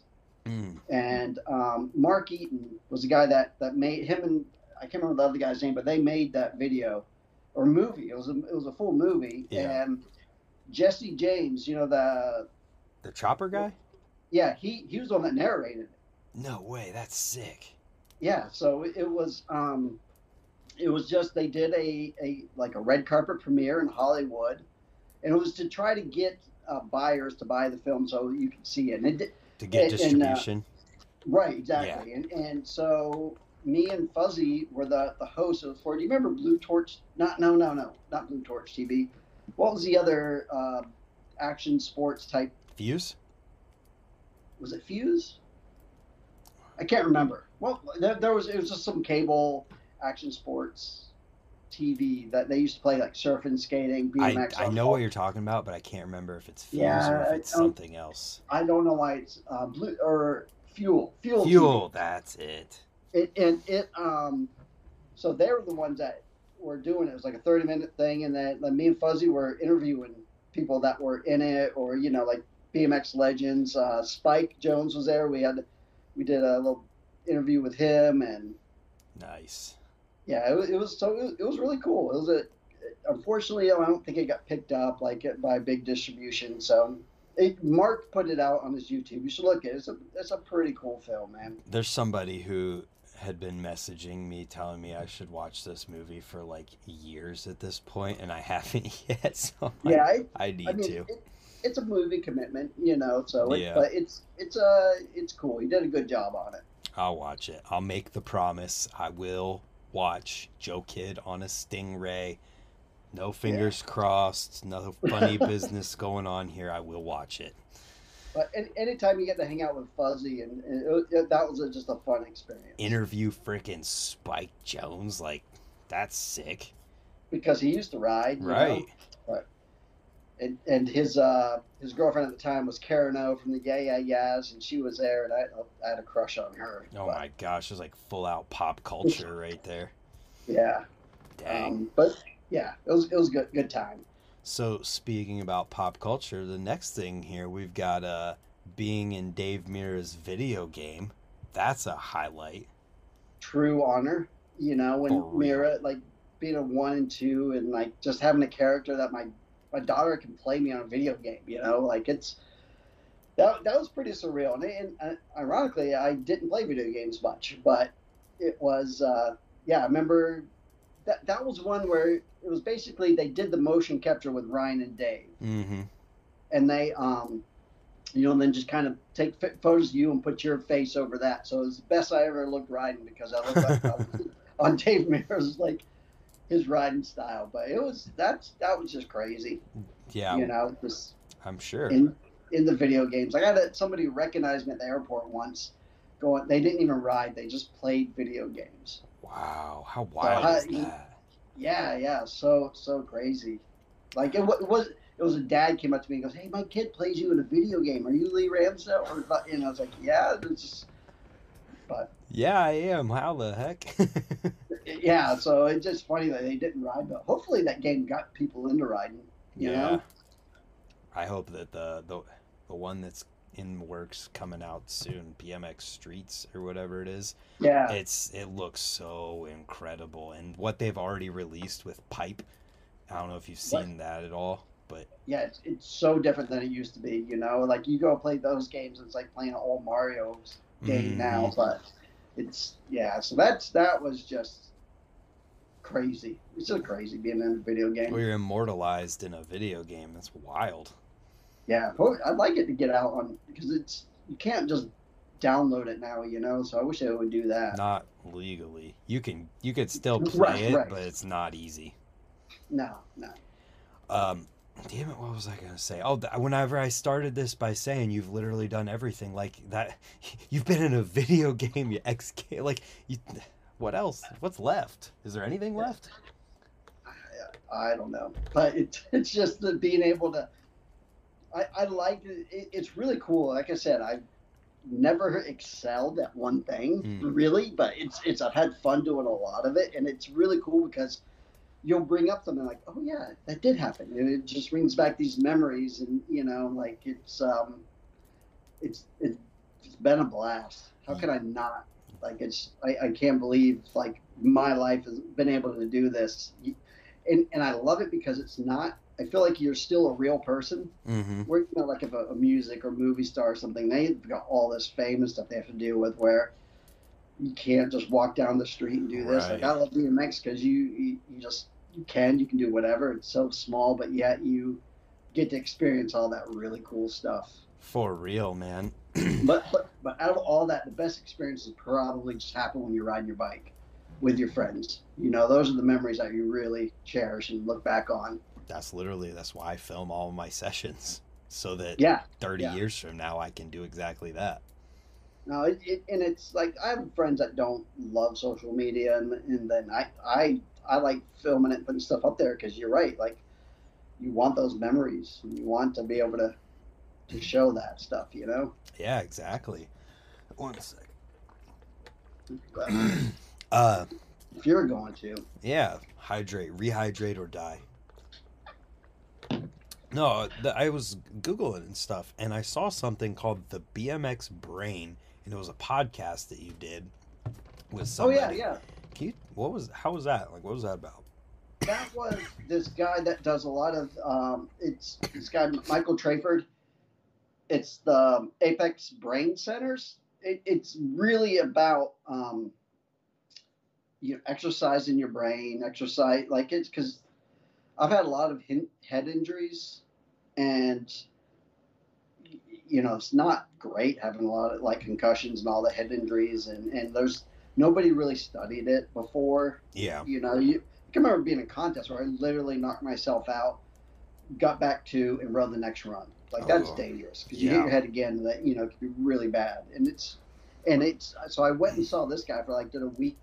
Speaker 1: Mm,
Speaker 2: and um, Mark Eaton was the guy that that made him and I can't remember the other guy's name, but they made that video or movie. It was a it was a full movie,
Speaker 1: Yeah.
Speaker 2: and Jesse James, you know the
Speaker 1: the Chopper guy?
Speaker 2: yeah he he was the one that narrated it.
Speaker 1: No way, that's sick.
Speaker 2: Yeah, so it, it was um, it was just they did a a like a red carpet premiere in Hollywood, and it was to try to get uh, buyers to buy the film so you could see it. And it
Speaker 1: To get
Speaker 2: And- and, uh,
Speaker 1: distribution.
Speaker 2: Right, exactly. And and so me and Fuzzy were the the hosts of for. Do you remember Blue Torch? Not no no no not Blue Torch TV. What was the other uh, action sports type?
Speaker 1: Fuse?
Speaker 2: Was it Fuse? I can't remember. Well, there, there was it was just some cable action sports TV that they used to play like surfing, skating, BMX.
Speaker 1: I know what you're talking about, but I can't remember if it's Fuse
Speaker 2: Yeah,
Speaker 1: or if it's something else.
Speaker 2: I don't know why it's uh, blue or fuel. Fuel. TV.
Speaker 1: Fuel, that's it.
Speaker 2: it and it um so they were the ones that were doing it. It was like a thirty minute thing and then then me and Fuzzy were interviewing people that were in it or, you know, like BMX legends. Uh, Spike Jonze was there. We had we did a little interview with him and
Speaker 1: Nice.
Speaker 2: yeah, it, was- it was so it was, really cool. It was a unfortunately I don't think it got picked up like by big distribution. So it, Mark put it out on his YouTube. You should look at it. It's a it's a pretty cool film, man.
Speaker 1: There's somebody who had been messaging me telling me I should watch this movie for like years at this point, and I haven't yet. So I'm like,
Speaker 2: Yeah, I,
Speaker 1: I need
Speaker 2: I mean,
Speaker 1: to.
Speaker 2: it, it's a movie commitment, you know. So, it,
Speaker 1: Yeah.
Speaker 2: but it's it's uh it's cool. He did a good job on it.
Speaker 1: I'll watch it. I'll make the promise. I will watch Joe Kid on a Stingray. No fingers crossed. No funny business going on here. I will watch it.
Speaker 2: But any, anytime you get to hang out with Fuzzy, and, and uh, it, it, that was a, just a fun experience.
Speaker 1: Interview freaking Spike Jonze, like that's sick.
Speaker 2: Because he used to ride,
Speaker 1: right?
Speaker 2: Know? And, and his uh, his girlfriend at the time was Karen O from the Yeah Yeah Yeahs, and she was there, and I, I had a crush on her.
Speaker 1: Oh but, my gosh, it was like full out pop culture right there.
Speaker 2: Yeah.
Speaker 1: Dang. Um,
Speaker 2: but yeah, it was it was good good time.
Speaker 1: So speaking about pop culture, the next thing here we've got uh being in Dave Mirra's video game. That's a highlight.
Speaker 2: True honor, you know, when Mirra like being a one and two and like just having a character that my my daughter can play me on a video game, you know, like it's that that was pretty surreal. And, and uh, ironically, I didn't play video games much, but it was uh yeah, I remember that that was one where it was basically they did the motion capture with Ryan and Dave,
Speaker 1: mm-hmm.
Speaker 2: and they um, you know, and then just kind of take photos of you and put your face over that. So it was the best I ever looked riding because I looked like on Dave Mirra's like his riding style. But it was that's that was just crazy.
Speaker 1: Yeah,
Speaker 2: you know, just
Speaker 1: I'm sure
Speaker 2: in in the video games. I got a, somebody recognized me at the airport once. Going, they didn't even ride; they just played video games.
Speaker 1: Wow, how wild so, is
Speaker 2: that? Yeah, yeah, so so crazy. Like it, it, was it was a dad came up to me and goes, "Hey, my kid plays you in a video game. Are you Leigh Ramsdell?" Or and I was like, "Yeah, it's just." But
Speaker 1: yeah, I am. How the heck?
Speaker 2: yeah, so it's just funny that they didn't ride, but hopefully that game got people into riding. You yeah. know.
Speaker 1: I hope that the the the one that's in works coming out soon bmx streets or whatever it is
Speaker 2: yeah
Speaker 1: it's it looks so incredible and what they've already released with pipe i don't know if you've seen what? that at all but
Speaker 2: yeah it's, it's so different than it used to be you know like you go play those games it's like playing an old mario game mm-hmm. now but it's yeah so that's that was just crazy it's just crazy being in a video game
Speaker 1: well, you're immortalized in a video game that's wild
Speaker 2: yeah, I'd like it to get out on because it's you can't just download it now, you know. So I wish they would do that.
Speaker 1: Not legally. You can you could still play right, it, right. but it's not easy.
Speaker 2: No, no.
Speaker 1: Um, damn it, what was I gonna say? Oh, whenever I started this by saying you've literally done everything like that, you've been in a video game, you XK, like you. What else? What's left? Is there anything left?
Speaker 2: I, I don't know, but it, it's just the being able to I, I like it. It's really cool. Like I said, I've never excelled at one thing mm. really, but it's it's I've had fun doing a lot of it, and it's really cool because you'll bring up something like, oh yeah, that did happen, and it just brings back these memories, and you know, like it's um, it's it's been a blast. How can I not? Like it's I, I can't believe like my life has been able to do this, and and I love it because it's not I feel like you're still a real person.
Speaker 1: Mm-hmm.
Speaker 2: Where you know, like if a, a, music or movie star or something, they've got all this fame and stuff they have to deal with. Where you can't just walk down the street and do this. Right. Like I love BMX because you, you you just you can you can do whatever. It's so small, but yet you get to experience all that really cool stuff.
Speaker 1: For real, man.
Speaker 2: but, but but out of all that, the best experiences probably just happen when you're riding your bike with your friends. You know, those are the memories that you really cherish and look back on
Speaker 1: that's literally that's why I film all my sessions so that
Speaker 2: yeah
Speaker 1: 30
Speaker 2: yeah.
Speaker 1: years from now I can do exactly that.
Speaker 2: No, it, it, and it's like I have friends that don't love social media, and, and then I I I like filming it and putting stuff up there because you're right. Like you want those memories, and you want to be able to to show that stuff, you know.
Speaker 1: Yeah, exactly. One second. uh,
Speaker 2: if you're going to.
Speaker 1: Yeah, hydrate, rehydrate, or die. No, the, I was googling and stuff, and I saw something called the BMX Brain, and it was a podcast that you did with somebody.
Speaker 2: Oh yeah, yeah.
Speaker 1: Can you? What was? How was that? Like, what was that about?
Speaker 2: That was this guy that does a lot of. Um, it's this guy Michael Trayford. It's the Apex Brain Centers. It, it's really about um, you know, exercising your brain, exercise like it's because I've had a lot of head injuries, and you know it's not great having a lot of like concussions and all the head injuries, and and there's nobody really studied it before.
Speaker 1: Yeah.
Speaker 2: You know, you I can remember being in a contest where I literally knocked myself out, got back to, and rode the next run. Like that's
Speaker 1: Oh,
Speaker 2: dangerous because you
Speaker 1: yeah.
Speaker 2: hit your head again. That you know it could be really bad. And it's and it's so I went and saw this guy for like did a week,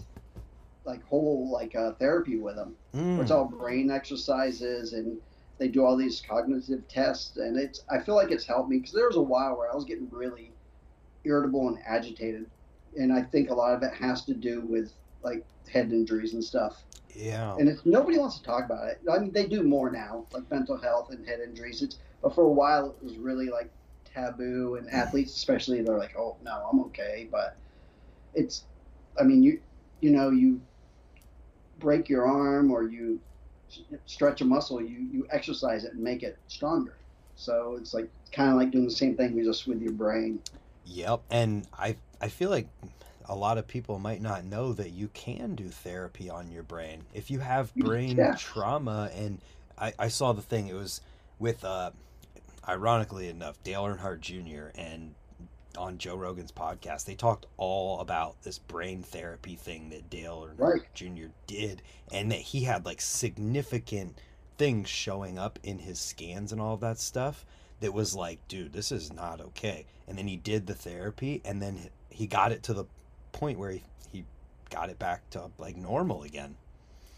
Speaker 2: like whole like uh, therapy with him. where it's
Speaker 1: Mm.
Speaker 2: all brain exercises and they do all these cognitive tests and it's i feel like it's helped me because there was a while where i was getting really irritable and agitated and i think a lot of it has to do with like head injuries and stuff
Speaker 1: Yeah.
Speaker 2: and it's nobody wants to talk about it i mean they do more now like mental health and head injuries it's but for a while it was really like taboo and athletes especially they're like oh no i'm okay but it's i mean you you know you break your arm or you stretch a muscle you you exercise it and make it stronger so it's like kind of like doing the same thing just with your brain
Speaker 1: Yep. And I I feel like a lot of people might not know that you can do therapy on your brain. If you have brain
Speaker 2: Yeah.
Speaker 1: trauma and I, I saw the thing, it was with uh ironically enough, Dale Earnhardt Jr. and on Joe Rogan's podcast, they talked all about this brain therapy thing that Dale Earnhardt
Speaker 2: Right.
Speaker 1: Jr. did and that he had like significant things showing up in his scans and all of that stuff that was like, dude, this is not okay. And then he did the therapy, and then he got it to the point where he, he got it back to like normal again.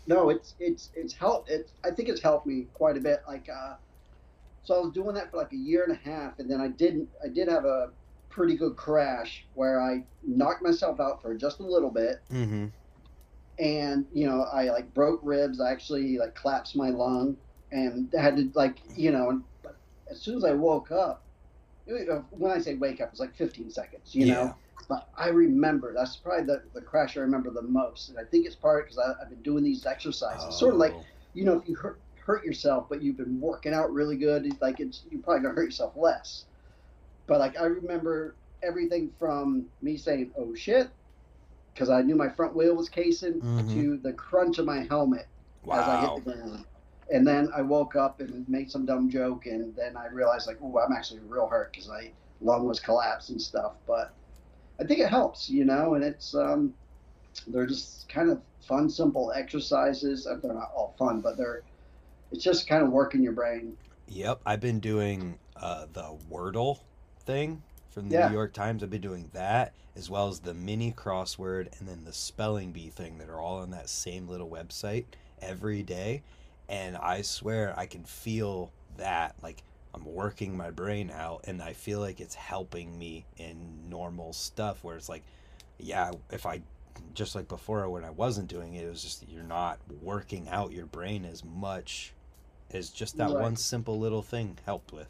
Speaker 2: no it's it's it's helped it's i think it's helped me quite a bit like uh so i was doing that for like a year and a half and then i didn't i did have a pretty good crash where i knocked myself out for just a little bit.
Speaker 1: Mm-hmm.
Speaker 2: and you know i like broke ribs. I actually like collapsed my lung and had to like you know and but as soon as i woke up when i say wake up it's like 15 seconds you know? But I remember that's probably the, the crash I remember the most, and I think it's part because I've been doing these exercises. Sort of like
Speaker 1: Oh,
Speaker 2: you know, if you hurt hurt yourself, but you've been working out really good, it's like it's you're probably gonna hurt yourself less. But like I remember everything from me saying "oh shit" because I knew my front wheel was casing
Speaker 1: Mhm.
Speaker 2: to the crunch of my helmet as I hit the ground. And then I woke up and made some dumb joke, and then I realized like, oh, I'm actually real hurt because I lung was collapsed and stuff. But I think it helps, you know, and it's um, they're just kind of fun, simple exercises. Uh, They're not all fun, but they're it's just kind of working your brain.
Speaker 1: Yep, I've been doing uh, the Wordle thing from the
Speaker 2: Yeah.
Speaker 1: New York Times. I've been doing that as well as the mini crossword and then the spelling bee thing that are all on that same little website every day. And I swear I can feel that like I'm working my brain out and I feel like it's helping me in normal stuff where it's like, yeah, if I just like before when I wasn't doing it, it was just you're not working out your brain as much as just that
Speaker 2: Right.
Speaker 1: one simple little thing helped with.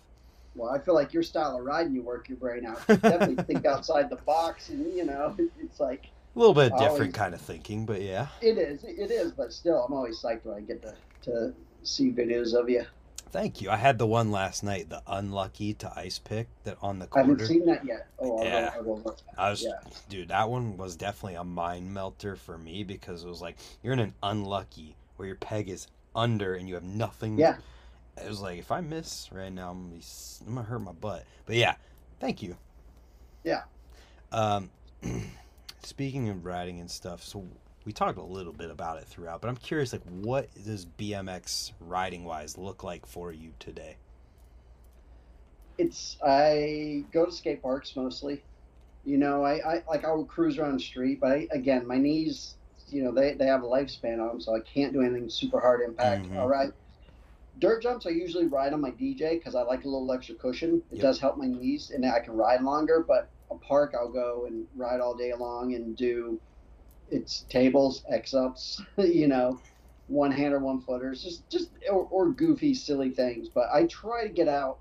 Speaker 2: Well, I feel like your style of riding, you work your brain out. You definitely think outside the box, and you know, it's like
Speaker 1: A little bit
Speaker 2: I
Speaker 1: different kind of thinking, but yeah.
Speaker 2: it is, it is. But still, I'm always psyched when I get to to see videos of you.
Speaker 1: Thank you. I had the one last night, the unlucky to ice pick that on the
Speaker 2: I haven't seen that yet. Oh,
Speaker 1: Yeah.
Speaker 2: go, I'll go look.
Speaker 1: I was,
Speaker 2: Yeah.
Speaker 1: dude, that one was definitely a mind melter for me because it was like you're in an unlucky where your peg is under and you have nothing.
Speaker 2: Yeah.
Speaker 1: It was like if I miss right now, I'm gonna, be, I'm gonna hurt my butt. But yeah, thank you.
Speaker 2: Yeah.
Speaker 1: Um, speaking of riding and stuff, so we talked a little bit about it throughout, but I'm curious, like, what does BMX riding wise look like for you today?
Speaker 2: It's I go to skate parks mostly. You know, I, I like I'll cruise around the street, but I, again, my knees, you know, they, they have a lifespan on them, so I can't do anything super hard impact.
Speaker 1: Mhm.
Speaker 2: All right. Dirt jumps, I usually ride on my DJ because I like a little extra cushion. It
Speaker 1: Yep.
Speaker 2: does help my knees, and I can ride longer. But a park, I'll go and ride all day long and do it's tables, X ups, you know, one hander, one footers, just just or, or goofy, silly things. But I try to get out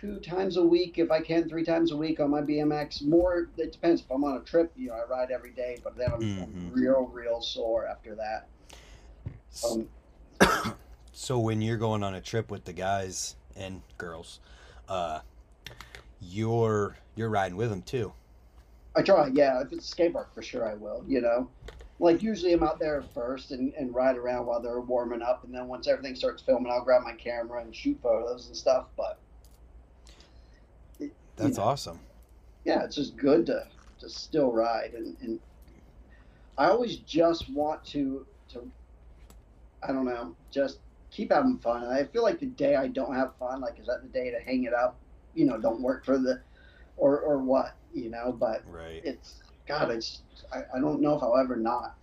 Speaker 2: two times a week if I can, three times a week on my BMX. More, it depends. If I'm on a trip, you know, I ride every day, but then I'm, I'm
Speaker 1: Mhm.
Speaker 2: real, real sore after that. Um,
Speaker 1: So when you're going on a trip with the guys and girls, uh, you're you're riding with them too.
Speaker 2: I try, yeah. If it's a skate park, for sure I will. You know, like usually I'm out there first and, and ride around while they're warming up, and then once everything starts filming, I'll grab my camera and shoot photos and stuff. But
Speaker 1: That's
Speaker 2: you know,
Speaker 1: awesome.
Speaker 2: yeah, it's just good to to still ride, and, and I always just want to to I don't know, just keep having fun. I feel like the day I don't have fun, like is that the day to hang it up? You know, don't work for the, or or what? You know, but
Speaker 1: Right.
Speaker 2: it's God. It's I, I don't know if I'll ever not.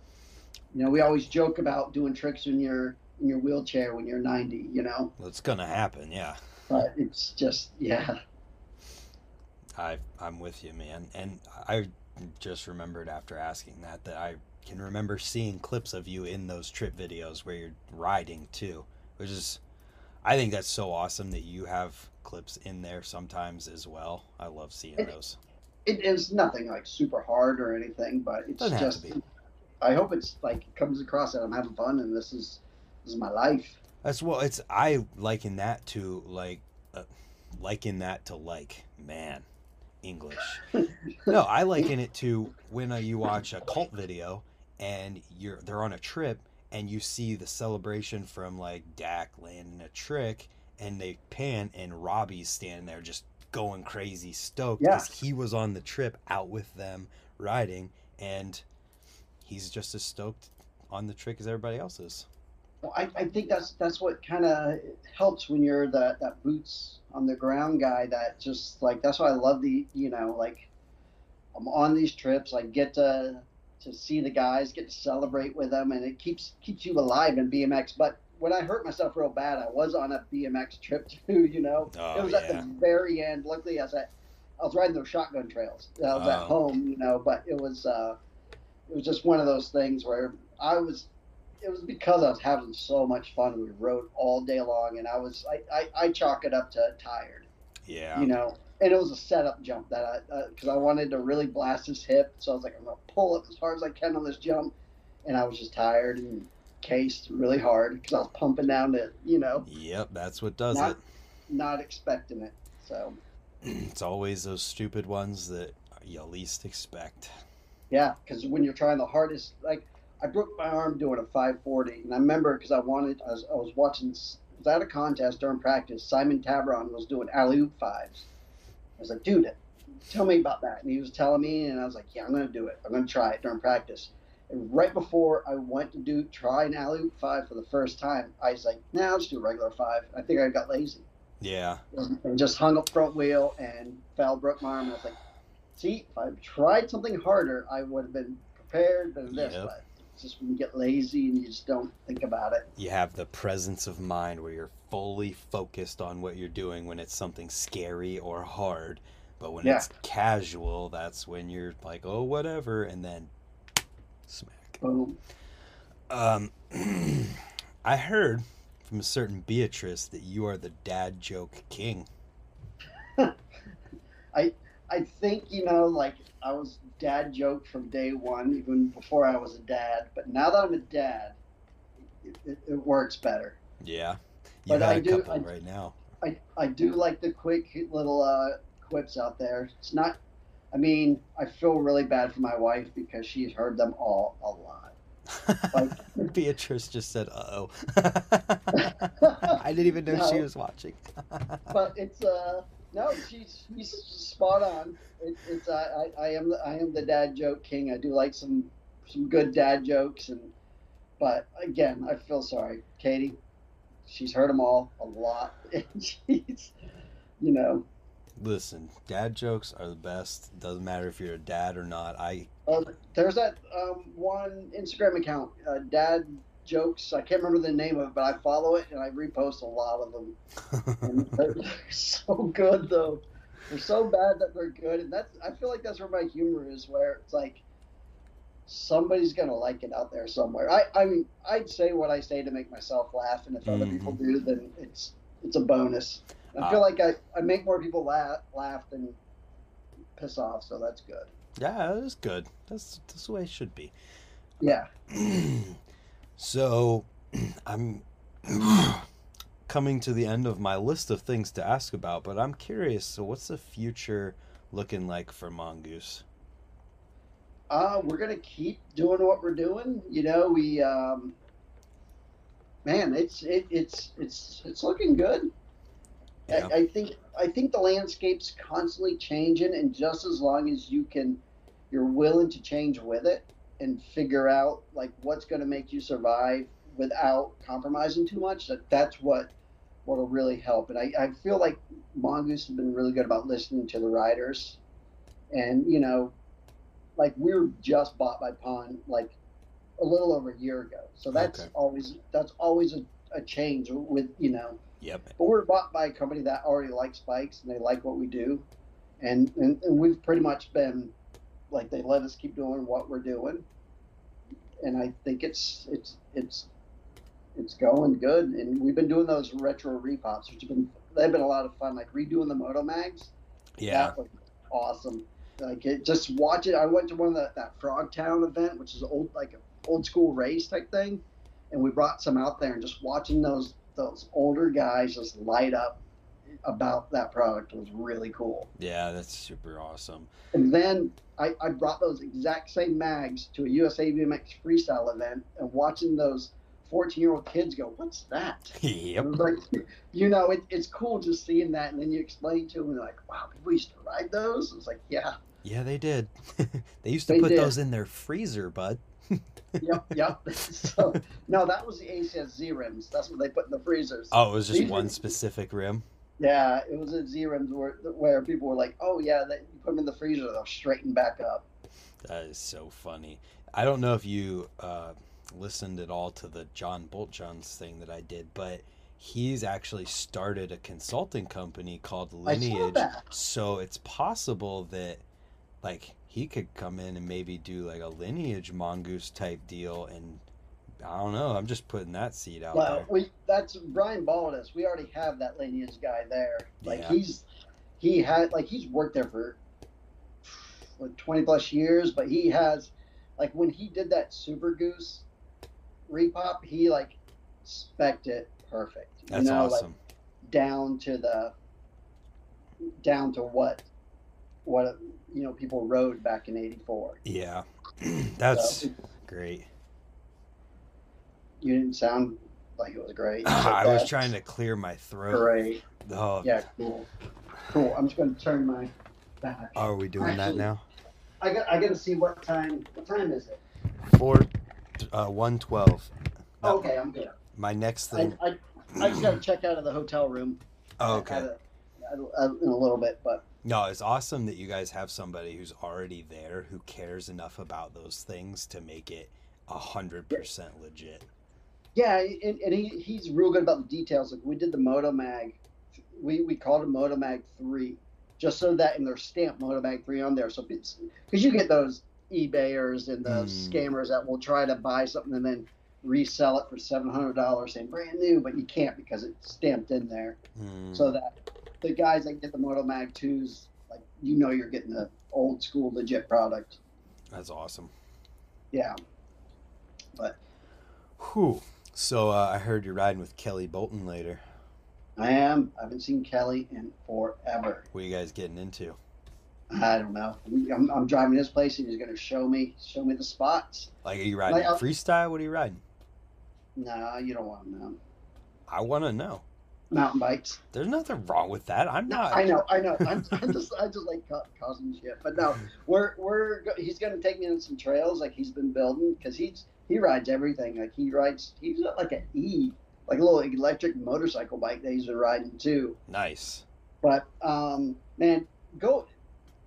Speaker 2: You know, we always joke about doing tricks when you're in your wheelchair when you're 90. You know,
Speaker 1: it's gonna happen. Yeah.
Speaker 2: but it's just yeah.
Speaker 1: I I'm with you, man. And I just remembered after asking that that I can remember seeing clips of you in those trip videos where you're riding too, which is I think that's so awesome that you have clips in there sometimes as well. I love seeing
Speaker 2: It-
Speaker 1: those.
Speaker 2: It is nothing like super hard or anything, but it's
Speaker 1: Doesn't have
Speaker 2: just.
Speaker 1: to be.
Speaker 2: I hope it's like it comes across that I'm having fun and this is this is my life.
Speaker 1: That's well. It's I liken that to like, uh, liken that to like man, English. no, I liken it to when uh, you watch a cult video and you're they're on a trip and you see the celebration from like Dak landing a trick and they pan and Robbie's standing there just going crazy stoked
Speaker 2: Yeah.
Speaker 1: because he was on the trip out with them riding and he's just as stoked on the trick as everybody else is.
Speaker 2: Well, I, I think that's that's what kind of helps when you're that that boots on the ground guy. That just like that's why I love the you know like I'm on these trips. I get to to see the guys, get to celebrate with them, and it keeps keeps you alive in BMX. But when I hurt myself real bad, I was on a BMX trip too. You know,
Speaker 1: Oh,
Speaker 2: it was at the very end. Luckily, I was at I was riding those shotgun trails. I was at
Speaker 1: Oh.
Speaker 2: home, you know, but it was uh, it was just one of those things where I was. It was because I was having so much fun. We rode all day long, and I was I, I, I chalk it up to tired,
Speaker 1: Yeah.
Speaker 2: you know. And it was a setup jump that I uh, because I wanted to really blast his hip, so I was like, I'm gonna pull it as hard as I can on this jump, and I was just tired and cased really hard because I was pumping down to you know
Speaker 1: Yep, that's what does
Speaker 2: Not-
Speaker 1: it.
Speaker 2: not expecting it. So
Speaker 1: It's always those stupid ones that you least expect.
Speaker 2: Yeah, because when you're trying the hardest, like I broke my arm doing a 540, and I remember because I wanted, I was, I was watching, was at a contest during practice. Simon Tabron was doing alley oop fives. I was like, dude, tell me about that. And he was telling me, and I was like, yeah, I'm gonna do it. I'm gonna try it during practice. And right before I went to do try an alley oop five for the first time, I was like, nah, I'll just do a regular five. I think I got lazy
Speaker 1: Yeah.
Speaker 2: and just hung up front wheel and fell, broke my arm. And I was like, see, if I tried something harder, I would have been prepared than this.
Speaker 1: Yep.
Speaker 2: But just when you get lazy and you just don't think about it.
Speaker 1: You have the presence of mind where you're fully focused on what you're doing when it's something scary or hard. But when
Speaker 2: Yeah.
Speaker 1: it's casual, that's when you're like, oh, whatever. And then smack.
Speaker 2: Boom.
Speaker 1: Um, I heard from a certain Beatrice that you are the dad joke king.
Speaker 2: I think, you know, like I was dad joke from day one, even before I was a dad. But now that I'm a dad, it, it, it works better.
Speaker 1: Yeah. You
Speaker 2: But
Speaker 1: had
Speaker 2: I
Speaker 1: a
Speaker 2: do-
Speaker 1: couple
Speaker 2: I-
Speaker 1: right now.
Speaker 2: I, I do like the quick little uh, quips out there. It's not, I mean, I feel really bad for my wife because she's heard them all a lot. Like,
Speaker 1: Beatrice just said, "Uh oh." I didn't even know she was watching.
Speaker 2: but it's uh no, she's she's spot on. It, it's uh, I I am the, I am the dad joke king. I do like some some good dad jokes and but again, I feel sorry, Katie. She's heard them all a lot, and she's you know.
Speaker 1: Listen, dad jokes are the best. Doesn't matter if you're a dad or not. I
Speaker 2: Uh, there's that um, one Instagram account, uh, Dad Jokes. I can't remember the name of it, but I follow it and I repost a lot of them. And they're, they're so good though. They're so bad that they're good, and that's I feel like that's where my humor is, where it's like somebody's gonna like it out there somewhere. I I mean I'd say what I say to make myself laugh, and if other people do, then it's it's a bonus. I feel
Speaker 1: Ah.
Speaker 2: like I, I make more people laugh laugh than piss off, so that's good.
Speaker 1: yeah, that is good. That's that's the way it should be.
Speaker 2: Yeah.
Speaker 1: so, I'm coming to the end of my list of things to ask about, but I'm curious. So, what's the future looking like for Mongoose?
Speaker 2: Uh, we're gonna keep doing what we're doing. You know, we um, man, it's it, it's it's it's looking good.
Speaker 1: Yeah.
Speaker 2: I, I think I think the landscape's constantly changing, and just as long as you can, you're willing to change with it and figure out like what's going to make you survive without compromising too much. That that's what what'll really help. And I, I feel like Mongoose has been really good about listening to the riders, and you know, like we were just bought by Pon like a little over a year ago. So that's
Speaker 1: Okay.
Speaker 2: always that's always a, a change with you know.
Speaker 1: Yep.
Speaker 2: But we're bought by a company that already likes bikes and they like what we do, and and, and we've pretty much been like they let us keep doing what we're doing, and I think it's it's it's it's going good. And we've been doing those retro repops, which have been they've been a lot of fun. Like redoing the Moto mags.
Speaker 1: Yeah.
Speaker 2: Awesome. Like it, just watch it. I went to one of the, that Frog Town event, which is old like an old school race type thing, and we brought some out there and just watching those those older guys just light up about that product was really cool.
Speaker 1: Yeah, that's super awesome.
Speaker 2: And then I, I brought those exact same mags to a USA BMX freestyle event and watching those 14 year old kids go, What's that?
Speaker 1: yep.
Speaker 2: Like, you know, it, it's cool just seeing that. And then you explain to them, and they're like, Wow, people used to ride those? It's like, Yeah,
Speaker 1: Yeah, they did. they used to
Speaker 2: They
Speaker 1: put
Speaker 2: did.
Speaker 1: those in their freezer, bud.
Speaker 2: yep, yep. so, no, that was the ACS Z rims. That's what they put in the freezers.
Speaker 1: Oh, it was just
Speaker 2: These
Speaker 1: one
Speaker 2: are-
Speaker 1: specific rim.
Speaker 2: Yeah, it was at Z rims where, where people were like, Oh, yeah, they, you put them in the freezer, they'll straighten back up.
Speaker 1: That is so funny. I don't know if you uh, listened at all to the John Buultjens thing that I did, but he's actually started a consulting company called
Speaker 2: I saw
Speaker 1: Lineage.
Speaker 2: that.
Speaker 1: So it's possible that like he could come in and maybe do like a lineage mongoose type deal and I don't know. I'm just putting that seed out
Speaker 2: Well,
Speaker 1: there.
Speaker 2: we that's Brian Baldus. We already have that lineage guy there. Like
Speaker 1: Yeah.
Speaker 2: he's he had like he's worked there for like twenty plus years, but he has like when he did that Super Goose repop, he like spec'd it perfect.
Speaker 1: That's
Speaker 2: you know,
Speaker 1: awesome.
Speaker 2: like down to the down to what what you know people rode back in '84.
Speaker 1: yeah. That's
Speaker 2: So,
Speaker 1: great.
Speaker 2: You didn't sound like it was great.
Speaker 1: I was trying to clear my throat.
Speaker 2: Great.
Speaker 1: Oh,
Speaker 2: Yeah, cool. Cool. I'm just going to turn my back.
Speaker 1: are we doing that now?
Speaker 2: I got. I got to see what time. What time is it?
Speaker 1: Four, uh, one twelve.
Speaker 2: Okay, I'm good.
Speaker 1: My next thing.
Speaker 2: I, I just got to check out of the hotel room.
Speaker 1: Oh, okay.
Speaker 2: a, at a, in a little bit, but
Speaker 1: No, it's awesome that you guys have somebody who's already there who cares enough about those things to make it a hundred percent legit.
Speaker 2: Yeah, and, and he, he's real good about the details. Like we did the Moto Mag, we we called it Moto Mag three, just so that in their stamp Moto Mag three on there. So because you get those eBayers and those
Speaker 1: Mm.
Speaker 2: scammers that will try to buy something and then resell it for seven hundred dollars, saying brand new, but you can't because it's stamped in there.
Speaker 1: Mm,
Speaker 2: so that the guys that get the Moto Mag 2s, like you know, you're getting the old school legit product.
Speaker 1: that's awesome.
Speaker 2: Yeah, But.
Speaker 1: Whew. So uh, I heard you're riding with Kelly Bolton later.
Speaker 2: I am. I haven't seen Kelly in forever.
Speaker 1: What are you guys getting into?
Speaker 2: I don't know. I'm, I'm driving this place, and he's going to show me show me the spots.
Speaker 1: Like, are you riding
Speaker 2: Like, uh,
Speaker 1: freestyle? What are you riding?
Speaker 2: No, you don't want to know.
Speaker 1: I want to know.
Speaker 2: Mountain bikes.
Speaker 1: There's nothing wrong with that. I'm
Speaker 2: No,
Speaker 1: not.
Speaker 2: I know, I know. I'm, I'm just, I just like ca- causing shit. But no, we're we're he's going to take me on some trails like he's been building because he's he rides everything. Like he rides, he's got like an E, like a little electric motorcycle bike that he's been riding too.
Speaker 1: Nice.
Speaker 2: But um, man, go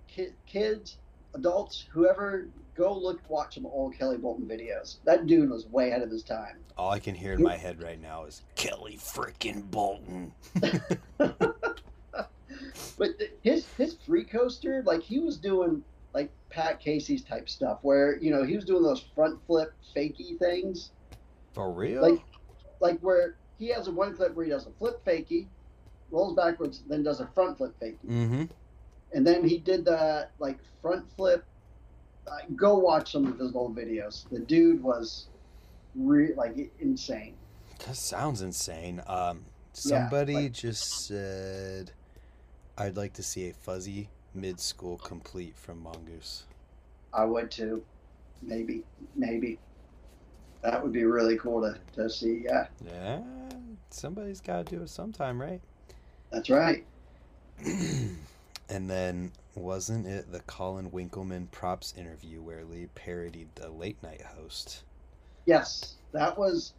Speaker 2: ki- kids, adults, whoever, go look watch some old Kelly Bolton videos. That dude was way ahead of his time.
Speaker 1: All I can hear in my head right now is Kelly freaking Bolton.
Speaker 2: But his his free coaster, like he was doing like Pat Casey's type stuff, where you know he was doing those front flip fakey things,
Speaker 1: For real?
Speaker 2: like like where he has a one clip where he does a flip fakey, rolls backwards, then does a front flip fakey.
Speaker 1: mm-hmm.
Speaker 2: and then he did that like front flip. Uh, go watch some of his old videos. The dude was re- like insane.
Speaker 1: That sounds insane. Um,
Speaker 2: Yeah,
Speaker 1: somebody
Speaker 2: like-
Speaker 1: just said, "I'd like to see a fuzzy mid-school complete from Mongoose."
Speaker 2: I would too. Maybe, maybe. That would be really cool to, to see. Yeah,
Speaker 1: Yeah, somebody's got to do it sometime, right?
Speaker 2: that's right.
Speaker 1: and then wasn't it the Colin Winkelmann props interview where Leigh parodied the late night host?
Speaker 2: Yes, that was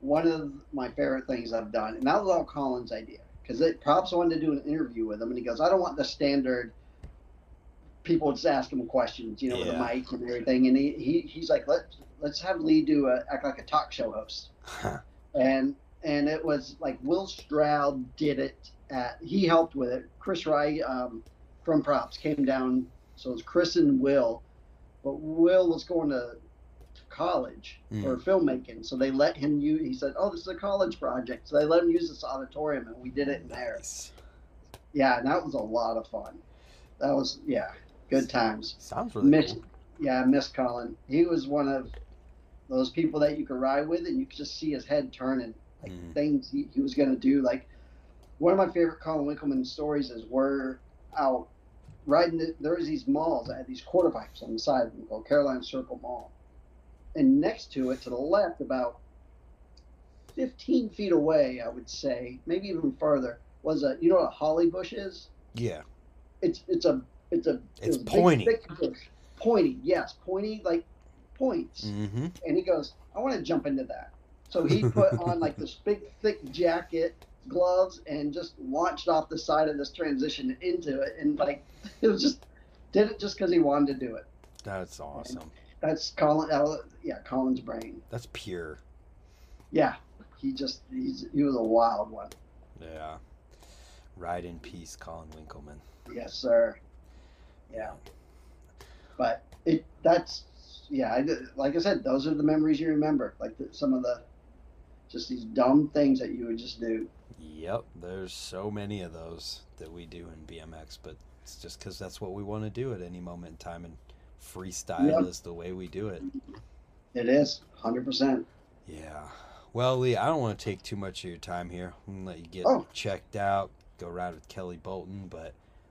Speaker 2: one of my favorite things I've done, and that was all Colin's idea because Props wanted to do an interview with him, and he goes, "I don't want the standard." People just ask him questions, you know, with a mic and everything, and he, he he's like, "Let's let's have Leigh do a act like a talk show host." and and it was like Will Stroud did it at he helped with it. Chris Wright um, from Props came down, so it was Chris and Will, but Will was going to, to college for filmmaking, so they let him use. He said, "Oh, this is a college project," so they let him use this auditorium, and we did it in there. Yeah, and that was a lot of fun. That was yeah, good times.
Speaker 1: Sounds really
Speaker 2: Mitch,
Speaker 1: cool.
Speaker 2: yeah, I miss Colin. He was one of those people that you could ride with, and you could just see his head turning, like
Speaker 1: Mm.
Speaker 2: things he, he was going to do. Like one of my favorite Colin Winkelmann stories is we're out riding. The, there was these malls that had these quarter pipes on the side of them called Carolina Circle Mall, and next to it, to the left, about 15 feet away, I would say, maybe even further, was a you know what a holly bush is?
Speaker 1: Yeah.
Speaker 2: it's it's a it's a
Speaker 1: It's
Speaker 2: big,
Speaker 1: pointy.
Speaker 2: thick bush. pointy yes pointy like points
Speaker 1: Mm-hmm.
Speaker 2: and he goes i want to jump into that so he put on like this big thick jacket gloves and just launched off the side of this transition into it and like it was just did it just because he wanted to do it
Speaker 1: That's awesome.
Speaker 2: that's colin uh, yeah colin's brain
Speaker 1: That's pure.
Speaker 2: yeah he just he's he was a wild one
Speaker 1: Yeah. Ride in peace, Colin Winkelmann.
Speaker 2: yes sir yeah but it that's yeah I, like i said those are the memories you remember like the, some of the just these dumb things that you would just do
Speaker 1: Yep, there's so many of those that we do in BMX, but it's just because that's what we want to do at any moment in time, and freestyle
Speaker 2: Yep.
Speaker 1: is the way we do it.
Speaker 2: it is 100%
Speaker 1: Yeah. Well, Leigh, I don't want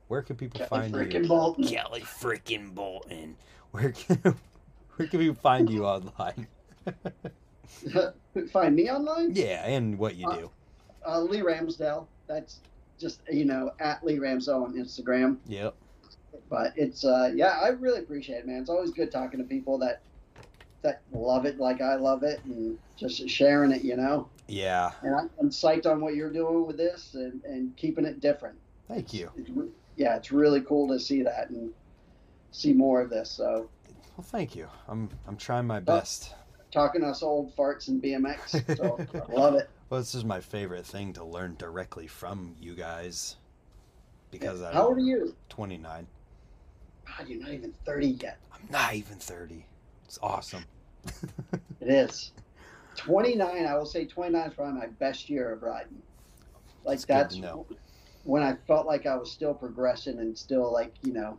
Speaker 1: to take too much of your time here. I'm gonna let you get checked out, go ride with Kelly Bolton, but where can people
Speaker 2: Kelly
Speaker 1: find
Speaker 2: freaking
Speaker 1: you?
Speaker 2: Bolton.
Speaker 1: Kelly freaking Bolton. Where can where can people find you online?
Speaker 2: find me online
Speaker 1: Yeah, and what you
Speaker 2: Uh,
Speaker 1: do.
Speaker 2: uh, leigh ramsdell that's just you know at leigh ramsdell on instagram
Speaker 1: Yep.
Speaker 2: but it's uh yeah i really appreciate it man it's always good talking to people that that love it like i love it and just sharing it you know
Speaker 1: Yeah.
Speaker 2: and I'm, I'm psyched on what you're doing with this and, and keeping it different.
Speaker 1: Thank you.
Speaker 2: It's, re- yeah, it's really cool to see that and see more of this. So,
Speaker 1: Well, thank you. I'm I'm trying my oh, best.
Speaker 2: talking us old farts and BMX, so I love it.
Speaker 1: Well, this is my favorite thing to learn directly from you guys. Because I'm
Speaker 2: How old are you?
Speaker 1: 29.
Speaker 2: God, you're not even 30 yet.
Speaker 1: I'm not even 30. It's awesome.
Speaker 2: It is. 29, I will say 29 is probably my best year of riding. Like
Speaker 1: That's
Speaker 2: that's. When I felt like I was still progressing and still like, you know,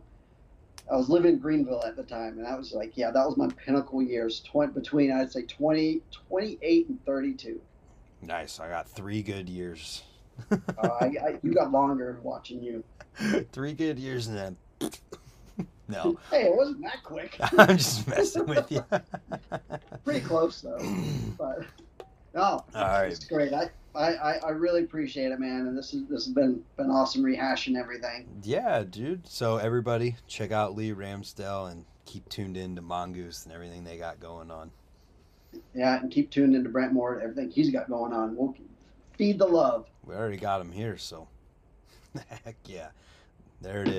Speaker 2: I was living in Greenville at the time and I was like, yeah, that was my pinnacle years 20, between I'd say 20, 28 and 32.
Speaker 1: Nice. I got three good years.
Speaker 2: Uh, I, I, you got longer watching you.
Speaker 1: three good years and then. no,
Speaker 2: Hey, it wasn't that quick.
Speaker 1: I'm just messing with you.
Speaker 2: Pretty close though. But no,
Speaker 1: All right.
Speaker 2: it's great. I, I, I- I really appreciate it, man. And this is this has been been awesome rehashing everything.
Speaker 1: Yeah, dude. So everybody, check out Leigh Ramsdell and keep tuned in to Mongoose and everything they got going on.
Speaker 2: Yeah, and keep tuned into Brant Moore and everything he's got going on. We'll feed the love.
Speaker 1: We already got him here, so heck yeah. There it is.